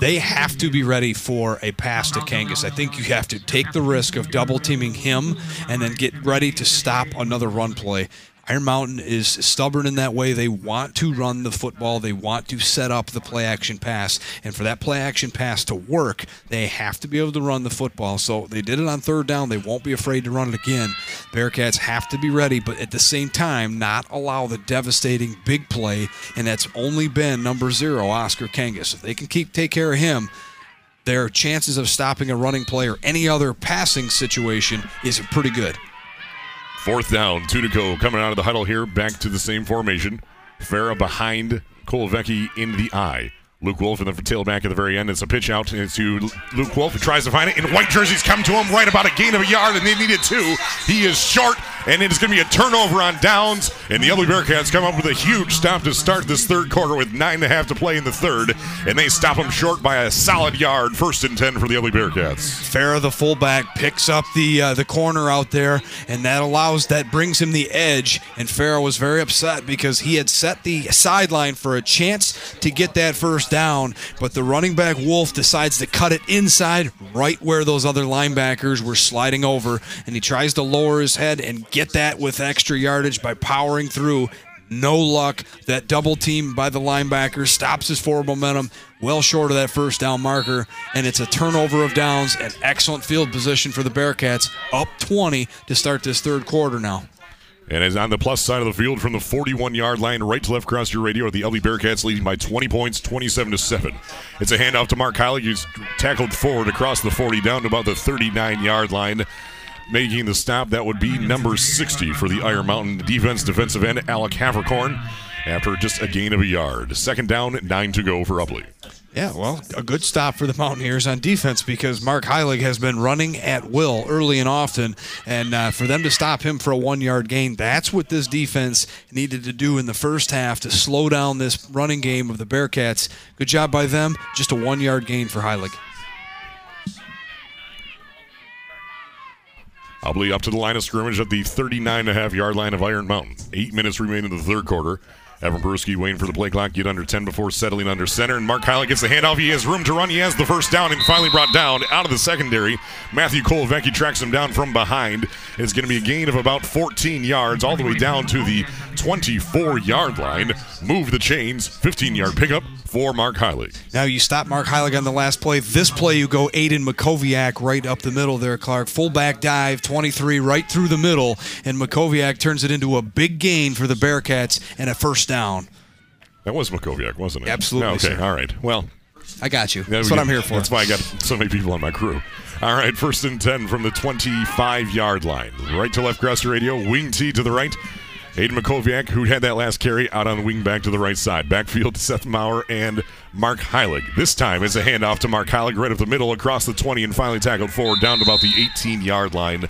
they have to be ready for a pass to Kangas. I think you have to take the risk of double teaming him and then get ready to stop another run play. Iron Mountain is stubborn in that way. They want to run the football. They want to set up the play action pass. And for that play action pass to work, they have to be able to run the football. So they did it on third down. They won't be afraid to run it again. Bearcats have to be ready, but at the same time, not allow the devastating big play. And that's only been number zero, Oscar Kangas. If they can keep take care of him, their chances of stopping a running play or any other passing situation is pretty good. Fourth down, go. Coming out of the huddle here, back to the same formation. Farah behind Kolovecki in the eye. Luke Wolf in the tailback at the very end. It's a pitch out to Luke Wolf, who tries to find it. And white jerseys come to him right about a gain of a yard, and they needed two. He is short, and it is going to be a turnover on downs. And the Ubly Bearcats come up with a huge stop to start this third quarter with nine and a half to play in the third. And they stop him short by a solid yard. First and 10 for the Ubly Bearcats. Farah, the fullback, picks up the uh, the corner out there, and that allows that brings him the edge. And Farah was very upset because he had set the sideline for a chance to get that first down, but the running back Wolf decides to cut it inside, right where those other linebackers were sliding over, and he tries to lower his head and get that with extra yardage by powering through. No luck. That double team by the linebacker stops his forward momentum well short of that first down marker, and it's a turnover of downs and excellent field position for the Bearcats, up 20 to start this third quarter now. And as on the plus side of the field from the 41 yard line, right to left across your radio, the LB Bearcats leading by 20 points, 27 to 7. It's a handoff to Mark Heilig. He's tackled forward across the 40 down to about the 39 yard line. Making the stop, that would be number 60 for the Iron Mountain defense, defensive end, Alec Havercorn, after just a gain of a yard. Second down, nine to go for Ubly. Yeah, well, a good stop for the Mountaineers on defense because Mark Heilig has been running at will early and often, and uh, for them to stop him for a one-yard gain, that's what this defense needed to do in the first half to slow down this running game of the Bearcats. Good job by them. Just a one-yard gain for Heilig. Ubly up to the line of scrimmage at the 39 and a half yard line of Iron Mountain. Eight minutes remain in the third quarter. Evan Peruski waiting for the play clock, get under 10 before settling under center. And Mark Heilig gets the handoff. He has room to run. He has the first down and finally brought down out of the secondary. Matthew Kolovecki tracks him down from behind. It's going to be a gain of about 14 yards all the way down to the 24 yard line. Move the chains. 15 yard pickup for Mark Heilig. Now you stop Mark Heilig on the last play. This play you go Aiden Makoviak right up the middle there, Clark. Fullback dive, 23 right through the middle, and Makoviak turns it into a big gain for the Bearcats and a first down. That was Makoviak, wasn't it? Absolutely, Okay, sir. all right. Well, I got you. That's what. I'm here for. That's why I got so many people on my crew. All right, first and 10 from the 25 yard line. Right to left the radio, wing T to the right. Aiden Makoviak, who had that last carry, out on the wing back to the right side. Backfield, Seth Maurer and Mark Heilig. This time it's a handoff to Mark Heilig right up the middle across the 20 and finally tackled forward down to about the 18 yard line.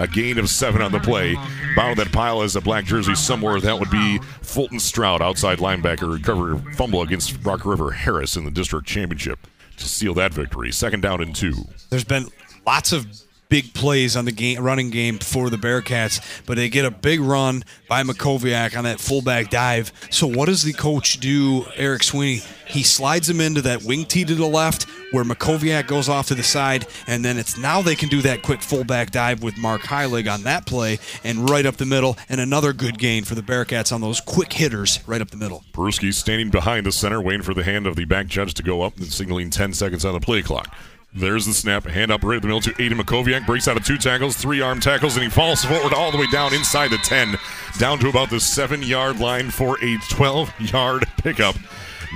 A gain of seven on the play. Of that pile is a black jersey somewhere. That would be Fulton Stroud, outside linebacker, recovered a fumble against Bark River Harris in the district championship to seal that victory. Second down and two. There's been lots of big plays on the game, running game for the Bearcats, but they get a big run by Makoviak on that fullback dive. So what does the coach do, Eric Sweeney? He slides him into that wing tee to the left where Makoviak goes off to the side, and then it's now they can do that quick fullback dive with Mark Heilig on that play and right up the middle, and another good gain for the Bearcats on those quick hitters right up the middle. Peruski standing behind the center, waiting for the hand of the back judge to go up and signaling 10 seconds on the play clock. There's the snap. Hand up right at the middle to Aiden Makoviak. Breaks out of two tackles, three arm tackles, and he falls forward all the way down inside the 10, down to about the seven yard line for a 12 yard pickup.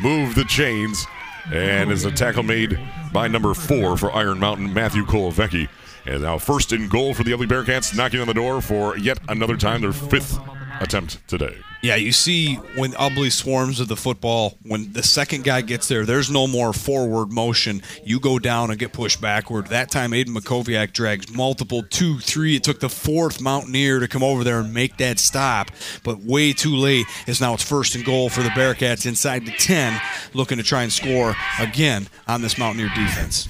Move the chains. And is a tackle made by number four for Iron Mountain, Matthew Kolovecki. And now first and goal for the Ubly Bearcats, knocking on the door for yet another time, their fifth attempt today. Yeah, you see when Ubly swarms with the football, when the second guy gets there, there's no more forward motion. You go down and get pushed backward. That time, Aiden Makoviak drags multiple two, three. It took the fourth Mountaineer to come over there and make that stop, but way too late. Is now it's first and goal for the Bearcats inside the 10, looking to try and score again on this Mountaineer defense.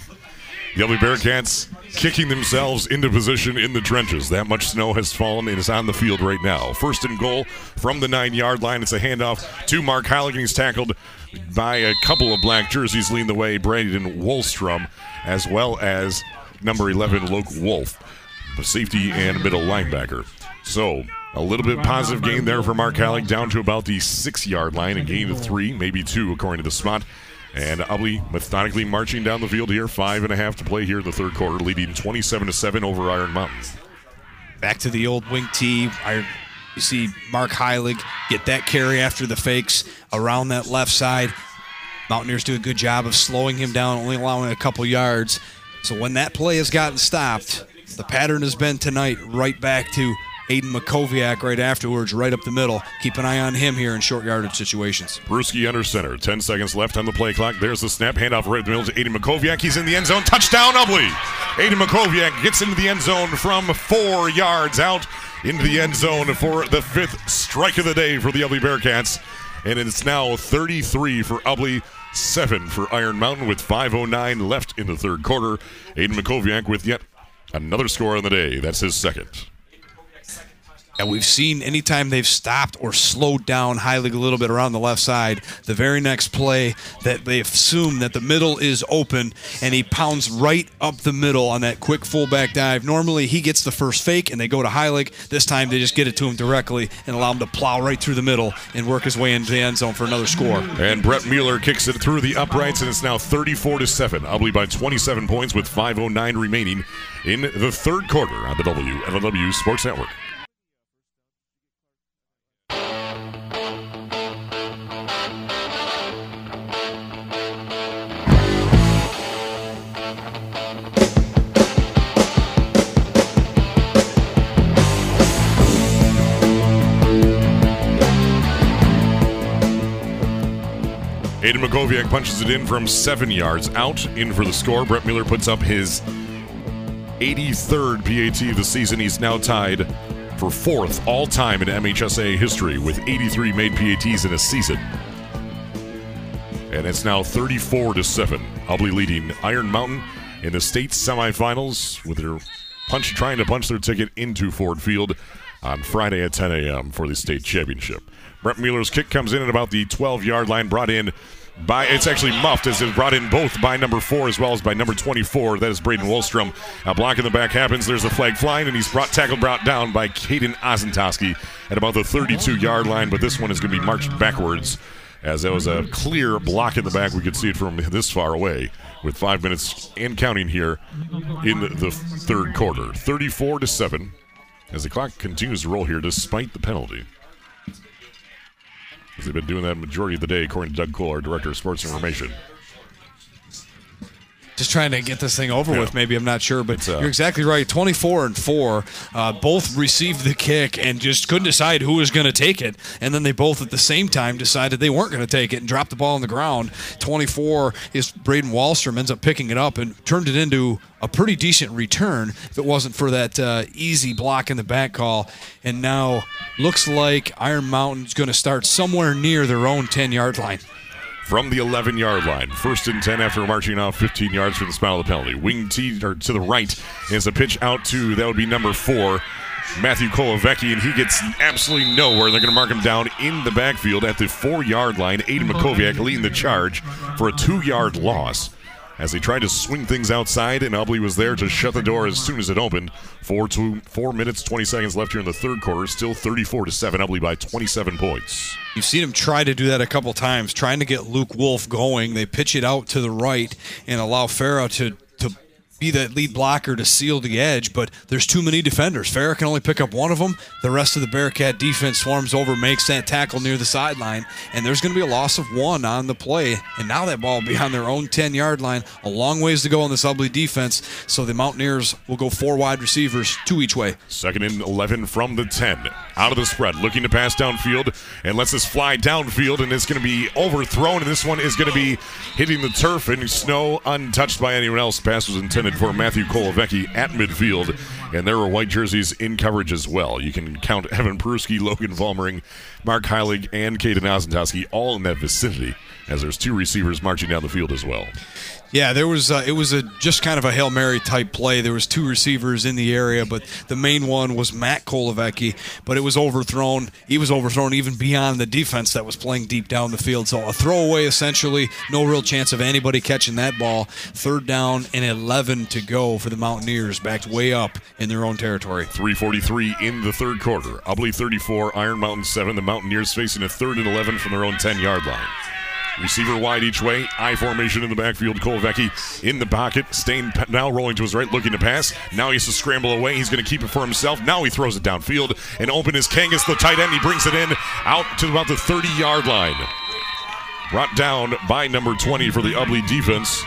The Bearcats kicking themselves into position in the trenches. That much snow has fallen and is on the field right now. First and goal from the nine yard line. It's a handoff to Mark Heilig. He's tackled by a couple of black jerseys leading the way, Brandon Wolstrom, as well as number 11, Luke Wolf, safety and middle linebacker. So, a little bit positive gain there for Mark Heilig, down to about the six yard line, a gain of three, maybe two, according to the spot. And Ubly methodically marching down the field here, five and a half to play here in the third quarter, leading 27 to seven over Iron Mountain. Back to the old wing tee. You see Mark Heilig get that carry after the fakes around that left side. Mountaineers do a good job of slowing him down, only allowing a couple yards. So when that play has gotten stopped, the pattern has been tonight right back to Aiden Makoviak right afterwards, right up the middle. Keep an eye on him here in short yardage situations. Peruski under center. 10 seconds left on the play clock. There's the snap. Handoff right middle to Aiden Makoviak. He's in the end zone. Touchdown, Ubly. Aiden Makoviak gets into the end zone from four yards out into the end zone for the fifth strike of the day for the Ubly Bearcats. And it's now 33 for Ubly, 7 for Iron Mountain with 5.09 left in the third quarter. Aiden Makoviak with yet another score on the day. That's his second. And we've seen anytime they've stopped or slowed down Heilig a little bit around the left side, the very next play that they assume that the middle is open and he pounds right up the middle on that quick fullback dive. Normally he gets the first fake and they go to Heilig. This time they just get it to him directly and allow him to plow right through the middle and work his way into the end zone for another score. And Brett Mueller kicks it through the uprights, and it's now 34 to 7. Ubly by 27 points with 5.09 remaining in the third quarter on the WLEW Sports Network. Aiden punches it in from seven yards out. In for the score. Brett Mueller puts up his 83rd PAT of the season. He's now tied for fourth all time in MHSA history with 83 made PATs in a season. And it's now 34 to 7. Ubly leading Iron Mountain in the state semifinals with their punch trying to punch their ticket into Ford Field on Friday at 10 a.m. for the state championship. Brett Mueller's kick comes in at about the 12 yard line, brought in by it's actually muffed as it's brought in both by number four as well as by number 24. That is Braden Wolstrom. A block in the back happens. There's a flag flying, and he's brought tackled brought down by Caden Ozentoski at about the 32 yard line. But this one is going to be marched backwards as there was a clear block in the back. We could see it from this far away with five minutes and counting here in the third quarter. 34 to 7 as the clock continues to roll here despite the penalty. They've been doing that majority of the day, according to Doug Cole, our director of sports information. Just trying to get this thing over Yeah. with. Maybe I'm not sure, but uh, you're exactly right. 24 and four, uh, both received the kick and just couldn't decide who was going to take it. And then they both at the same time decided they weren't going to take it and dropped the ball on the ground. 24 is Braden Wallstrom ends up picking it up and turned it into a pretty decent return if it wasn't for that uh, easy block in the back call. And now looks like Iron Mountain's going to start somewhere near their own 10 yard line. From the 11 yard line. First and 10 after marching off 15 yards for the spot of the penalty. Wing T or to the right is a pitch out to that would be number four. Matthew Kolovecki, and he gets absolutely nowhere. They're going to mark him down in the backfield at the four yard line. Aiden Makoviak leading the charge for a two yard loss as he tried to swing things outside, and Ubly was there to shut the door as soon as it opened. Four, two, four minutes, 20 seconds left here in the third quarter. Still 34 to 7, Ubly by 27 points. You've seen him try to do that a couple times, trying to get Luke Wolf going. They pitch it out to the right and allow Farah to to be that lead blocker to seal the edge, but there's too many defenders. Farah can only pick up one of them. The rest of the Bearcat defense swarms over, makes that tackle near the sideline, and there's going to be a loss of one on the play. And now that ball will be on their own 10 yard line. A long ways to go on this Ubly defense. So the Mountaineers will go four wide receivers, two each way. Second and 11 from the 10. Out of the spread, looking to pass downfield, and lets this fly downfield, and it's going to be overthrown, and this one is going to be hitting the turf and snow untouched by anyone else. Pass was intended for Matthew Kolovecki at midfield, and there are white jerseys in coverage as well. You can count Evan Peruski, Logan Vollmering, Mark Heilig, and Kaden Ozentoski all in that vicinity, as there's two receivers marching down the field as well. Yeah, there was uh, it was a just kind of a hail mary type play. There was two receivers in the area, but the main one was Matt Kolovecki. But it was overthrown. He was overthrown even beyond the defense that was playing deep down the field. So a throwaway essentially. No real chance of anybody catching that ball. Third down and 11 to go for the Mountaineers, backed way up in their own territory. 343 in the third quarter. Ubly 34, Iron Mountain 7. The Mountaineers facing a third and 11 from their own 10 yard line. Receiver wide each way. I formation in the backfield. Kolovecki in the pocket. Stain now rolling to his right, looking to pass. Now he has to scramble away. He's going to keep it for himself. Now he throws it downfield and open is Kangas, the tight end. He brings it in out to about the 30 yard line. Brought down by number 20 for the Ubly defense.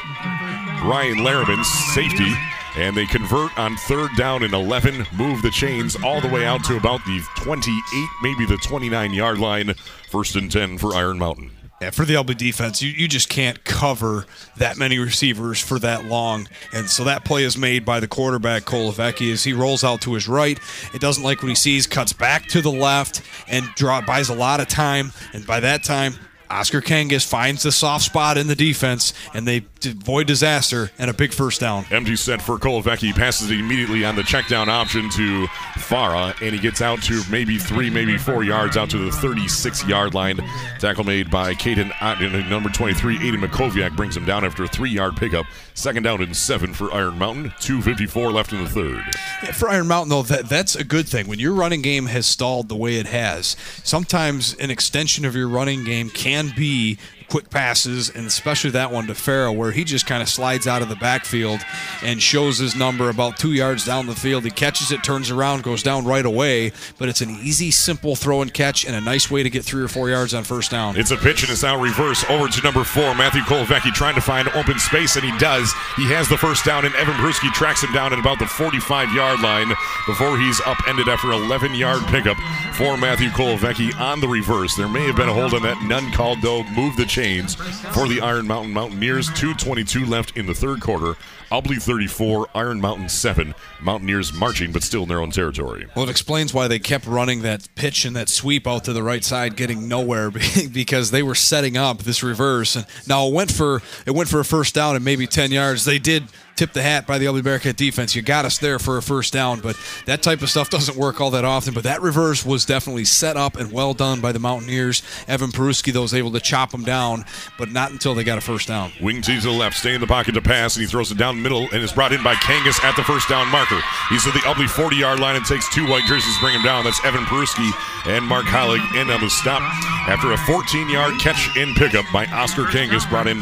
Ryan Larriman, safety. And they convert on third down and 11, move the chains all the way out to about the 28, maybe the 29 yard line. First and 10 for Iron Mountain. Yeah, for the LB defense, you, you just can't cover that many receivers for that long. And so that play is made by the quarterback, Kolovecki, as he rolls out to his right. It doesn't like what he sees, cuts back to the left, and draw, buys a lot of time. And by that time, Oscar Kangas finds the soft spot in the defense, and they avoid disaster and a big first down. Empty set for Kolovecki. Passes it immediately on the check down option to Farah, and he gets out to maybe three, maybe four yards out to the 36 yard line. Tackle made by Caden Otten, number 23. Aiden Makoviak brings him down after a three yard pickup. Second down and seven for Iron Mountain. 2.54 left in the third. Yeah, for Iron Mountain, though, that, that's a good thing. When your running game has stalled the way it has, sometimes an extension of your running game can be quick passes, and especially that one to Farah, where he just kind of slides out of the backfield and shows his number about two yards down the field. He catches it, turns around, goes down right away, but it's an easy, simple throw and catch and a nice way to get three or four yards on first down. It's a pitch and it's now reverse over to number four, Matthew Kolovecki, trying to find open space, and he does. He has the first down, and Evan Peruski tracks him down at about the 45 yard line before he's upended after 11 yard pickup for Matthew Kolovecki on the reverse. There may have been a hold on that, none called though. Move the chains for the Iron Mountain Mountaineers. 2.22 left in the third quarter. Ubly 34, Iron Mountain 7. Mountaineers marching, but still in their own territory. Well, it explains why they kept running that pitch and that sweep out to the right side, getting nowhere because they were setting up this reverse. And now it went for it went for a first down and maybe ten yards. They did tip the hat by the Albany Bearcat defense. You got us there for a first down, but that type of stuff doesn't work all that often. But that reverse was definitely set up and well done by the Mountaineers. Evan Peruski, though, was able to chop them down, but not until they got a first down. Wing T to the left, stay in the pocket to pass, and he throws it down middle and is brought in by Kangas at the first down marker. He's at the Ubly 40 yard line and takes two white jerseys to bring him down. That's Evan Peruski and Mark Heilig in on the stop after a 14 yard catch and pickup by Oscar Kangas brought in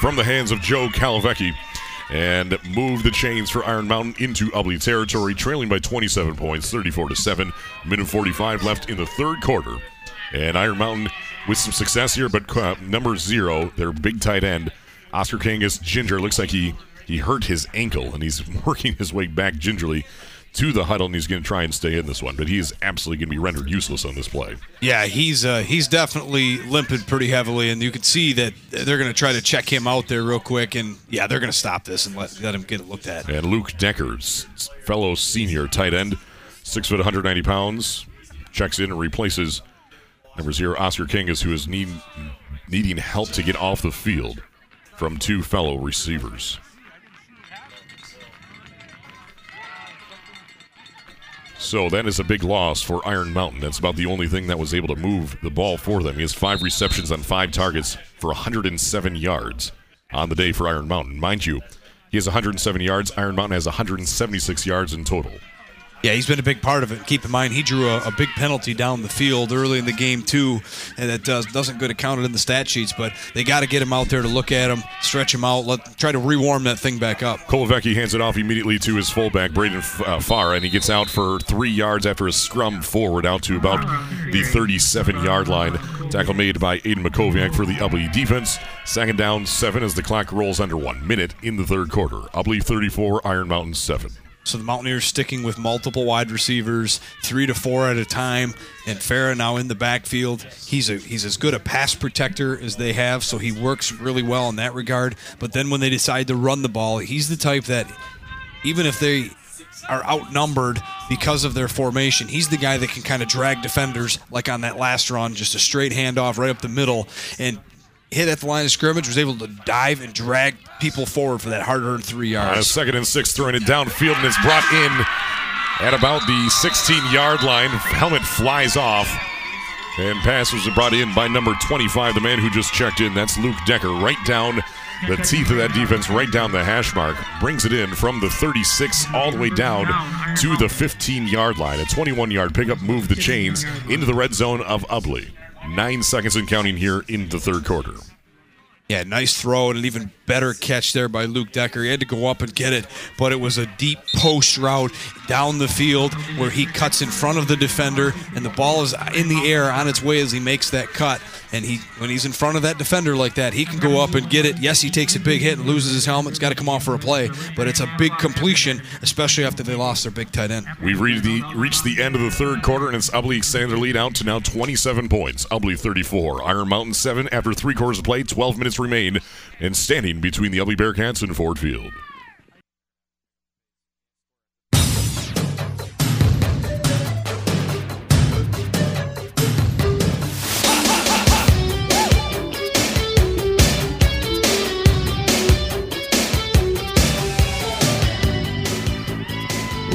from the hands of Joe Kolovecki and move the chains for Iron Mountain into Ubly territory, trailing by 27 points, 34 to 7. Minute 45 left in the third quarter. And Iron Mountain with some success here, but uh, number zero, their big tight end, Oscar Kangas Ginger, looks like he, he hurt his ankle and he's working his way back gingerly to the huddle and he's going to try and stay in this one, but he is absolutely going to be rendered useless on this play. Yeah, he's uh, he's definitely limping pretty heavily, and you can see that they're going to try to check him out there real quick, and yeah, they're going to stop this and let, let him get it looked at. And Luke Deckers, fellow senior tight end, six foot, 190 pounds, checks in and replaces number zero Oscar Kangas, who is need, needing help to get off the field from two fellow receivers. So that is a big loss for Iron Mountain. That's about the only thing that was able to move the ball for them. He has five receptions on five targets for 107 yards on the day for Iron Mountain. Mind you, he has 107 yards. Iron Mountain has 176 yards in total. Yeah, he's been a big part of it. Keep in mind, he drew a, a big penalty down the field early in the game too, and that does, doesn't get accounted in the stat sheets. But they got to get him out there to look at him, stretch him out, let try to rewarm that thing back up. Kolovecki hands it off immediately to his fullback, Braden uh, Farah, and he gets out for three yards after a scrum forward out to about the 37 yard line. Tackle made by Aiden Makoviak for the Ubly defense. Second down, seven as the clock rolls under one minute in the third quarter. Ubly 34, Iron Mountain 7. So the Mountaineers sticking with multiple wide receivers, three to four at a time, and Farah now in the backfield. He's a he's as good a pass protector as they have, so he works really well in that regard. But then when they decide to run the ball, he's the type that even if they are outnumbered because of their formation, he's the guy that can kind of drag defenders like on that last run, just a straight handoff right up the middle and hit at the line of scrimmage, was able to dive and drag people forward for that hard-earned three Uh, yards. second and six, throwing it downfield, and it's brought in at about the 16 yard line. Helmet flies off. And pass was brought in by number 25, the man who just checked in. That's Luke Decker, right down the teeth of that defense, right down the hash mark. Brings it in from the 36 all the way down to the 15 yard line. A 21 yard pickup moved the chains into the red zone of Ubly. Nine seconds and counting here in the third quarter. Yeah, nice throw and an even better catch there by Luke Decker. He had to go up and get it, but it was a deep post route down the field where he cuts in front of the defender, and the ball is in the air on its way as he makes that cut. And he, when he's in front of that defender like that, he can go up and get it. Yes, he takes a big hit and loses his helmet. It's got to come off for a play, but it's a big completion, especially after they lost their big tight end. We've reached the, reached the end of the third quarter, and it's Ubly extending their lead out to now 27 points. Ubly 34, Iron Mountain 7 after three quarters of play, 12 minutes remain, and standing between the Ubly Bearcats and Ford Field.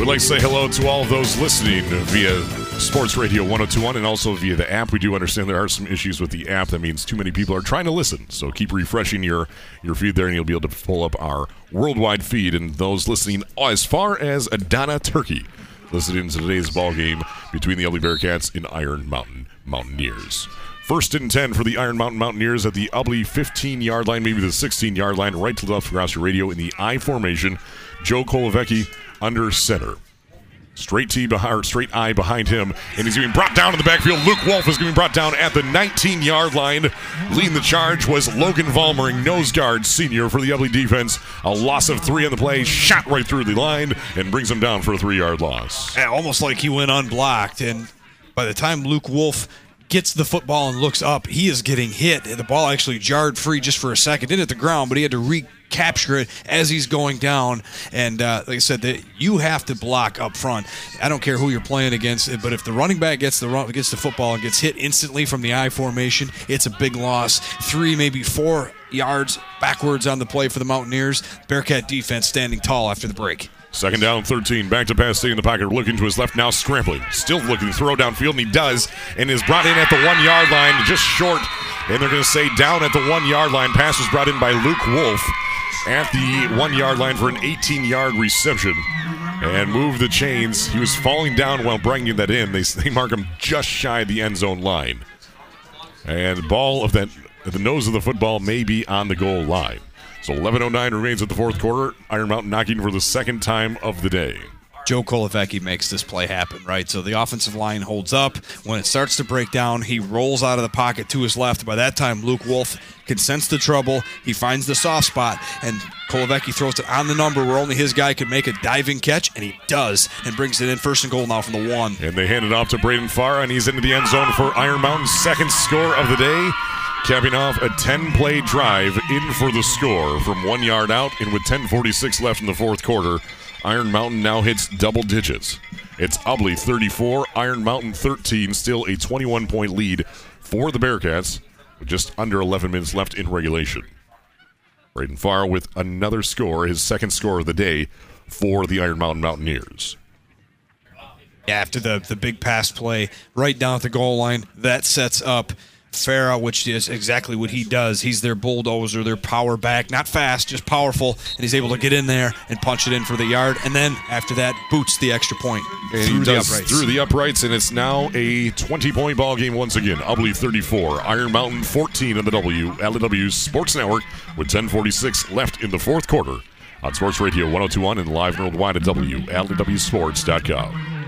Like to say hello to all those listening via Sports Radio 1021 and also via the app. We do understand there are some issues with the app. That means too many people are trying to listen. So keep refreshing your, your feed there and you'll be able to pull up our worldwide feed. And those listening as far as Adana, Turkey, listening to today's ball game between the Ubly Bearcats and Iron Mountain Mountaineers. First and 10 for the Iron Mountain Mountaineers at the Ubly 15 yard line, maybe the 16 yard line, right to the left across your radio in the I formation. Joe Kolovecki under center. Straight T behind, straight eye behind him, and he's being brought down in the backfield. Luke Wolf is being brought down at the 19-yard line. Leading the charge was Logan Valmering, nose guard senior for the Ubly defense. A loss of three on the play, shot right through the line, and brings him down for a three-yard loss. Yeah, almost like he went unblocked. And by the time Luke Wolf gets the football and looks up, he is getting hit. The ball actually jarred free just for a second, didn't hit the ground, but he had to recapture it as he's going down. And uh, like I said, that you have to block up front. I don't care who you're playing against, but if the running back gets the run, gets the football and gets hit instantly from the I formation, it's a big loss. Three, maybe four yards backwards on the play for the Mountaineers. Bearcat defense standing tall after the break. Second down, 13. Back to pass, stay in the pocket, looking to his left, now scrambling. Still looking to throw downfield, and he does, and is brought in at the one yard line, just short. And they're going to say down at the one yard line. Pass was brought in by Luke Wolf at the one yard line for an 18 yard reception. And move the chains. He was falling down while bringing that in. They, they mark him just shy of the end zone line. And ball of that, the nose of the football may be on the goal line. So 11.09 remains at the fourth quarter. Iron Mountain knocking for the second time of the day. Joe Kolovecki makes this play happen, right? So the offensive line holds up. When it starts to break down, he rolls out of the pocket to his left. By that time, Luke Wolf can sense the trouble. He finds the soft spot, and Kolovecki throws it on the number where only his guy could make a diving catch, and he does, and brings it in first and goal now from the one. And they hand it off to Braden Farah, and he's into the end zone for Iron Mountain's second score of the day. Capping off a 10 play drive in for the score from one yard out, and with 10.46 left in the fourth quarter, Iron Mountain now hits double digits. It's Ubly 34, Iron Mountain 13, still a 21 point lead for the Bearcats, with just under 11 minutes left in regulation. Braden Farah with another score, his second score of the day for the Iron Mountain Mountaineers. After the, the big pass play right down at the goal line, that sets up Farah, which is exactly what he does. He's their bulldozer, their power back, not fast, just powerful, and he's able to get in there and punch it in for the yard. And then after that, boots the extra point And through he the uprights. through the uprights, and it's now a 20 point ball game once again. Ubly 34, Iron Mountain 14 on the W, LW Sports Network, with 10.46 left in the fourth quarter on Sports Radio 1021 and live worldwide at WLEWSports.com.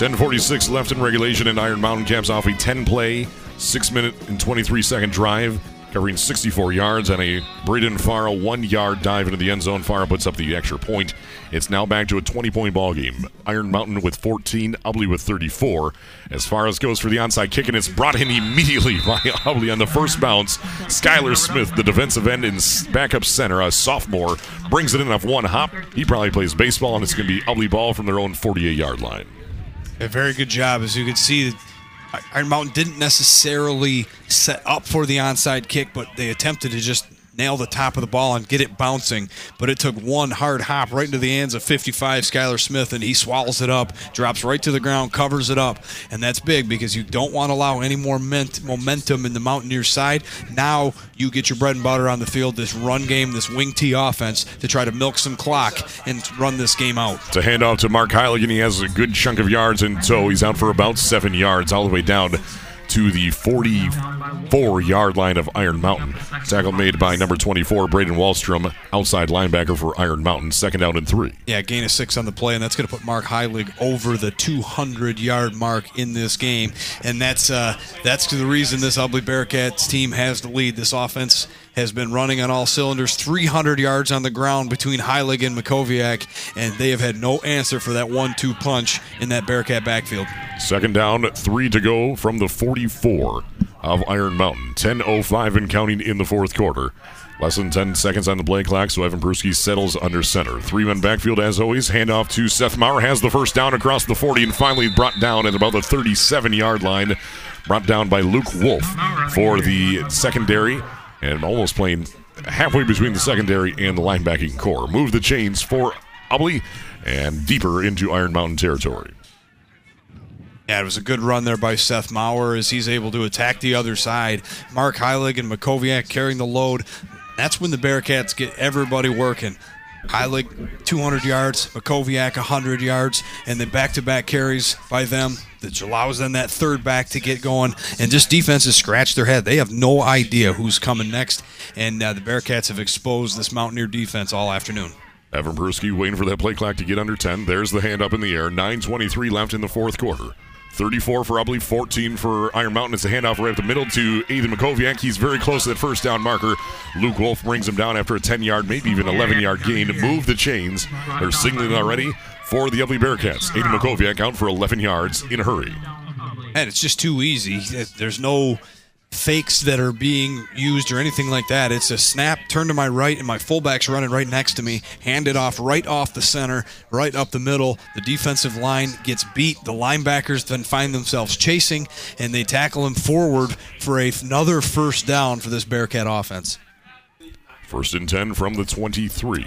Ten forty-six left in regulation, and Iron Mountain caps off a ten-play, six-minute and twenty-three second drive, covering sixty-four yards, and a Braden Farah one-yard dive into the end zone. Farah puts up the extra point. It's now back to a twenty-point ball game. Iron Mountain with fourteen, Ubly with thirty-four. As far as goes for the onside kick, and it's brought in immediately by Ubly on the first bounce. Skylar Smith, the defensive end and backup center, a sophomore, brings it in off one hop. He probably plays baseball, and it's going to be Ubly ball from their own forty-eight-yard line. A very good job. As you can see, Iron Mountain didn't necessarily set up for the onside kick, but they attempted to just nail the top of the ball and get it bouncing. But it took one hard hop right into the hands of 55 Skylar Smith, and he swallows it up, drops right to the ground, covers it up. And that's big because you don't want to allow any more ment- momentum in the Mountaineers side. Now you get your bread and butter on the field, this run game, this wing T offense, to try to milk some clock and run this game out. It's a handoff to Mark Heiligen. He has a good chunk of yards in tow. He's out for about seven yards, all the way down to the 44 yard line of Iron Mountain. Tackle made by number 24, Braden Wallstrom, outside linebacker for Iron Mountain. Second down and three. Yeah, gain of six on the play, and that's going to put Mark Heilig over the 200-yard mark in this game, and that's uh, that's the reason this Ubly Bearcats team has the lead. This offense has been running on all cylinders, 300 yards on the ground between Heilig and Makoviak, and they have had no answer for that one-two punch in that Bearcat backfield. Second down, three to go from the 44 of Iron Mountain. 10.05 and counting in the fourth quarter. Less than 10 seconds on the play clock, so Evan Peruski settles under center. Three men backfield as always. Handoff to Seth Maurer. Has the first down across the 40 and finally brought down at about the 37 yard line. Brought down by Luke Wolf for the secondary and almost playing halfway between the secondary and the linebacking core. Move the chains for Ubly and deeper into Iron Mountain territory. Yeah, it was a good run there by Seth Maurer as he's able to attack the other side. Mark Heilig and Makoviak carrying the load. That's when the Bearcats get everybody working. Heilig 200 yards, Makoviak 100 yards, and then back-to-back carries by them that allows them that third back to get going. And just defenses scratch their head. They have no idea who's coming next, and uh, the Bearcats have exposed this Mountaineer defense all afternoon. Evan Peruski waiting for that play clock to get under 10. There's the hand up in the air. 9.23 left in the fourth quarter. 34 for Ubly, 14 for Iron Mountain. It's a handoff right up the middle to Ethan Makoviak. He's very close to that first down marker. Luke Wolf brings him down after a 10 yard, maybe even 11 yard gain to move the chains. They're signaling already for the Ubly Bearcats. Ethan Makoviak out for 11 yards in a hurry. And it's just too easy. There's no fakes that are being used or anything like that. It's a snap, turn to my right, and my fullback's running right next to me. Hand it off right off the center, right up the middle. The defensive line gets beat. The linebackers then find themselves chasing, and they tackle him forward for another first down for this Bearcat offense. First and 10 from the 23.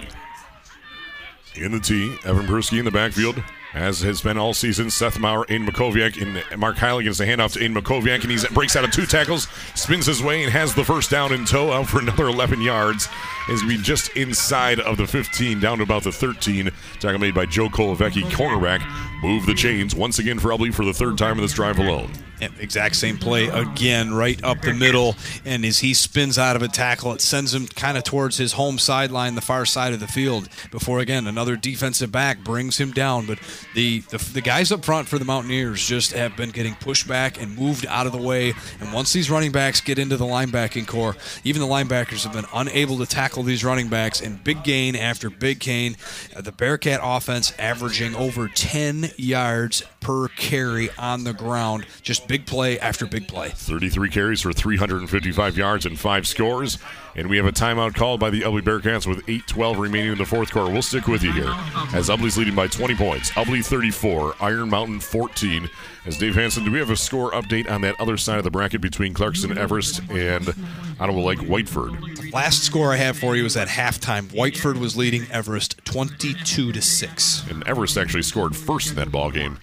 In the tee, Evan Peruski in the backfield, as has been all season. Seth Maurer, in Makoviak, and Mark Heilig gets a handoff to Aiden Makoviak, and he breaks out of two tackles, spins his way, and has the first down in tow out for another 11 yards. Is be just inside of the 15, down to about the 13. Tackle made by Joe Kolovecki, cornerback. Move the chains once again for Ubly for the third time in this drive alone. Exact same play again, right up the middle. And as he spins out of a tackle, it sends him kind of towards his home sideline, the far side of the field. Before again, another defensive back brings him down. But the, the the guys up front for the Mountaineers just have been getting pushed back and moved out of the way. And once these running backs get into the linebacking core, even the linebackers have been unable to tackle these running backs. And big gain after big gain. Uh, the Bearcat offense averaging over 10 yards per carry on the ground. Just big play after big play. 33 carries for 355 yards and five scores. And we have a timeout called by the Ubly Bearcats with 8-12 remaining in the fourth quarter. We'll stick with you here as Ubly's leading by 20 points. Ubly 34, Iron Mountain 14. As Dave Hanson, do we have a score update on that other side of the bracket between Clarkston, Everest, and Ottawa Lake Whiteford? Last score I have for you is at halftime. Whiteford was leading Everest 22 to 6. And Everest actually scored first in that ball game.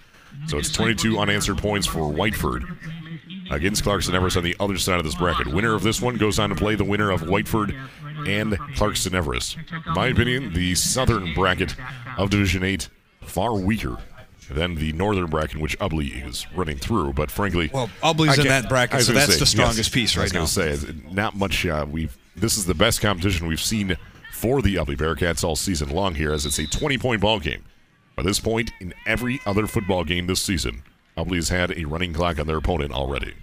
So it's 22 unanswered points for Whiteford against Clarkston Everest on the other side of this bracket. Winner of this one goes on to play the winner of Whiteford and Clarkston Everest. In my opinion, the southern bracket of Division 8 far weaker than the northern bracket, which Ubly is running through. But frankly, Well, Ubly's in that bracket, so that's the yes, strongest piece I was right now. say not much. Uh, we've this is the best competition we've seen for the Ubly Bearcats all season long here, as it's a 20 point ball game. By this point, in every other football game this season, Ubly has had a running clock on their opponent already.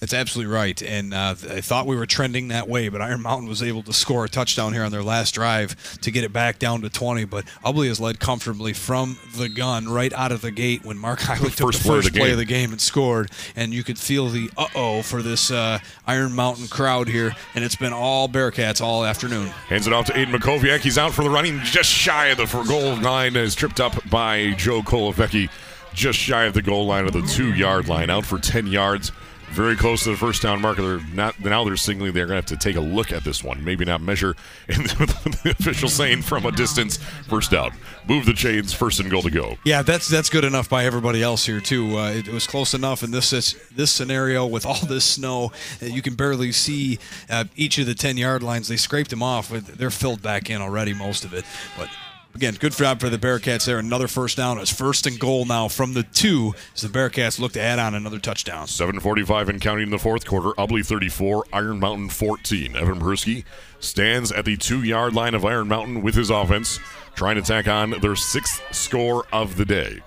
That's absolutely right. And uh, I thought we were trending that way, but Iron Mountain was able to score a touchdown here on their last drive to get it back down to 20. But Ubly has led comfortably from the gun right out of the gate when Mark Heilig took First the play of first the play of the game and scored. And you could feel the uh oh for this uh, Iron Mountain crowd here. And it's been all Bearcats all afternoon. Hands it off to Aiden Makoviak. He's out for the running, just shy of the for goal line. Is tripped up by Joe Kolovecki, just shy of the goal line of the two yard line. Out for 10 yards. Very close to the first down marker. They're not now. They're signaling they're going to have to take a look at this one. Maybe not measure. And the official saying from a distance, first down. Move the chains. First and goal to go. Yeah, that's that's good enough by everybody else here too. Uh, it, was close enough in this this, scenario with all this snow, uh, you can barely see uh, each of the ten yard lines. They scraped them off. They're filled back in already, most of it. But again, good job for the Bearcats there. Another first down. It's first and goal now from the two as the Bearcats look to add on another touchdown. 7:45 and counting in the fourth quarter. Ubly 34, Iron Mountain 14. Evan Peruski stands at the two-yard line of Iron Mountain with his offense, trying to tack on their sixth score of the day.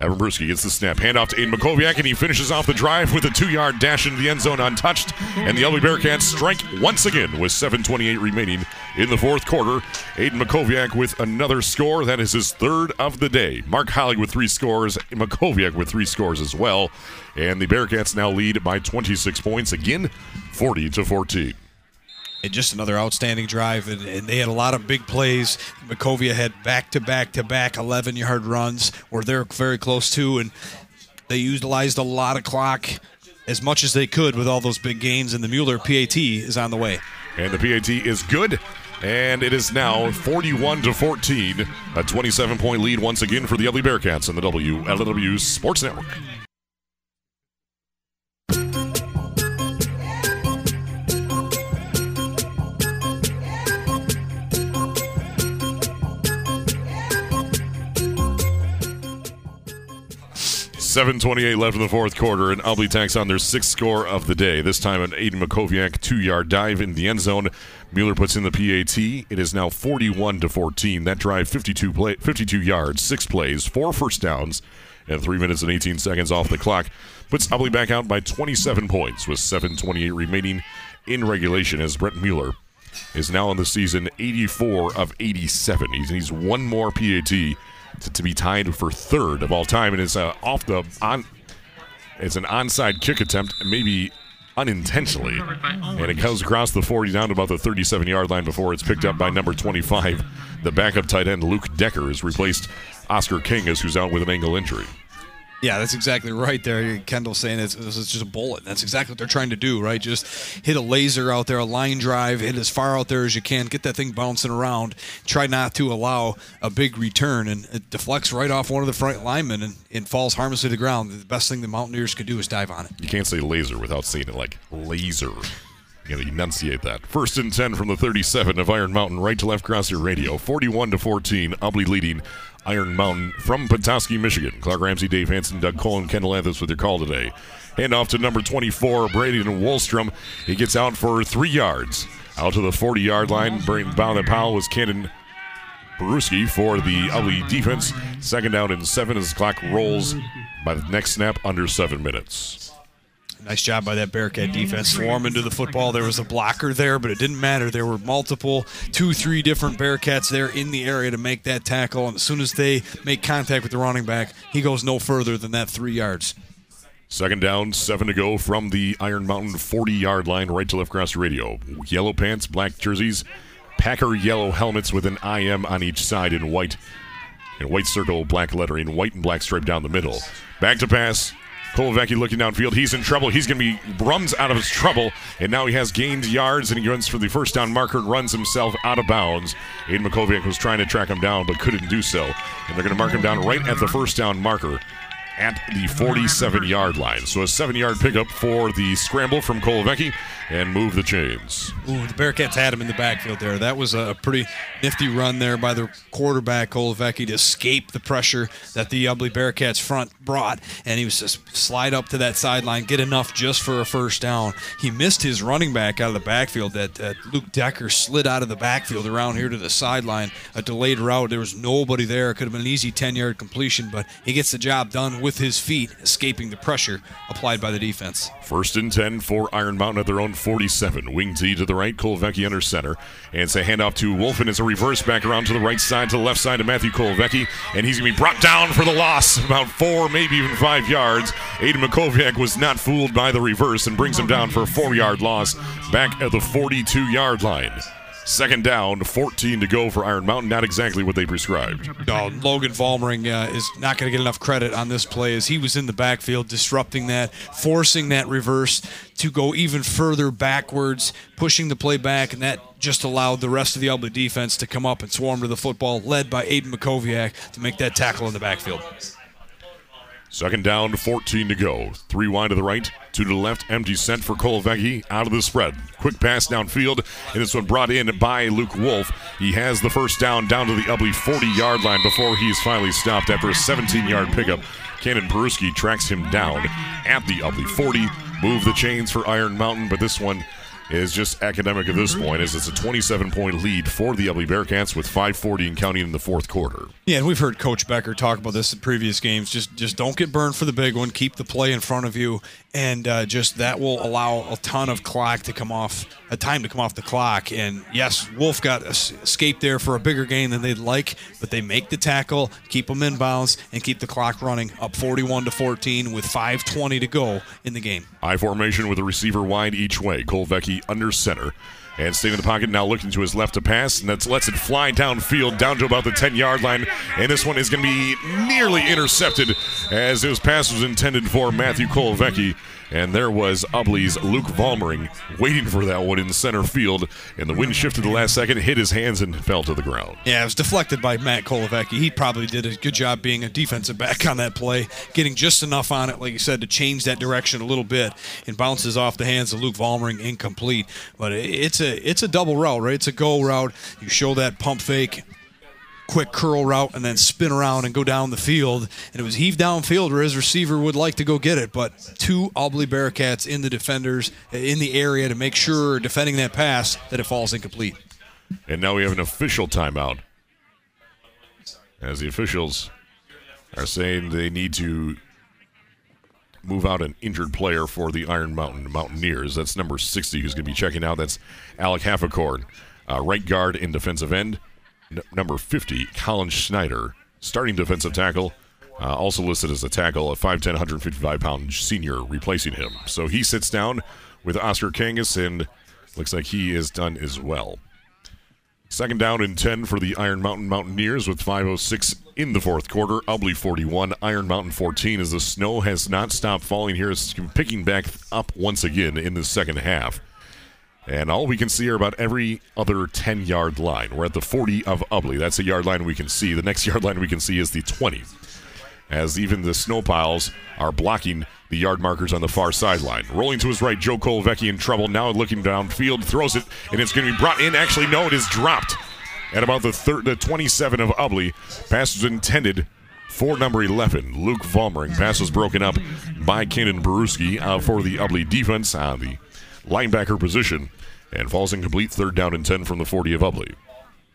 Evan Peruski gets the snap. Handoff to Aiden Makoviak, and he finishes off the drive with a two-yard dash into the end zone untouched. And the Ubly Bearcats strike once again with 7.28 remaining in the fourth quarter. Aiden Makoviak with another score. That is his third of the day. Mark Heilig with three scores. Makoviak with three scores as well. And the Bearcats now lead by 26 points. Again, 40 to 14. And just another outstanding drive. And, and they had a lot of big plays. Makoviak had back to back to back 11 yard runs where they're very close to, and they utilized a lot of clock as much as they could with all those big gains. And the Mueller PAT is on the way. And the PAT is good. And it is now 41 to 14, a 27 point lead once again for the Ubly Bearcats on the WLEW Sports Network. 7.28 left in the fourth quarter, and Ubly tacks on their sixth score of the day. This time an Aiden Makoviak two-yard dive in the end zone. Mueller puts in the PAT. It is now 41 to 14. That drive 52 play, 52 yards, six plays, four first downs, and three minutes and 18 seconds off the clock. Puts Ubly back out by 27 points with 7.28 remaining in regulation as Brett Mueller is now in the season 84 of 87. He's needs one more PAT to, to be tied for third of all time, and it's uh, off the on. It's an onside kick attempt, maybe unintentionally, and it goes across the 40 down to about the 37-yard line before it's picked up by number 25. The backup tight end Luke Decker has replaced Oscar Kangas who's out with an ankle injury. Yeah, that's exactly right there. Kendall saying it's, just a bullet. That's exactly what they're trying to do, right? Just hit a laser out there, a line drive, hit as far out there as you can, get that thing bouncing around. Try not to allow a big return, and it deflects right off one of the front linemen and, and falls harmlessly to the ground. The best thing the Mountaineers could do is dive on it. You can't say laser without saying it like laser. You gotta enunciate that. First and 10 from the 37 of Iron Mountain, right to left across your radio. 41 to 14, Ubly leading Iron Mountain from Petoskey, Michigan. Clark Ramsey, Dave Hanson, Doug Cole, and Kendall Anthos with your call today. Hand off to number 24, Brady and Wallstrom. He gets out for three yards. Out to the 40 yard line. Bring bound and Powell was Cannon Peruski for the Ubly defense. Second down and seven as the clock rolls by the next snap under seven minutes. Nice job by that Bearcat defense. Swarm into the football. There was a blocker there, but it didn't matter. There were multiple, two, three different Bearcats there in the area to make that tackle. And as soon as they make contact with the running back, he goes no further than that three yards. Second down, seven to go from the Iron Mountain 40 yard line, right to left across the radio. Yellow pants, black jerseys, Packer yellow helmets with an IM on each side in white. In white circle, black lettering, white and black stripe down the middle. Back to pass. Kolovecki looking downfield. He's in trouble. He's going to be runs out of his trouble, and now he has gained yards, and he runs for the first down marker and runs himself out of bounds. Aiden Makoviak was trying to track him down, but couldn't do so. And they're going to mark him down right at the first down marker at the 47 yard line. So a seven yard pickup for the scramble from Kolovecki and move the chains. Ooh, the Bearcats had him in the backfield there. That was a pretty nifty run there by the quarterback Kolovecki to escape the pressure that the Ubly Bearcats front brought, and he was just slide up to that sideline, get enough just for a first down. He missed his running back out of the backfield. That, that Luke Decker slid out of the backfield around here to the sideline, a delayed route. There was nobody there. It could have been an easy 10 yard completion, but he gets the job done with his feet, escaping the pressure applied by the defense. First and 10 for Iron Mountain at their own 47. Wing T to the right, Kolovecki under center. And it's a handoff to Wolfen. It's a reverse back around to the right side, to the left side to Matthew Kolovecki. And he's going to be brought down for the loss, about four, maybe even five yards. Aiden Makoviak was not fooled by the reverse and brings him down for a four yard loss back at the 42 yard line. Second down, 14 to go for Iron Mountain. Not exactly what they prescribed. No, Logan Valmering uh, is not going to get enough credit on this play as he was in the backfield disrupting that, forcing that reverse to go even further backwards, pushing the play back, and that just allowed the rest of the Ubly defense to come up and swarm to the football, led by Aiden Makoviak to make that tackle in the backfield. Second down, 14 to go. Three wide to the right, two to the left. Empty sent for Kolovecki out of the spread. Quick pass downfield, and this one brought in by Luke Wolf. He has the first down down to the Ubly 40 yard line before he's finally stopped after a 17 yard pickup. Cannon Peruski tracks him down at the Ubly 40. Move the chains for Iron Mountain, but this one is just academic at this point as it's a 27 point lead for the Ubly Bearcats with 540 and counting in the fourth quarter. Yeah, and we've heard Coach Becker talk about this in previous games. Just just don't get burned for the big one. Keep the play in front of you, and uh, just that will allow a ton of clock to come off, a time to come off the clock. And yes, Wolf got escaped there for a bigger gain than they'd like, but they make the tackle, keep them in bounds, and keep the clock running up 41 to 14 with 5:20 to go in the game. I formation with a receiver wide each way. Kolovecki under center. And staying in the pocket now looking to his left to pass, and that lets it fly downfield down to about the 10 yard line. And this one is going to be nearly intercepted as this pass was intended for Matthew Kolovecki. And there was Ubly's Luke Vollmering waiting for that one in center field. And the wind shifted the last second, hit his hands, and fell to the ground. Yeah, it was deflected by Matt Kolovecki. He probably did a good job being a defensive back on that play, getting just enough on it, like you said, to change that direction a little bit, and bounces off the hands of Luke Vollmering incomplete. But it's a it's a double route, right? It's a go route. You show that pump fake. Quick curl route and then spin around and go down the field. And it was heaved downfield where his receiver would like to go get it, but two Albany Bearcats in the defenders in the area to make sure defending that pass that it falls incomplete. And now we have an official timeout. As the officials are saying they need to move out an injured player for the Iron Mountain Mountaineers. That's number 60 who's going to be checking out. That's Alec Hafficord, uh, right guard and defensive end. Number 50, Colin Schneider, starting defensive tackle. Uh, also listed as a tackle, a 5'10, 155 pound senior replacing him. So he sits down with Oscar Kangas, and looks like he is done as well. Second down and 10 for the Iron Mountain Mountaineers with 5.06 in the fourth quarter. Ubly 41, Iron Mountain 14 as the snow has not stopped falling here. It's picking back up once again in the second half. And all we can see are about every other 10 yard line. We're at the 40 of Ubly. That's a yard line we can see. The next yard line we can see is the 20 as even the snow piles are blocking the yard markers on the far sideline. Rolling to his right, Joe Kolovecki in trouble. Now looking downfield, throws it, and it's going to be brought in. Actually, no, it is dropped at about the third, the 27 of Ubly. Pass was intended for number 11, Luke Vollmering. Pass was broken up by Kenan Peruski uh, for the Ubly defense on the linebacker position and falls incomplete. Third down and 10 from the 40 of Ubly.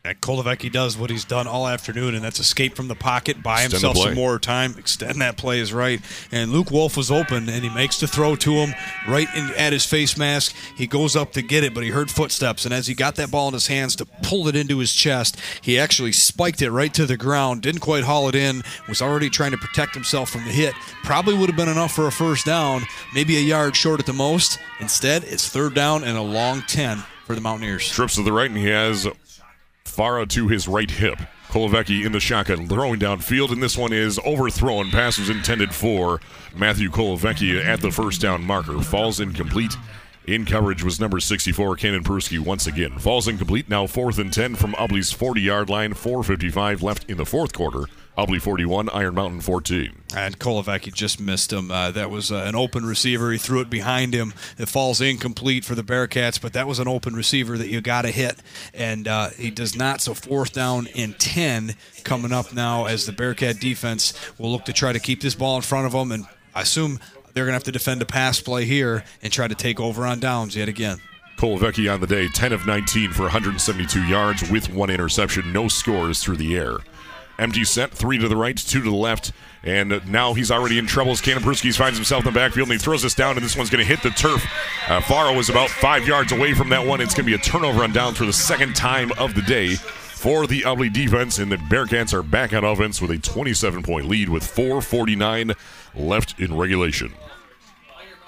And Kolovecki does what he's done all afternoon, and that's escape from the pocket, buy himself some more time, extend that play is right. And Luke Wolf was open, and he makes the throw to him right in, at his face mask. He goes up to get it, but he heard footsteps, and as he got that ball in his hands to pull it into his chest, he actually spiked it right to the ground, didn't quite haul it in, was already trying to protect himself from the hit. Probably would have been enough for a first down, maybe a yard short at the most. Instead, it's third down and a long 10 for the Mountaineers. Trips to the right, and he has Farah to his right hip. Kolovecki in the shotgun, throwing downfield, and this one is overthrown. Pass was intended for Matthew Kolovecki at the first down marker. Falls incomplete. In coverage was number 64, Kenan Peruski once again. Falls incomplete. Now fourth and 10 from Ubly's 40 yard line. 4.55 left in the fourth quarter. Ubly 41, Iron Mountain 14. And Kolovecki just missed him. Uh, that was uh, an open receiver. He threw it behind him. It falls incomplete for the Bearcats, but that was an open receiver that you got to hit, and uh, he does not. So fourth down and ten coming up now as the Bearcat defense will look to try to keep this ball in front of them, and I assume they're going to have to defend a pass play here and try to take over on downs yet again. Kolovecki on the day, 10 of 19 for 172 yards with one interception. No scores through the air. Empty set, three to the right, two to the left, and now he's already in trouble as finds himself in the backfield and he throws this down, and this one's going to hit the turf. Uh, Farah is about five yards away from that one. It's going to be a turnover on down for the second time of the day for the Ubly defense, and the Bearcats are back on offense with a 27 point lead with 4.49 left in regulation.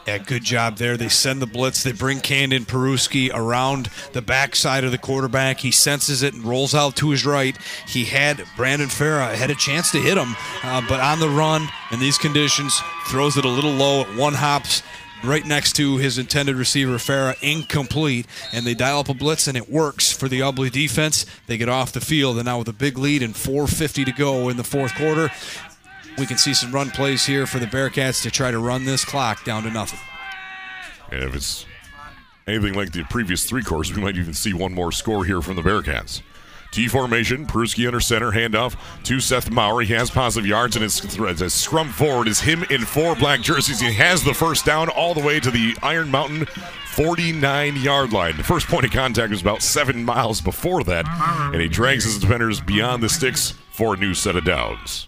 Yeah, good job there. They send the blitz. They bring Candon Peruski around the backside of the quarterback. He senses it and rolls out to his right. He had Brandon Farah had a chance to hit him, uh, but on the run in these conditions, throws it a little low. At one hops right next to his intended receiver Farah, incomplete, and they dial up a blitz and it works for the Ubly defense. They get off the field and now with a big lead and 4:50 to go in the fourth quarter. We can see some run plays here for the Bearcats to try to run this clock down to nothing. And if it's anything like the previous three quarters, we might even see one more score here from the Bearcats. T formation, Peruski under center, handoff to Seth Maurer. He has positive yards, and his, his scrum forward is him in four black jerseys. He has the first down all the way to the Iron Mountain 49 yard line. The first point of contact was about seven miles before that, and he drags his defenders beyond the sticks for a new set of downs.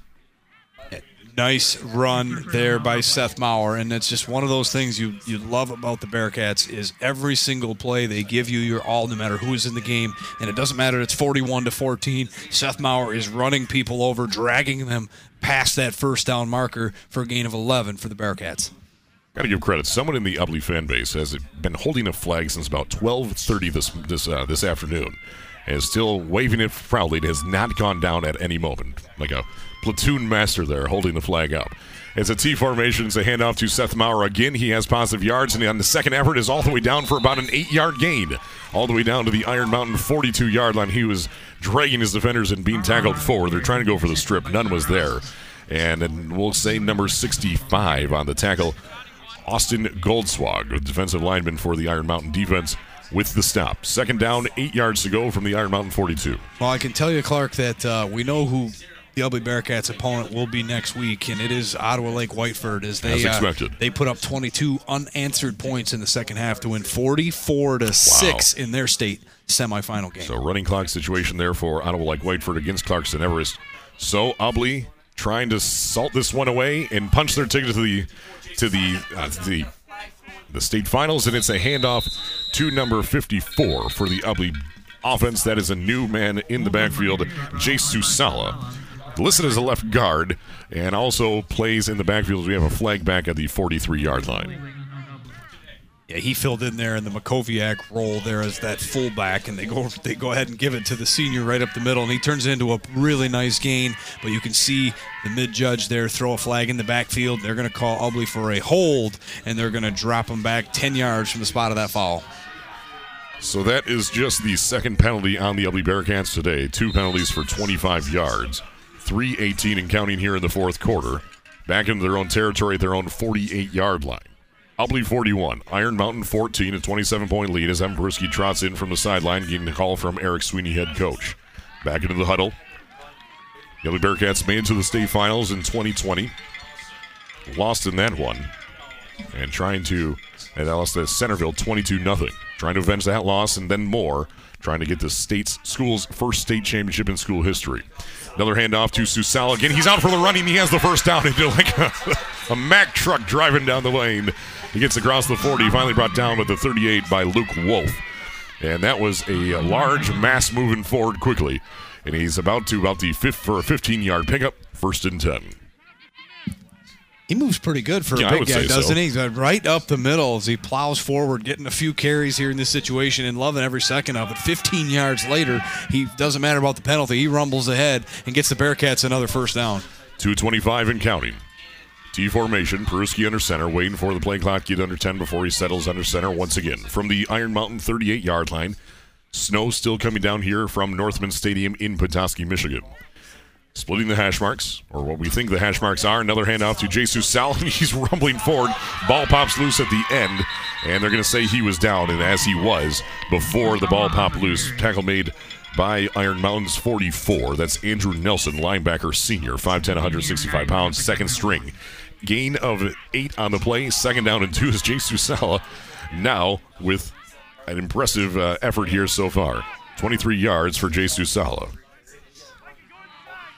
Nice run there by Seth Maurer, and it's just one of those things you you love about the Bearcats is every single play they give you your all, no matter who's in the game, and it doesn't matter. It's forty-one to fourteen. Seth Maurer is running people over, dragging them past that first down marker for a gain of eleven for the Bearcats. Got to give credit. Someone in the Ubly fan base has been holding a flag since about 12:30 this this uh, this afternoon, and is still waving it proudly. It has not gone down at any moment, like a platoon master there holding the flag up. It's a T formation. It's a handoff to Seth Maurer again. He has positive yards, and on the second effort is all the way down for about an eight-yard gain, all the way down to the Iron Mountain 42-yard line. He was dragging his defenders and being tackled forward. They're trying to go for the strip. None was there, and then we'll say number 65 on the tackle. Austin Goldswag, defensive lineman for the Iron Mountain defense, with the stop. Second down, eight yards to go from the Iron Mountain 42. Well, I can tell you, Clark, that uh, we know who the Ubly Bearcats' opponent will be next week, and it is Ottawa Lake Whiteford. As they As uh, expected. they put up 22 unanswered points in the second half to win 44 to six in their state semifinal game. So running clock situation there for Ottawa Lake Whiteford against Clarkston Everest. So Ubly trying to salt this one away and punch their ticket to the to the uh, to the the state finals, and it's a handoff to number 54 for the Ubly offense. That is a new man in the backfield, Jace Susala. Listed as a left guard and also plays in the backfield. We have a flag back at the 43 yard line. Yeah, he filled in there in the Makoviak role there as that fullback, and they go they go ahead and give it to the senior right up the middle, and he turns it into a really nice gain. But you can see the mid judge there throw a flag in the backfield. They're going to call Ubly for a hold, and they're going to drop him back 10 yards from the spot of that foul. So that is just the second penalty on the Ubly Bearcats today. Two penalties for 25 yards. 318 and counting here in the fourth quarter. Back into their own territory at their own 48 yard line. Ubly 41, Iron Mountain 14, a 27 point lead as Embruski trots in from the sideline, getting a call from Eric Sweeney, head coach. Back into the huddle. The Ubly Bearcats made it to the state finals in 2020. Lost in that one. And trying to, and they lost to Centerville 22 0. Trying to avenge that loss and then more. Trying to get the state's school's first state championship in school history. Another handoff to Susal again. He's out for the running. He has the first down into like a, a Mack truck driving down the lane. He gets across the 40. Finally brought down with the 38 by Luke Wolf. And that was a large mass moving forward quickly. And he's about to about the fifth for a 15 yard pickup. First and 10. He moves pretty good for Yeah, a big guy, doesn't he? He's uh, right up the middle as he plows forward, getting a few carries here in this situation and loving every second of it. 15 yards later, he doesn't matter about the penalty. He rumbles ahead and gets the Bearcats another first down. 225 and counting. T formation, Peruski under center, waiting for the play clock to get under 10 before he settles under center once again. From the Iron Mountain 38 yard line, snow still coming down here from Northmen Stadium in Petoskey, Michigan. Splitting the hash marks, or what we think the hash marks are. Another handoff to Jace Susala, and he's rumbling forward. Ball pops loose at the end, and they're going to say he was down, and as he was before the ball popped loose, tackle made by Iron Mountain's 44. That's Andrew Nelson, linebacker, senior, 5'10, 165 pounds, second string. Gain of eight on the play. Second down and two is Jace Susala. Now with an impressive uh, effort here so far. 23 yards for Jace Susala.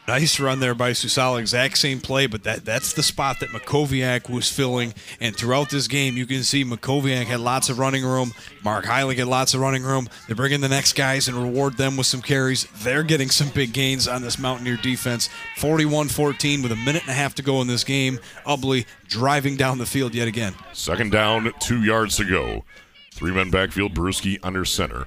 Nice run there by Susala. Exact same play, but that, that's the spot that Makoviak was filling. And throughout this game, you can see Makoviak had lots of running room. Mark Heilig had lots of running room. They bring in the next guys and reward them with some carries. They're getting some big gains on this Mountaineer defense. 41 14 with a minute and a half to go in this game. Ubly driving down the field yet again. Second down, two yards to go. Three men backfield, Peruski under center.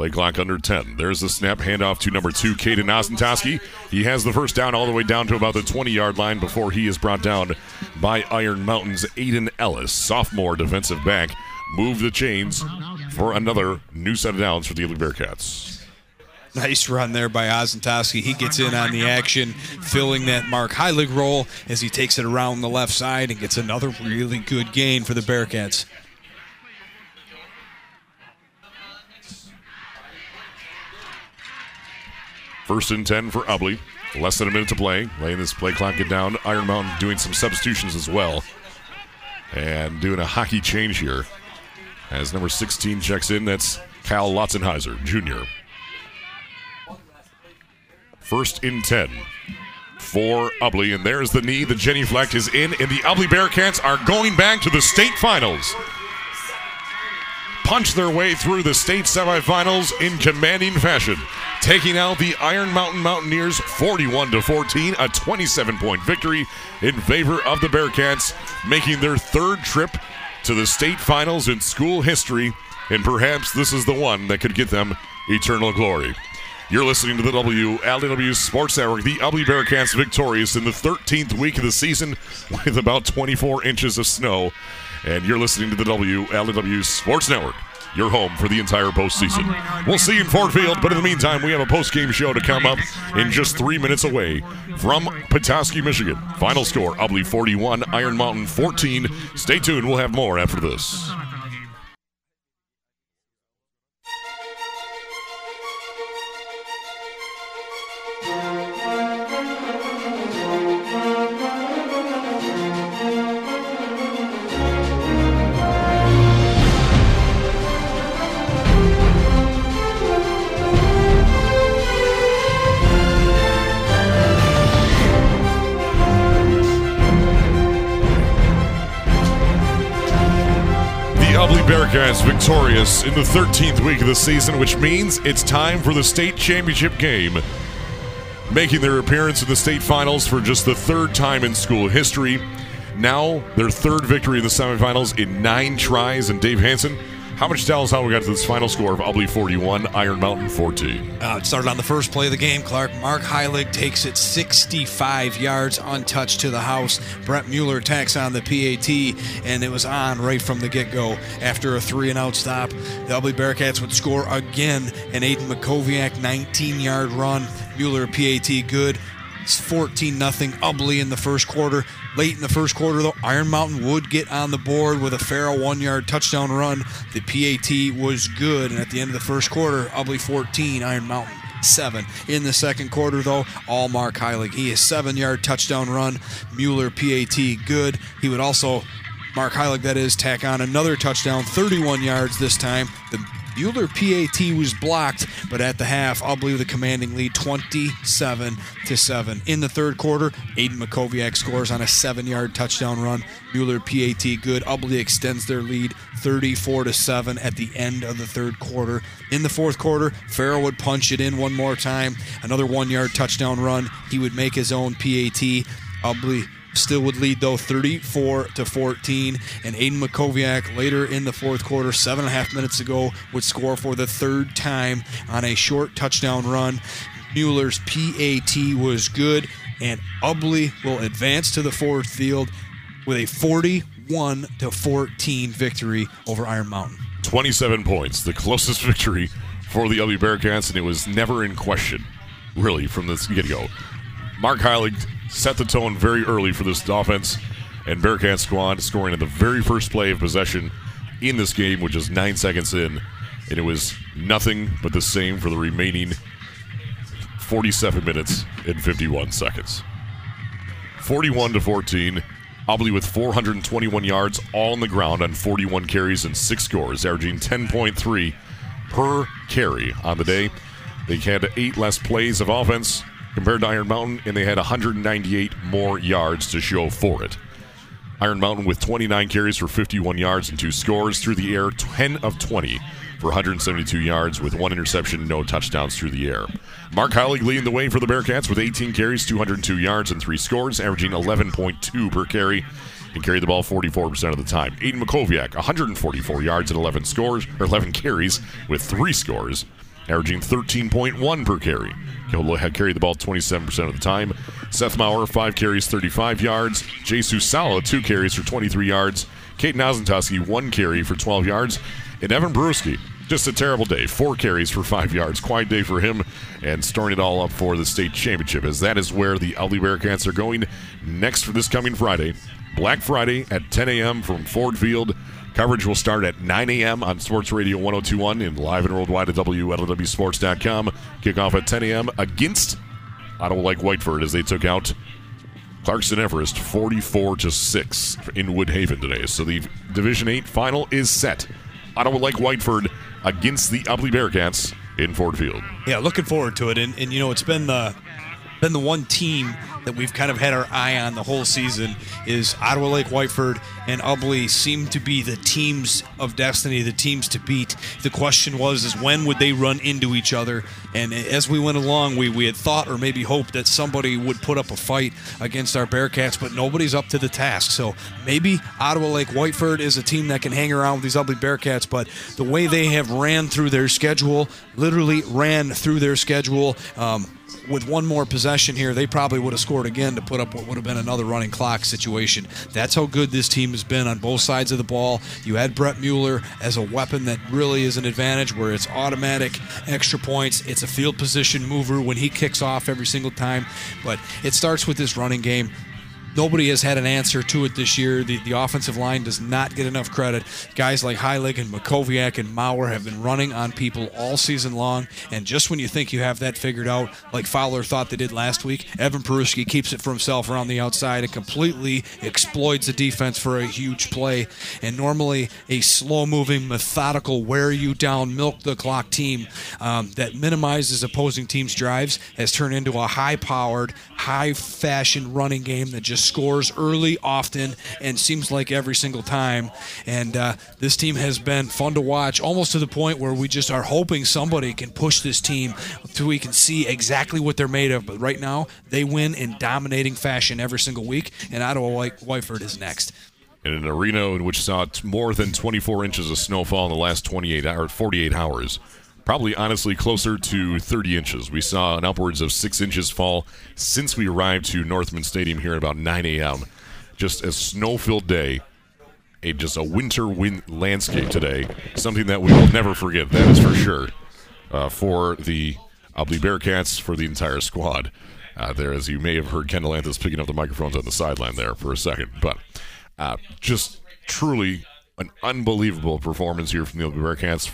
Play clock under 10. There's the snap handoff to number two, Caden Ozentoski. He has the first down all the way down to about the 20 yard line before he is brought down by Iron Mountain's Aiden Ellis, sophomore defensive back. Move the chains for another new set of downs for the Ubly Bearcats. Nice run there by Ozentoski. He gets in on the action, filling that Mark Heilig role as he takes it around the left side and gets another really good gain for the Bearcats. First and 10 for Ubly. Less than a minute to play. Laying this play clock down. Iron Mountain doing some substitutions as well. And doing a hockey change here. As number 16 checks in, that's Cal Lotzenheiser, Jr. First in 10 for Ubly. And there's the knee. The genuflect is in. And the Ubly Bearcats are going back to the state finals. Punch their way through the state semifinals in commanding fashion, taking out the Iron Mountain Mountaineers 41 to 14, a 27 point victory in favor of the Bearcats, making their third trip to the state finals in school history, and perhaps this is the one that could get them eternal glory. You're listening to the WLEW Sports Network. The Ubly Bearcats victorious in the 13th week of the season with about 24 inches of snow. And you're listening to the WLEW Sports Network, your home for the entire postseason. We'll see you in Ford Field, but in the meantime, we have a post-game show to come up in just three minutes away from Petoskey, Michigan. Final score, Ubly 41, Iron Mountain 14. Stay tuned, we'll have more after this. Bearcats victorious in the 13th week of the season, which means it's time for the state championship game. Making their appearance in the state finals for just the third time in school history. Now, their third victory in the semifinals in nine tries. And Dave Hansen, how much tell how we got to this final score of Ubly 41, Iron Mountain 14? Uh, it started on the first play of the game, Clark. Mark Heilig takes it 65 yards untouched to the house. Brett Mueller tacks on the PAT, and it was on right from the get go. After a three and out stop, the Ubly Bearcats would score again. An Aiden Makoviak 19 yard run. Mueller PAT good. It's 14 nothing Ubly in the first quarter. Late in the first quarter, though, Iron Mountain would get on the board with a Farrell one yard touchdown run. The PAT was good, and at the end of the first quarter, Ubly 14, Iron Mountain seven. In the second quarter, though, all Mark Heilig. He is seven yard touchdown run. Mueller PAT good. He would also Mark Heilig, that is, tack on another touchdown, 31 yards this time. The Mueller PAT was blocked, but at the half, Ubly with a commanding lead, 27 to seven. In the third quarter, Aiden Makoviak scores on a seven-yard touchdown run. Mueller PAT good. Ubly extends their lead, 34 to seven at the end of the third quarter. In the fourth quarter, Farrell would punch it in one more time, another one-yard touchdown run. He would make his own PAT. Ubly still would lead though 34 to 14 and aiden makoviak later in the fourth quarter seven and a half minutes ago would score for the third time on a short touchdown run. Mueller's pat was good and Ubly will advance to the Ford Field with a 41 to 14 victory over iron mountain. 27 points, the closest victory for the Ubly Bearcats, and it was never in question, really, from the get go. Mark Heilig set the tone very early for this offense, and Bearcat squad scoring in the very first play of possession in this game, which is nine seconds in, and it was nothing but the same for the remaining 47 minutes and 51 seconds. 41 to 14. Ubly with 421 yards all on the ground on 41 carries and six scores, averaging 10.3 per carry on the day. They had eight less plays of offense compared to Iron Mountain, and they had 198 more yards to show for it. Iron Mountain with 29 carries for 51 yards and two scores through the air, 10 of 20 for 172 yards with one interception, no touchdowns through the air. Mark Heilig leading the way for the Bearcats with 18 carries, 202 yards, and three scores, averaging 11.2 per carry. And carried the ball 44% of the time. Aiden Makoviak, 144 yards and 11 scores, or 11 carries, with three scores, averaging 13.1 per carry. He'll carried the ball 27% of the time. Seth Maurer, five carries, 35 yards. Jace Susala, two carries for 23 yards. Caden Ozentoski, one carry for 12 yards. And Evan Peruski, just a terrible day. Four carries for five yards. Quiet day for him, and storing it all up for the state championship, as that is where the Ubly Bearcats are going next for this coming Friday. Black Friday at 10 a.m. from Ford Field. Coverage will start at 9 a.m. on Sports Radio 1021 and live and worldwide at WLEWSports.com. Kickoff at 10 a.m. against Ottawa Lake Whiteford as they took out Clarkston Everest 44 to 6 in Woodhaven today. So the Division 8 final is set. Ottawa Lake Whiteford against the Ubly Bearcats in Ford Field. Yeah, looking forward to it, and, and you know it's been the been the one team that we've kind of had our eye on the whole season is Ottawa Lake Whiteford and Ubly seem to be the teams of destiny, the teams to beat. The question was is when would they run into each other? And as we went along, we, we had thought or maybe hoped that somebody would put up a fight against our Bearcats, but nobody's up to the task. So maybe Ottawa Lake Whiteford is a team that can hang around with these Ubly Bearcats, but the way they have ran through their schedule, literally ran through their schedule. Um, with one more possession here, they probably would have scored again to put up what would have been another running clock situation. That's how good this team has been on both sides of the ball. You had Brett Mueller as a weapon that really is an advantage where it's automatic extra points. It's a field position mover when he kicks off every single time. But it starts with this running game. Nobody has had an answer to it this year. The, the offensive line does not get enough credit. Guys like Heilig and Makoviak and Maurer have been running on people all season long. And just when you think you have that figured out, like Fowler thought they did last week, Evan Peruski keeps it for himself around the outside and completely exploits the defense for a huge play. And normally a slow moving, methodical, wear you down, milk the clock team um, that minimizes opposing teams' drives has turned into a high powered, high fashion running game that just scores early, often, and seems like every single time. And uh, this team has been fun to watch, almost to the point where we just are hoping somebody can push this team so we can see exactly what they're made of. But right now, they win in dominating fashion every single week, and Ottawa White- Whiteford is next. in an arena in which saw more than 24 inches of snowfall in the last 28 or 48 hours. Probably, honestly, closer to 30 inches. We saw an upwards of six inches fall since we arrived to Northmen Stadium here at about 9 a.m. Just a snow-filled day, a just a winter wind landscape today. Something that we will never forget. That is for sure. Uh, for the Ubly Bearcats, for the entire squad. Uh, there, as you may have heard, Kendall Anthus picking up the microphones on the sideline there for a second, but uh, just truly an unbelievable performance here from the Ubly Bearcats.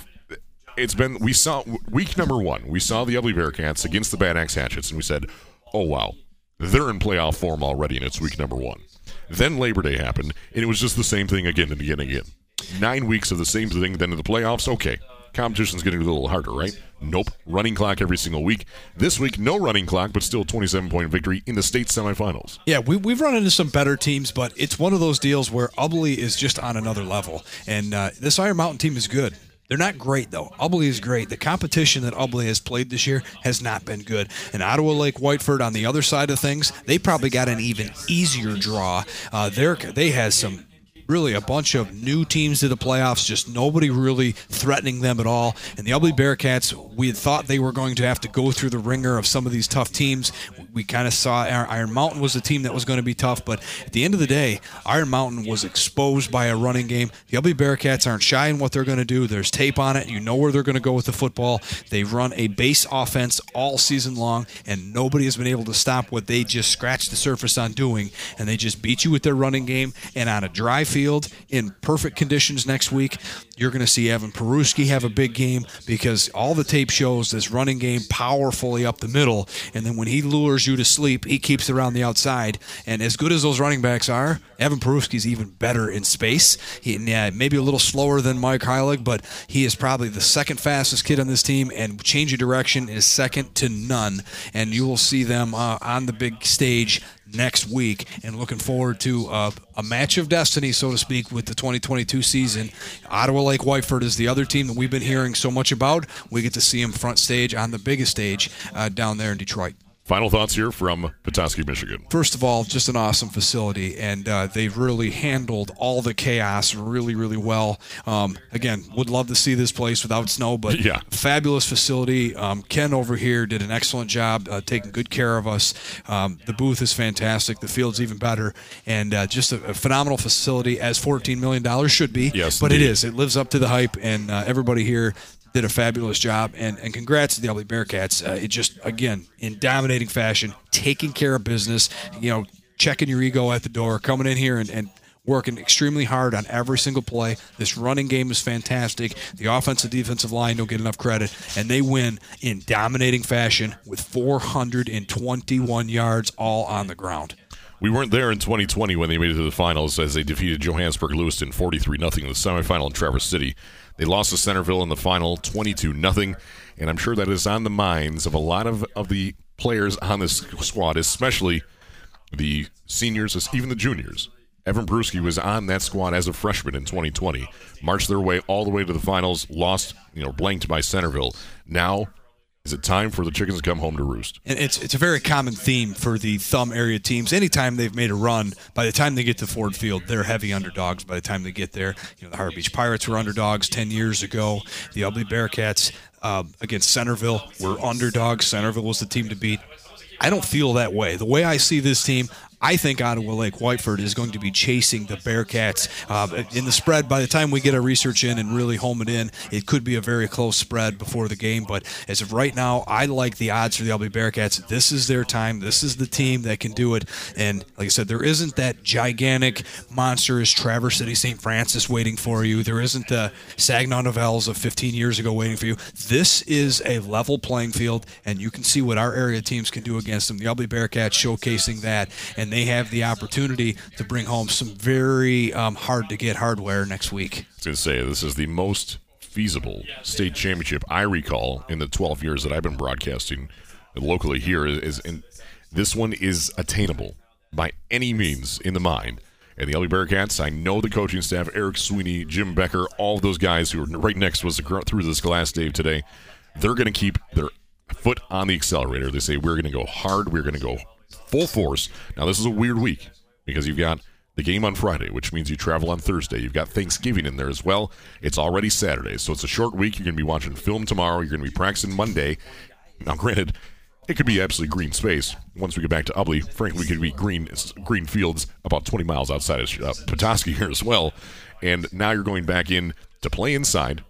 It's been we saw week number one. We saw the Ubly Bearcats against the Bad Axe Hatchets, and we said, "Oh wow, they're in playoff form already," and it's week number one. Then Labor Day happened, and it was just the same thing again and again and again. Nine weeks of the same thing. Then in the playoffs, okay, competition's getting a little harder, right? Nope, running clock every single week. This week, no running clock, but still 27 point victory in the state semifinals. Yeah, we, we've run into some better teams, but it's one of those deals where Ubly is just on another level. And uh, this Iron Mountain team is good. They're not great, though. Ubly is great. The competition that Ubly has played this year has not been good. And Ottawa Lake Whiteford, on the other side of things, they probably got an even easier draw. Uh, they had some really a bunch of new teams to the playoffs, just nobody really threatening them at all. And the Ubly Bearcats, we had thought they were going to have to go through the ringer of some of these tough teams. We kind of saw Iron Mountain was a team that was going to be tough, but at the end of the day, Iron Mountain was exposed by a running game. The Ubly Bearcats aren't shy in what they're going to do. There's tape on it. You know where they're going to go with the football. They run a base offense all season long, and nobody has been able to stop what they just scratched the surface on doing. And they just beat you with their running game. And on a dry field in perfect conditions next week, you're going to see Evan Peruski have a big game because all the tape shows this running game powerfully up the middle. And then when he lures you to sleep, he keeps around the outside. And as good as those running backs are, Evan Peruski's even better in space. He, yeah, maybe a little slower than Mike Heilig, but he is probably the second fastest kid on this team, and change of direction is second to none. And you will see them uh, on the big stage next week and looking forward to uh, a match of destiny, so to speak, with the 2022 season. Ottawa Lake Whiteford is the other team that we've been hearing so much about. We get to see them front stage on the biggest stage uh, down there in Detroit. Final thoughts here from Petoskey, Michigan. First of all, just an awesome facility, and uh, they've really handled all the chaos really, really well. Um, again, would love to see this place without snow, but Yeah. fabulous facility. Um, Ken over here did an excellent job uh, taking good care of us. Um, the booth is fantastic. The field's even better, and uh, just a, a phenomenal facility, as $14 million should be. Yes, but it indeed. is. It lives up to the hype, and uh, everybody here did a fabulous job. And, and congrats to the Ubly Bearcats. Uh, it just, again, in dominating fashion, taking care of business, you know, checking your ego at the door, coming in here and, and working extremely hard on every single play. This running game is fantastic. The offensive defensive line don't get enough credit, and they win in dominating fashion with 421 yards all on the ground. We weren't there in 2020 when they made it to the finals as they defeated Johannesburg Lewiston 43 0 in the semifinal in Traverse City. They lost to Centerville in the final 22 0, and I'm sure that is on the minds of a lot of, of the players on this squad, especially the seniors, even the juniors. Evan Peruski was on that squad as a freshman in 2020, marched their way all the way to the finals, lost, you know, blanked by Centerville. Now, is it time for the chickens to come home to roost? And it's it's a very common theme for the thumb area teams. Anytime they've made a run, by the time they get to Ford Field, they're heavy underdogs. By the time they get there, you know the Harbor Beach Pirates were underdogs ten years ago. The Ubly Bearcats um, against Centerville were underdogs. Centerville was the team to beat. I don't feel that way. The way I see this team, I think Ottawa Lake Whiteford is going to be chasing the Bearcats uh, in the spread. By the time we get our research in and really home it in, it could be a very close spread before the game. But as of right now, I like the odds for the Ubly Bearcats. This is their time. This is the team that can do it. And like I said, there isn't that gigantic, monstrous Traverse City St. Francis waiting for you. There isn't the Saginaw Nouvel of 15 years ago waiting for you. This is a level playing field, and you can see what our area teams can do against them. The Ubly Bearcats showcasing that, and they have the opportunity to bring home some very um, hard to get hardware next week. I was going to say this is the most feasible state championship I recall in the 12 years that I've been broadcasting locally here. Is This one is attainable by any means in the mind. And the Ubly Bearcats, I know the coaching staff, Eric Sweeney, Jim Becker, all of those guys who are right next to us through this glass, Dave, today, they're going to keep their foot on the accelerator. They say, we're going to go hard, we're going to go full force. Now, this is a weird week because you've got the game on Friday, which means you travel on Thursday. You've got Thanksgiving in there as well. It's already Saturday, so it's a short week. You're going to be watching film tomorrow. You're going to be practicing Monday. Now, granted, it could be absolutely green space. Once we get back to Ubly, frankly, we could be green green fields about 20 miles outside of uh, Petoskey here as well. And now you're going back in to play inside.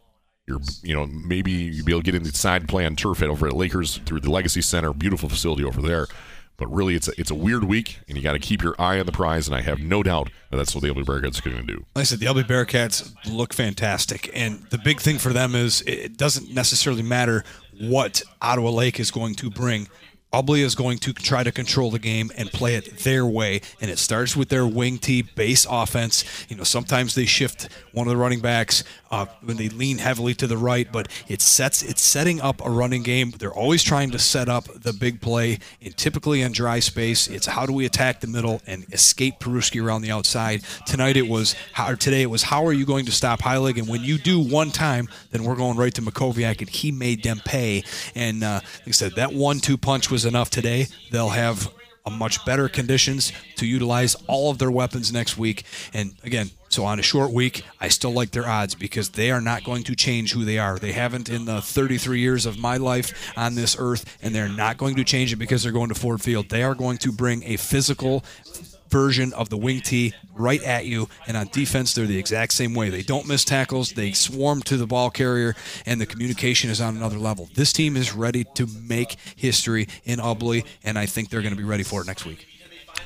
You're, you know, maybe you'll be able to get inside, play on turf over at Lakers through the Legacy Center, beautiful facility over there. But really, it's a, it's a weird week, and you got to keep your eye on the prize. And I have no doubt that that's what the Ubly Bearcats are going to do. Like I said, the Ubly Bearcats look fantastic, and the big thing for them is it doesn't necessarily matter what Ottawa Lake is going to bring. Ubly is going to try to control the game and play it their way, and it starts with their wing T base offense. You know, sometimes they shift one of the running backs uh, when they lean heavily to the right, but it sets it's setting up a running game. They're always trying to set up the big play, and typically in dry space, it's how do we attack the middle and escape Peruski around the outside. Tonight it was how today it was how are you going to stop Heilig, and when you do one time, then we're going right to Makoviak, and he made them pay. And uh, like I said, that one-two punch was enough today. They'll have a much better conditions to utilize all of their weapons next week. And again, so on a short week, I still like their odds because they are not going to change who they are. They haven't in the 33 years of my life on this earth, and they're not going to change it because they're going to Ford Field. They are going to bring a physical version of the wing tee right at you. And on defense, they're the exact same way. They don't miss tackles, they swarm to the ball carrier, and the communication is on another level. This team is ready to make history in Ubly, and I think they're going to be ready for it next week.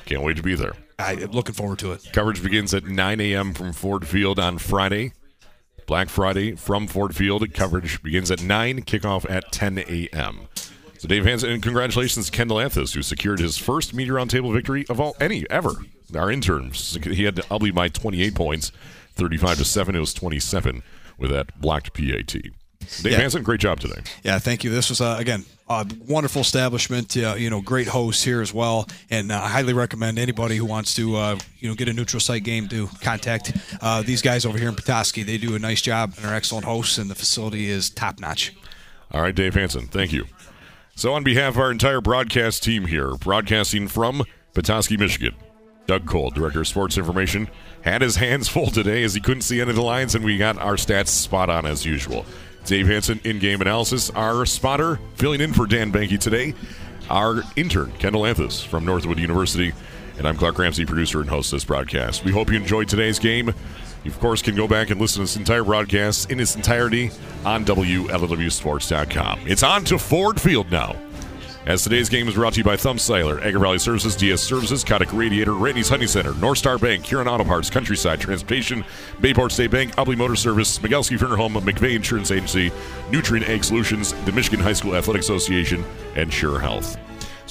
Can't wait to be there. I'm looking forward to it. Coverage begins at 9 a.m. from Ford Field on Friday. Black Friday from Ford Field. Coverage begins at 9, kickoff at 10 a.m. So Dave Hansen, and congratulations to Kendall Anthos, who secured his first meteor on table victory of all any ever. Our intern, he had to Ubly by 28 points, 35 to seven. It was 27 with that blocked PAT. Dave Yeah. Hansen, great job today. Yeah, thank you. This was uh, again a wonderful establishment. Uh, you know, great hosts here as well, and uh, I highly recommend anybody who wants to uh, you know get a neutral site game to contact uh, these guys over here in Petoskey. They do a nice job and are excellent hosts, and the facility is top notch. All right, Dave Hansen, thank you. So, on behalf of our entire broadcast team here, broadcasting from Petoskey, Michigan, Doug Cole, Director of Sports Information, had his hands full today as he couldn't see any of the lines, and we got our stats spot on as usual. Dave Hansen, in game analysis, our spotter, filling in for Dan Banky today, our intern, Kendall Anthos from Northwood University, and I'm Clark Ramsey, producer and host of this broadcast. We hope you enjoyed today's game. You, of course, can go back and listen to this entire broadcast in its entirety on WLEWSports.com. It's on to Ford Field now. As today's game is brought to you by Thumb Cellular, Agri Valley Services, DS Services, Kotick Radiator, Randy's Honey Center, North Star Bank, Huron Auto Parts, Countryside Transportation, Bayport State Bank, Ubly Motor Service, Migelski Funeral Home, McVeigh Insurance Agency, Nutrien Ag Solutions, the Michigan High School Athletic Association, and Sure Health.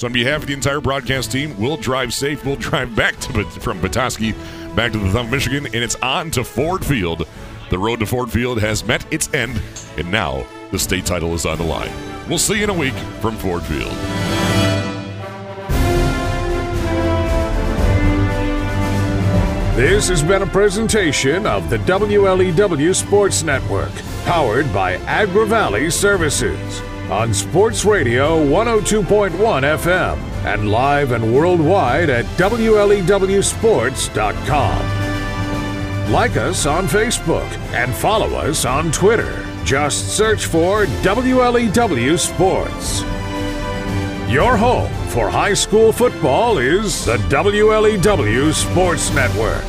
So, on behalf of the entire broadcast team, we'll drive safe. We'll drive back to from Petoskey back to the Thumb, Michigan, and it's on to Ford Field. The road to Ford Field has met its end, and now the state title is on the line. We'll see you in a week from Ford Field. This has been a presentation of the WLEW Sports Network, powered by Agri Valley Services on Sports Radio 102.1 FM and live and worldwide at WLEWSports.com. Like us on Facebook and follow us on Twitter. Just search for WLEW Sports. Your home for high school football is the WLEW Sports Network.